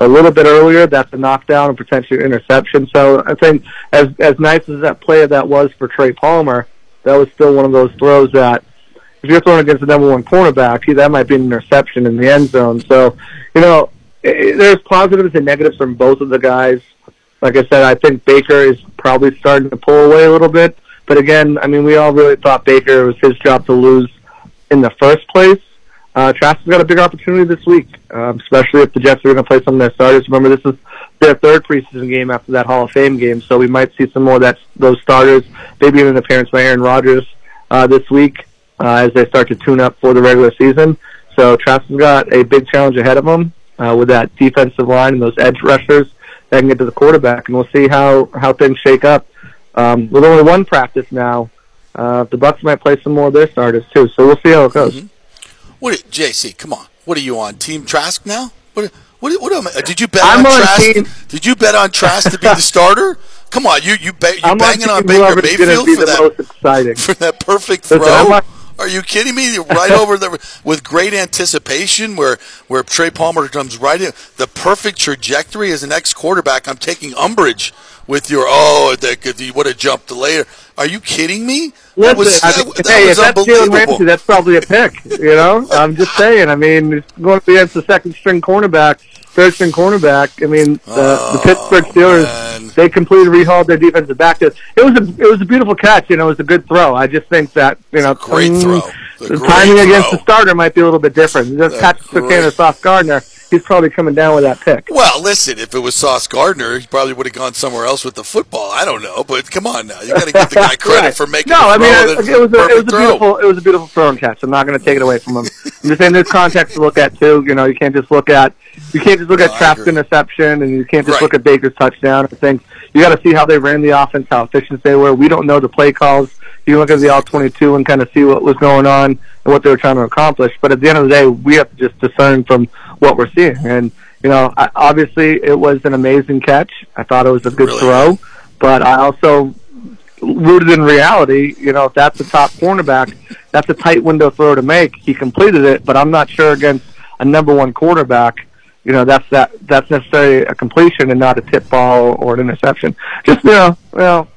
a little bit earlier. That's a knockdown and potentially interception. So I think as as nice as that play that was for Trey Palmer, that was still one of those throws that if you're throwing against the number one cornerback, that might be an interception in the end zone. So, you know, it, there's positives and negatives from both of the guys. Like I said, I think Baker is probably starting to pull away a little bit. But again, I mean, we all really thought Baker was his job to lose in the first place. Uh, Trask has got a big opportunity this week, um, especially if the Jets are going to play some of their starters. Remember, this is their third preseason game after that Hall of Fame game, so we might see some more of that those starters, maybe even an appearance by Aaron Rodgers uh, this week uh, as they start to tune up for the regular season. So Trask has got a big challenge ahead of him uh, with that defensive line and those edge rushers that can get to the quarterback, and we'll see how how things shake up. Um, with only one practice now, uh, the Bucks might play some more of their starters too. So we'll see how it goes. Mm-hmm. What, JC? Come on. What are you on? Team Trask now? What? What? What? Am I, did you bet I'm on, on Trask? team- Did you bet on Trask to be the *laughs* starter? Come on, you you bet you I'm banging on, on Baker Mayfield for the that most exciting. *laughs* for that perfect throw? On- Are you kidding me? Right over there with great anticipation, where where Trey Palmer comes right in, the perfect trajectory as an ex quarterback. I'm taking umbrage with your oh, that if he would have jumped later. Are you kidding me? That was, I mean, that hey, was if that's Jalen. Ramsey, that's probably a pick. You know, *laughs* I'm just saying. I mean, it's going up against the second string cornerback, third string cornerback. I mean, the, Oh, the Pittsburgh Steelers man. they completely rehauled their defensive back. It was a it was a beautiful catch. You know, it was a good throw. I just think that you know, great throw. The great timing against the starter might be a little bit different. Just catch took great- in Sauce Gardner. He's probably coming down with that pick. Well, listen, if it was Sauce Gardner, he probably would have gone somewhere else with the football. I don't know, but come on now, you got to give the guy *laughs* credit Right. for making. No, I mean it, it was a, it was a throw. beautiful it was a beautiful throw and catch. I'm not going to take it away from him. I'm just saying there's context to look at too. You know, you can't just look at you can't just look No, at Trask's interception and you can't just Right. look at Baker's touchdown. I think you got to see how they ran the offense, how efficient they were. We don't know the play calls. You look at the all 22 and kind of see what was going on and what they were trying to accomplish. But at the end of the day, we have to just discern from what we're seeing. And you know, I, obviously it was an amazing catch. I thought it was a good Really throw, but I also rooted in reality, you know, if that's a top cornerback, that's a tight window throw to make. He completed it, but I'm not sure against a number one quarterback, you know, that's that that's necessarily a completion and not a tip ball or an interception. Just you know, well,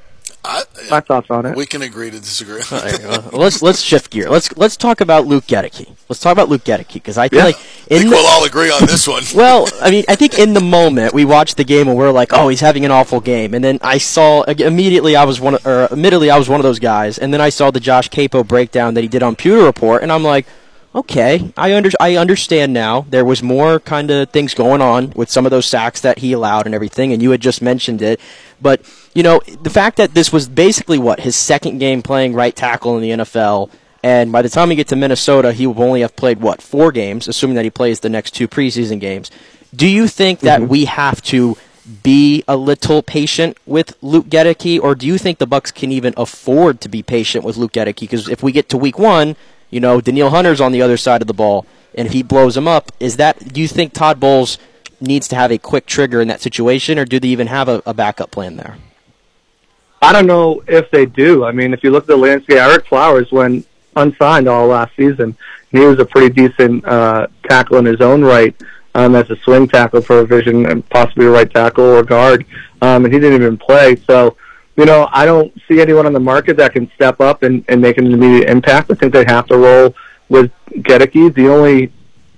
I, my thoughts on it. we can agree to disagree. Uh, let's let's shift gear. Let's let's talk about Luke Goedeke. Let's talk about Luke Goedeke because I feel Yeah. like I think the, we'll all agree on this one. *laughs* well, I mean, I think in the moment we watched the game and we're like, "Oh, he's having an awful game," and then I saw immediately I was one, of, or admittedly I was one of those guys, and then I saw the Josh Queipo breakdown that he did on Pewter Report, and I'm like, "Okay, I under I understand now. There was more kind of things going on with some of those sacks that he allowed and everything, and you had just mentioned it, but you know, the fact that this was basically what his second game playing right tackle in the NFL." And by the time he get to Minnesota, he will only have played what four games, assuming that he plays the next two preseason games. Do you think that mm-hmm. we have to be a little patient with Luke Goedeke, or do you think the Bucks can even afford to be patient with Luke Goedeke? Because if we get to Week One, you know Danielle Hunter's on the other side of the ball, and if he blows him up, is that? Do you think Todd Bowles needs to have a quick trigger in that situation, or do they even have a, a backup plan there? I don't know if they do. I mean, if you look at the landscape, Ereck Flowers went unsigned all last season. He was a pretty decent uh, tackle in his own right um, as a swing tackle for a vision and possibly a right tackle or guard. Um, and he didn't even play. So, you know, I don't see anyone on the market that can step up and, and make an immediate impact. I think they have to roll with Goedeke. The only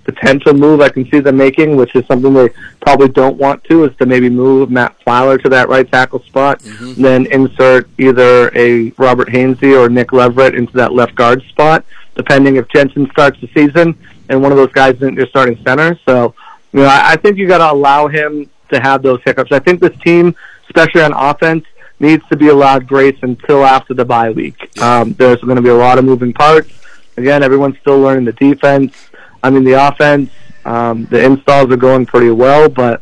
potential move I can see them making, which is something they probably don't want to, is to maybe move Matt Feiler to that right tackle spot, mm-hmm. then insert either a Robert Hainsey or Nick Leverett into that left guard spot, depending if Jensen starts the season and one of those guys isn't your starting center. So, you know, I, I think you got to allow him to have those hiccups. I think this team, especially on offense, needs to be allowed grace until after the bye week. Um, there's going to be a lot of moving parts. Again, everyone's still learning the defense. I mean, the offense, um, the installs are going pretty well, but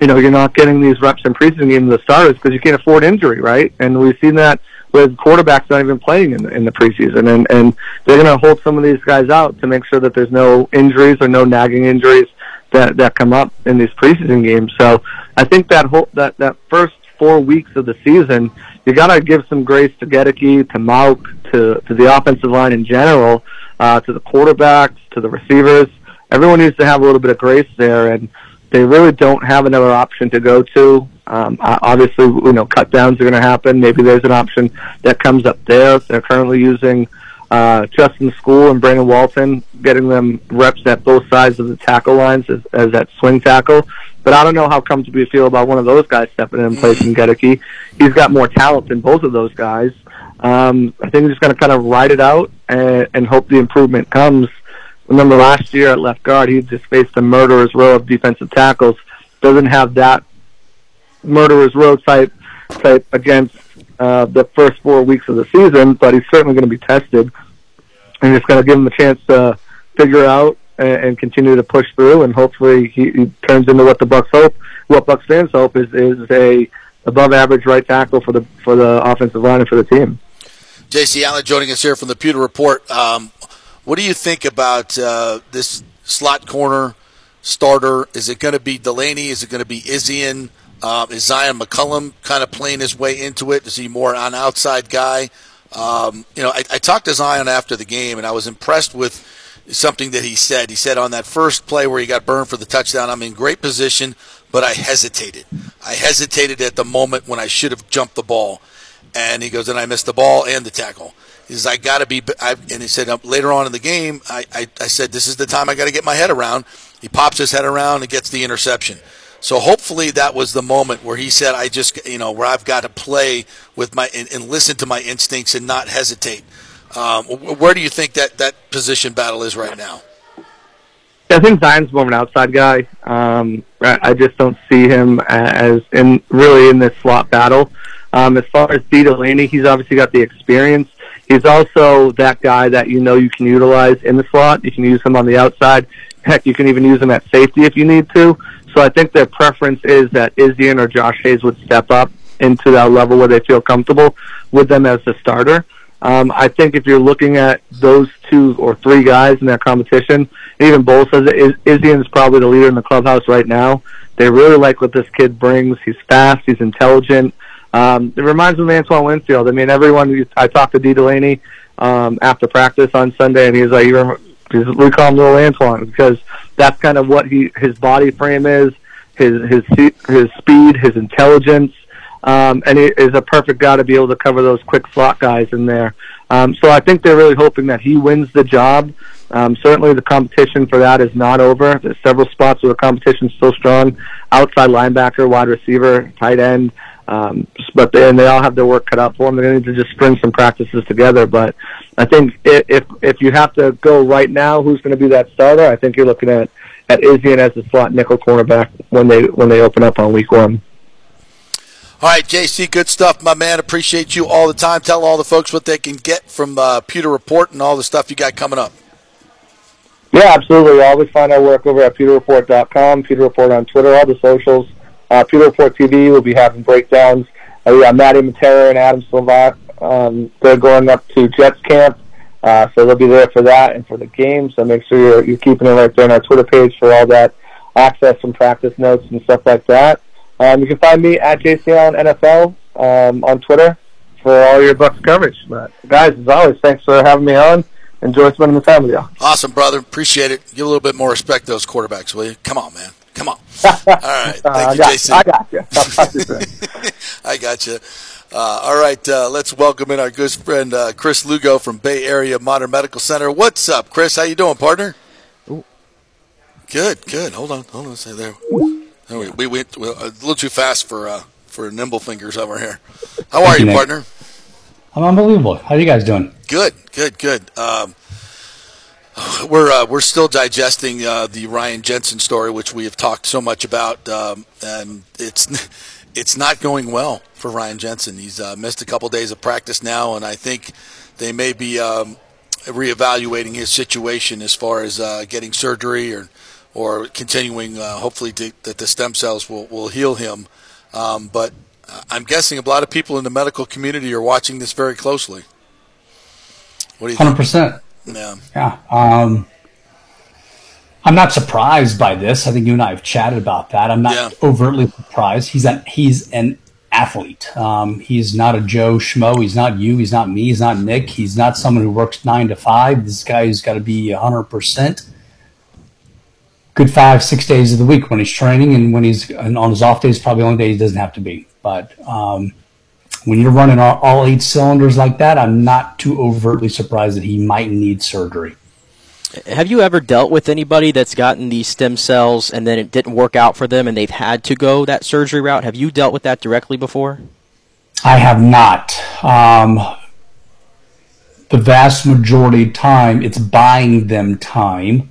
you know, you're not getting these reps in preseason games of the starters because you can't afford injury, right? And we've seen that with quarterbacks not even playing in the, in the preseason, and and they're going to hold some of these guys out to make sure that there's no injuries or no nagging injuries that that come up in these preseason games. So I think that whole that that first four weeks of the season, you got to give some grace to Goedeke, to Mauch, to to the offensive line in general, uh, to the quarterbacks, to the receivers. Everyone needs to have a little bit of grace there, and they really don't have another option to go to. Um, obviously, you know, cut downs are going to happen. Maybe there's an option that comes up there. They're currently using uh, Justin Skule and Brandon Walton, getting them reps at both sides of the tackle lines as, as that swing tackle. But I don't know how comfortable you feel about one of those guys stepping in and placing Goedeke. He's got more talent than both of those guys. Um, I think he's just going to kind of ride it out and, and hope the improvement comes. Remember last year at left guard, he just faced a murderer's row of defensive tackles. Doesn't have that murderer's row type type against uh, the first four weeks of the season, but he's certainly going to be tested, and it's going to give him a chance to figure out and, and continue to push through, and hopefully he, he turns into what the Bucks hope, what Bucks fans hope is is a above average right tackle for the for the offensive line and for the team. J.C. Allen joining us here from the Pewter Report. Um, what do you think about uh, this slot corner starter? Is it going to be Delaney? Is it going to be Izien? Um, is Zyon McCollum kind of playing his way into it? Is he more an outside guy? Um, you know, I, I talked to Zyon after the game, and I was impressed with something that he said. He said on that first play where he got burned for the touchdown, I'm in great position, but I hesitated. I hesitated at the moment when I should have jumped the ball. And he goes, and I missed the ball and the tackle. He says, I got to be, I, and he said, um, later on in the game, I, I, I said, this is the time I got to get my head around. He pops his head around and gets the interception. So hopefully that was the moment where he said, "I just, you know, where I've got to play with my and, and listen to my instincts and not hesitate." Um, where do you think that that position battle is right now? I think Zyon's more of an outside guy. Um, I just don't see him as in really in this slot battle. Um, as far as Dee Delaney, he's obviously got the experience. He's also that guy that you know you can utilize in the slot. You can use him on the outside. Heck, you can even use him at safety if you need to. So I think their preference is that Izien or Josh Hayes would step up into that level where they feel comfortable with them as the starter. Um, I think if you're looking at those two or three guys in that competition, even Bowles says it, Izien is probably the leader in the clubhouse right now. They really like what this kid brings. He's fast. He's intelligent. Um, it reminds me of Antoine Winfield. I mean, everyone. I talked to Dee Delaney um, after practice on Sunday, and he's like, "You we call him Little Antoine because that's kind of what he his body frame is, his his his speed, his intelligence, um, and he is a perfect guy to be able to cover those quick slot guys in there. Um, so I think they're really hoping that he wins the job. Um, certainly, the competition for that is not over. There's several spots where the competition is still strong: outside linebacker, wide receiver, tight end. Um, but they, and they all have their work cut out for them. They're going to need to just string some practices together. But I think if if you have to go right now, who's going to be that starter? I think you're looking at at Izien as the slot nickel cornerback when they when they open up on week one. All right, JC, good stuff, my man. Appreciate you all the time. Tell all the folks what they can get from uh, Pewter Report and all the stuff you got coming up. Yeah, absolutely. Always find our work over at pewterreport.com, Pewter Report on Twitter, all the socials. Uh, Pewter Report TV will be having breakdowns. Uh, we got Maddie Matera and Adam Slovak. Um, they're going up to Jets camp, uh, so they'll be there for that and for the game. So make sure you're, you're keeping it right there on our Twitter page for all that access and practice notes and stuff like that. Um, you can find me at JC Allen NFL um, on Twitter for all your Bucks coverage. But guys, as always, thanks for having me on. Enjoy spending the time with y'all. Awesome, brother. Appreciate it. Give a little bit more respect to those quarterbacks, will you? Come on, man. Come on. *laughs* All right. Thank uh, you, Jason. I got you. *laughs* I got you. Uh, all right, uh, let's welcome in our good friend uh, Chris Lugo from Bay Area Modern Medical Center. What's up, Chris? How you doing, partner? Ooh. Good, good. Hold on, hold on. Say there. We, we went a little too fast for uh, for nimble fingers over here. How are you, partner? I'm unbelievable. How are you guys doing? Good, good, good. Um, we're uh, we're still digesting uh, the Ryan Jensen story, which we have talked so much about, um, and it's *laughs* it's not going well for Ryan Jensen. He's uh, missed a couple days of practice now, and I think they may be um, reevaluating his situation as far as uh, getting surgery or or continuing. Uh, hopefully, to, that the stem cells will will heal him. Um, but I'm guessing a lot of people in the medical community are watching this very closely. What do you Hundred think? percent. Yeah. Yeah. Um, I'm not surprised by this. I think you and I have chatted about that. I'm not Yeah. overtly surprised. He's an he's an athlete. Um, he's not a Joe Schmo. He's not you. He's not me. He's not Nick. He's not someone who works nine to five. This guy's got to be hundred percent good five six days of the week when he's training and when he's and on his off days. Probably the only day he doesn't have to be. But um, when you're running all, all eight cylinders like that, I'm not too overtly surprised that he might need surgery. Have you ever dealt with anybody that's gotten these stem cells and then it didn't work out for them and they've had to go that surgery route? Have you dealt with that directly before? I have not. Um, the vast majority of time, it's buying them time.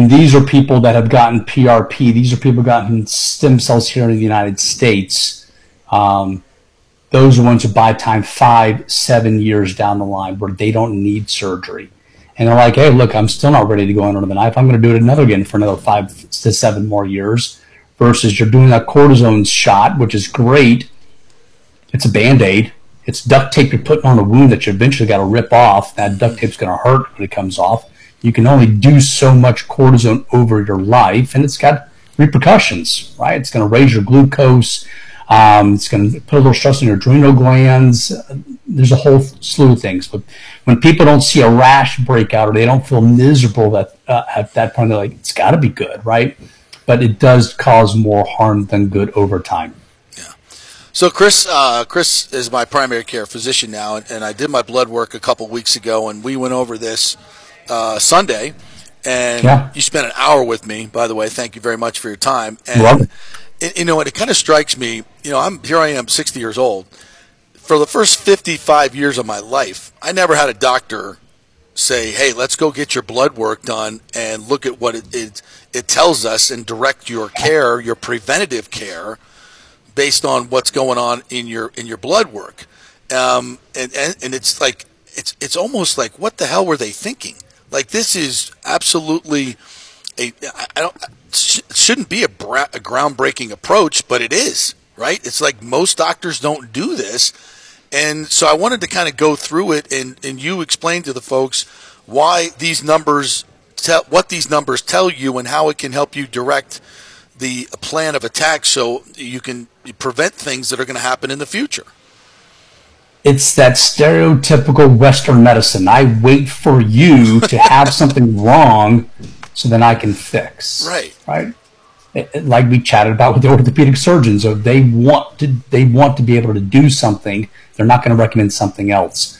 And these are people that have gotten PRP. These are people gotten stem cells here in the United States. Um, those are ones who buy time five, seven years down the line where they don't need surgery. And they're like, hey, look, I'm still not ready to go under the knife. I'm going to do it another again for another five to seven more years. Versus you're doing that cortisone shot, which is great. It's a band aid. It's duct tape you're putting on a wound that you eventually got to rip off. That duct tape's going to hurt when it comes off. You can only do so much cortisone over your life, and it's got repercussions, right? It's going to raise your glucose. Um, it's going to put a little stress on your adrenal glands. There's a whole slew of things. But when people don't see a rash break out or they don't feel miserable at, uh, at that point, they're like, it's got to be good, right? But it does cause more harm than good over time. Yeah. So Chris, uh, Chris is my primary care physician now, and, and I did my blood work a couple weeks ago, and we went over this uh, Sunday. And Yeah. you spent an hour with me, by the way. Thank you very much for your time. And it- you know what? It kind of strikes me. You know, I'm here. I am, 60 years old. For the first 55 years of my life, I never had a doctor say, "Hey, let's go get your blood work done and look at what it it, it tells us and direct your care, your preventative care." based on what's going on in your in your blood work, um, and, and and it's like it's it's almost like what the hell were they thinking? Like this is absolutely a I don't sh- shouldn't be a, bra- a groundbreaking approach, but it is right. It's like most doctors don't do this, and so I wanted to kind of go through it and and you explain to the folks why these numbers tell what these numbers tell you and how it can help you direct the plan of attack so you can prevent things that are going to happen in the future. It's that stereotypical Western medicine. I wait for you to *laughs* have something wrong so then I can fix. Right. Right. It- it- Like we chatted about with the orthopedic surgeons, so they want to they want to be able to do something. They're not going to recommend something else.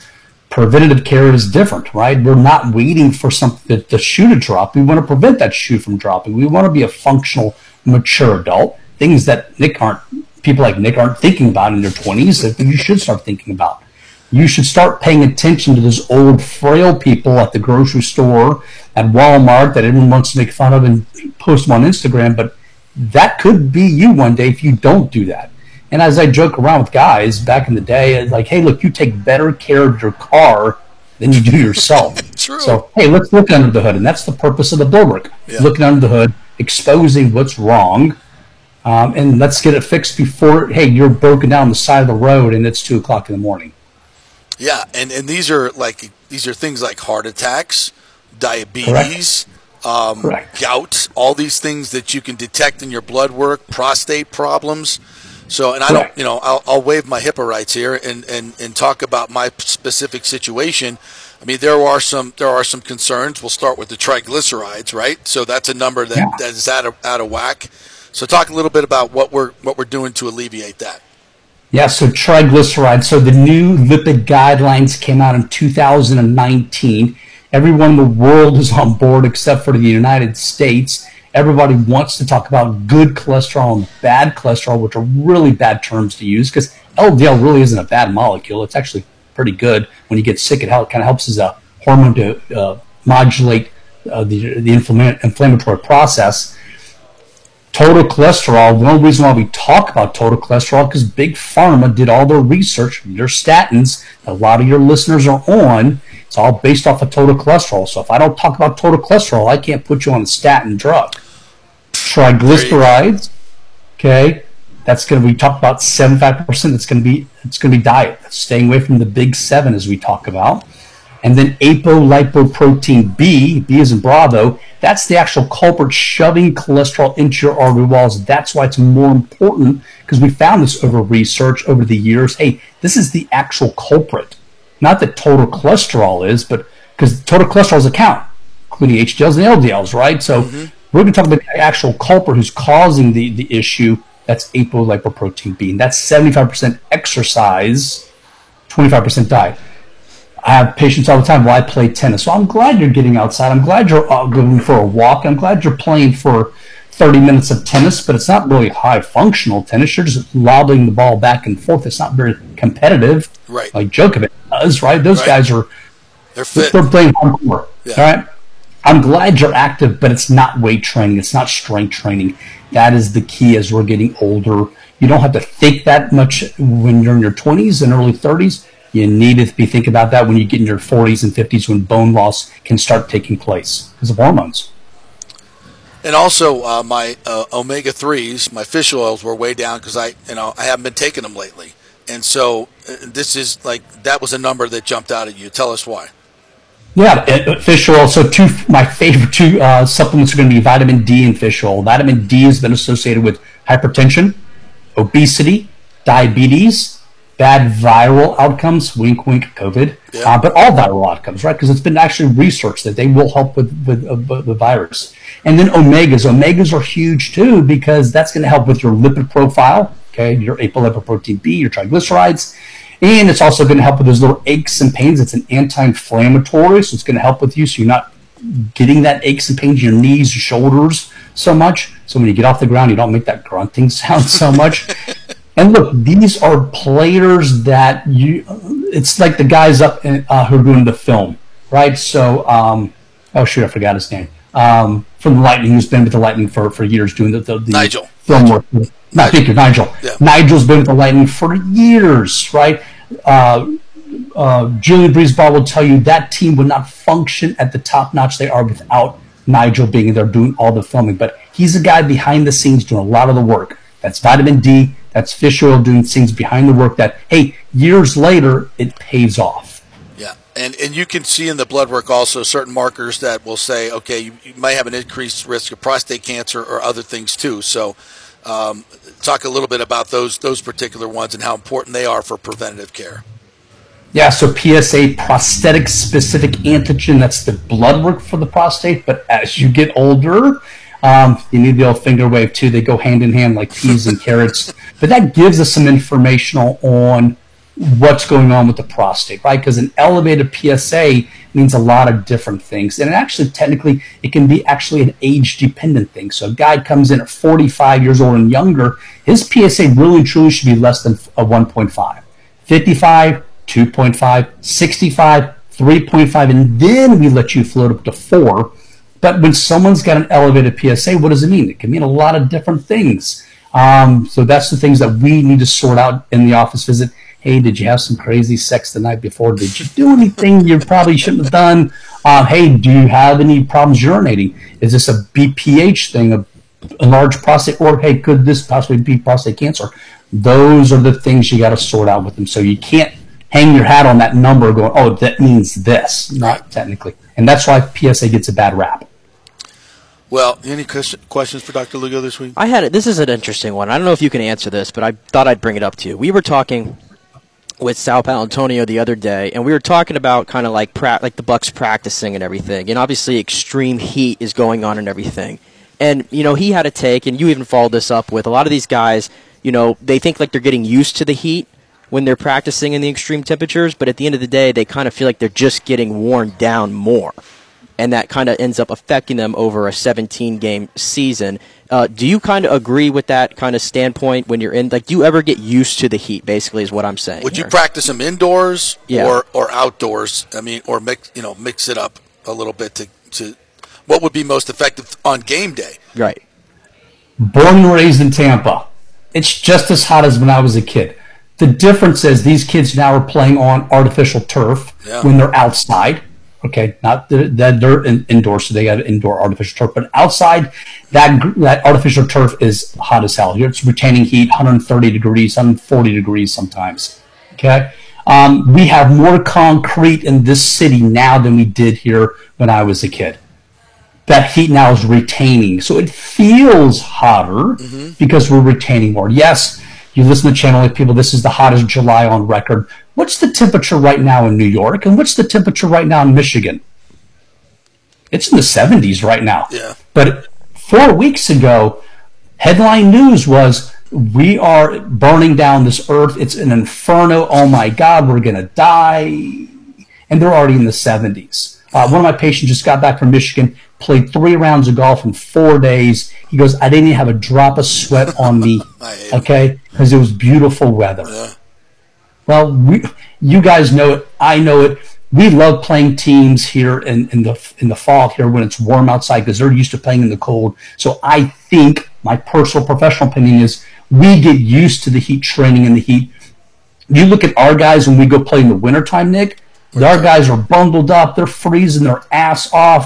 Preventative care is different, right? We're not waiting for something the, the shoe to drop. We want to prevent that shoe from dropping. We want to be a functional, mature adult. Things that Nick aren't people like Nick aren't thinking about in their twenties that you should start thinking about. You should start paying attention to those old frail people at the grocery store, at Walmart that everyone wants to make fun of and post them on Instagram, but that could be you one day if you don't do that. And as I joke around with guys back in the day, like, hey, look, you take better care of your car than you do yourself. *laughs* True. So, hey, let's look under the hood. And that's the purpose of the bulwark. Yeah. Looking under the hood, exposing what's wrong, um, and let's get it fixed before, hey, you're broken down the side of the road and it's 2 o'clock in the morning. Yeah, and, and these are like these are things like heart attacks, diabetes, um, Correct. gout, all these things that you can detect in your blood work, prostate problems. So, and I Correct. don't, you know, I'll, I'll waive my HIPAA rights here and, and, and talk about my specific situation. I mean, there are some there are some concerns. We'll start with the triglycerides, right? So that's a number that, Yeah. that is out of out of whack. So, talk a little bit about what we're what we're doing to alleviate that. Yeah, so triglycerides. So the new lipid guidelines came out in 2019. Everyone in the world is on board except for the United States. Everybody wants to talk about good cholesterol and bad cholesterol, which are really bad terms to use because LDL really isn't a bad molecule. It's actually pretty good. When you get sick, it, help, kind of helps as a hormone to uh, modulate uh, the, the inflammatory process total cholesterol. Only reason why we talk about total cholesterol because Big Pharma did all their research, your statins. A lot of your listeners are on. It's all based off of total cholesterol. So if I don't talk about total cholesterol, I can't put you on a statin drug. Triglycerides, okay, That's going to we talk about seventy five percent. It's going to be it's going to be diet. staying away from the big seven as we talk about. And then apolipoprotein B, B is in Bravo, that's the actual culprit shoving cholesterol into your artery walls. That's why it's more important because we found this over research over the years. Hey, this is the actual culprit. Not that total cholesterol is, but because total cholesterol is a count, including HDLs and LDLs, right? So mm-hmm. we're going to talk about the actual culprit who's causing the, the issue. That's apolipoprotein B. And that's 75% exercise, 25% diet. I have patients all the time. Well, I play tennis, so I'm glad you're getting outside. I'm glad you're uh, going for a walk. I'm glad you're playing for 30 minutes of tennis, but it's not really high functional tennis. You're just lobbing the ball back and forth. It's not very competitive, right? Like Djokovic does, right? Those right. guys are they're fit. They're playing hardcore. Yeah. All right. I'm glad you're active, but it's not weight training. It's not strength training. That is the key as we're getting older. You don't have to think that much when you're in your 20s and early 30s you need to be thinking about that when you get in your 40s and 50s when bone loss can start taking place because of hormones. And also, uh, my uh, omega threes, my fish oils were way down because I, you know, I haven't been taking them lately. And so, uh, this is like that was a number that jumped out at you. Tell us why. Yeah, uh, fish oil. So, two my favorite two uh, supplements are going to be vitamin D and fish oil. Vitamin D has been associated with hypertension, obesity, diabetes, bad viral outcomes, wink, wink, COVID, yeah. uh, but all viral outcomes, right? Because it's been actually researched that they will help with, with, uh, the virus. And then omegas. Omegas are huge too because that's going to help with your lipid profile, okay, your apolipoprotein B, your triglycerides. And it's also going to help with those little aches and pains. It's an anti inflammatory, so it's going to help with you so you're not getting that aches and pains in your knees, your shoulders so much. So when you get off the ground, you don't make that grunting *laughs* sound so much. And look, these are players that you. It's like the guys up in, uh, who are doing the film, right? So, um, oh shoot, I forgot his name. Um, from the Lightning, who's been with the Lightning for, for years doing the, the, the Nigel film work. Not thank you, Nigel. Yeah. Nigel's been with the Lightning for years, right? Uh, uh, Julian will tell you that team would not function at the top notch they are without Nigel being there doing all the filming. But he's a guy behind the scenes doing a lot of the work. That's vitamin D. That's fish oil doing things behind the work that, hey, years later, it pays off. Yeah. And, and you can see in the blood work also certain markers that will say, okay, you, you might have an increased risk of prostate cancer or other things too. So, um, talk a little bit about those those particular ones and how important they are for preventative care. Yeah, so PSA prosthetic specific antigen, that's the blood work for the prostate. But as you get older, um, you need the old finger wave too. They go hand in hand like peas and carrots. But that gives us some information on what's going on with the prostate, right? Because an elevated PSA means a lot of different things. And actually, technically, it can be actually an age dependent thing. So a guy comes in at 45 years old and younger, his PSA really truly should be less than a 1.5. 55, 2.5, 65, 3.5, and then we let you float up to 4 but when someone's got an elevated PSA, what does it mean? It can mean a lot of different things. Um, so that's the things that we need to sort out in the office visit. Hey, did you have some crazy sex the night before? Did you do anything you probably shouldn't have done? Uh, hey, do you have any problems urinating? Is this a BPH thing, a, a large prostate, or hey, could this possibly be prostate cancer? Those are the things you got to sort out with them. So you can't hang your hat on that number going, oh, that means this. Not technically. And that's why PSA gets a bad rap. Well, any questions for Dr. Lugo this week? I had it. This is an interesting one. I don't know if you can answer this, but I thought I'd bring it up to you. We were talking with Sal Paolantonio the other day, and we were talking about kind of like pra- like the Bucks practicing and everything, and obviously extreme heat is going on and everything. And you know, he had a take, and you even followed this up with a lot of these guys. You know, they think like they're getting used to the heat when they're practicing in the extreme temperatures, but at the end of the day, they kind of feel like they're just getting worn down more and that kind of ends up affecting them over a 17 game season. Uh, do you kind of agree with that kind of standpoint when you're in? Like, do you ever get used to the heat? Basically, is what I'm saying. Would here. you practice them indoors yeah. or or outdoors? I mean, or mix you know mix it up a little bit to to what would be most effective on game day? Right. Born and raised in Tampa, it's just as hot as when I was a kid. The difference is these kids now are playing on artificial turf yeah. when they're outside Okay, not the, that they're in, indoor, so they got indoor artificial turf. But outside, that that artificial turf is hot as hell. Here it's retaining heat, 130 degrees, 140 degrees sometimes. Okay, um, we have more concrete in this city now than we did here when I was a kid. That heat now is retaining, so it feels hotter mm-hmm. because we're retaining more. Yes, you listen to Channel 8 people, this is the hottest July on record. What's the temperature right now in New York? And what's the temperature right now in Michigan? It's in the 70s right now. Yeah. But four weeks ago, headline news was we are burning down this earth. It's an inferno. Oh my God, we're going to die. And they're already in the 70s. Uh, one of my patients just got back from Michigan, played three rounds of golf in four days. He goes, I didn't even have a drop of sweat on me, *laughs* okay, because it was beautiful weather. Yeah. Well, we, you guys know it. I know it. We love playing teams here in, in the in the fall here when it's warm outside because they're used to playing in the cold. So I think my personal professional opinion is we get used to the heat training in the heat. You look at our guys when we go play in the wintertime, Nick. Our guys are bundled up. They're freezing their ass off.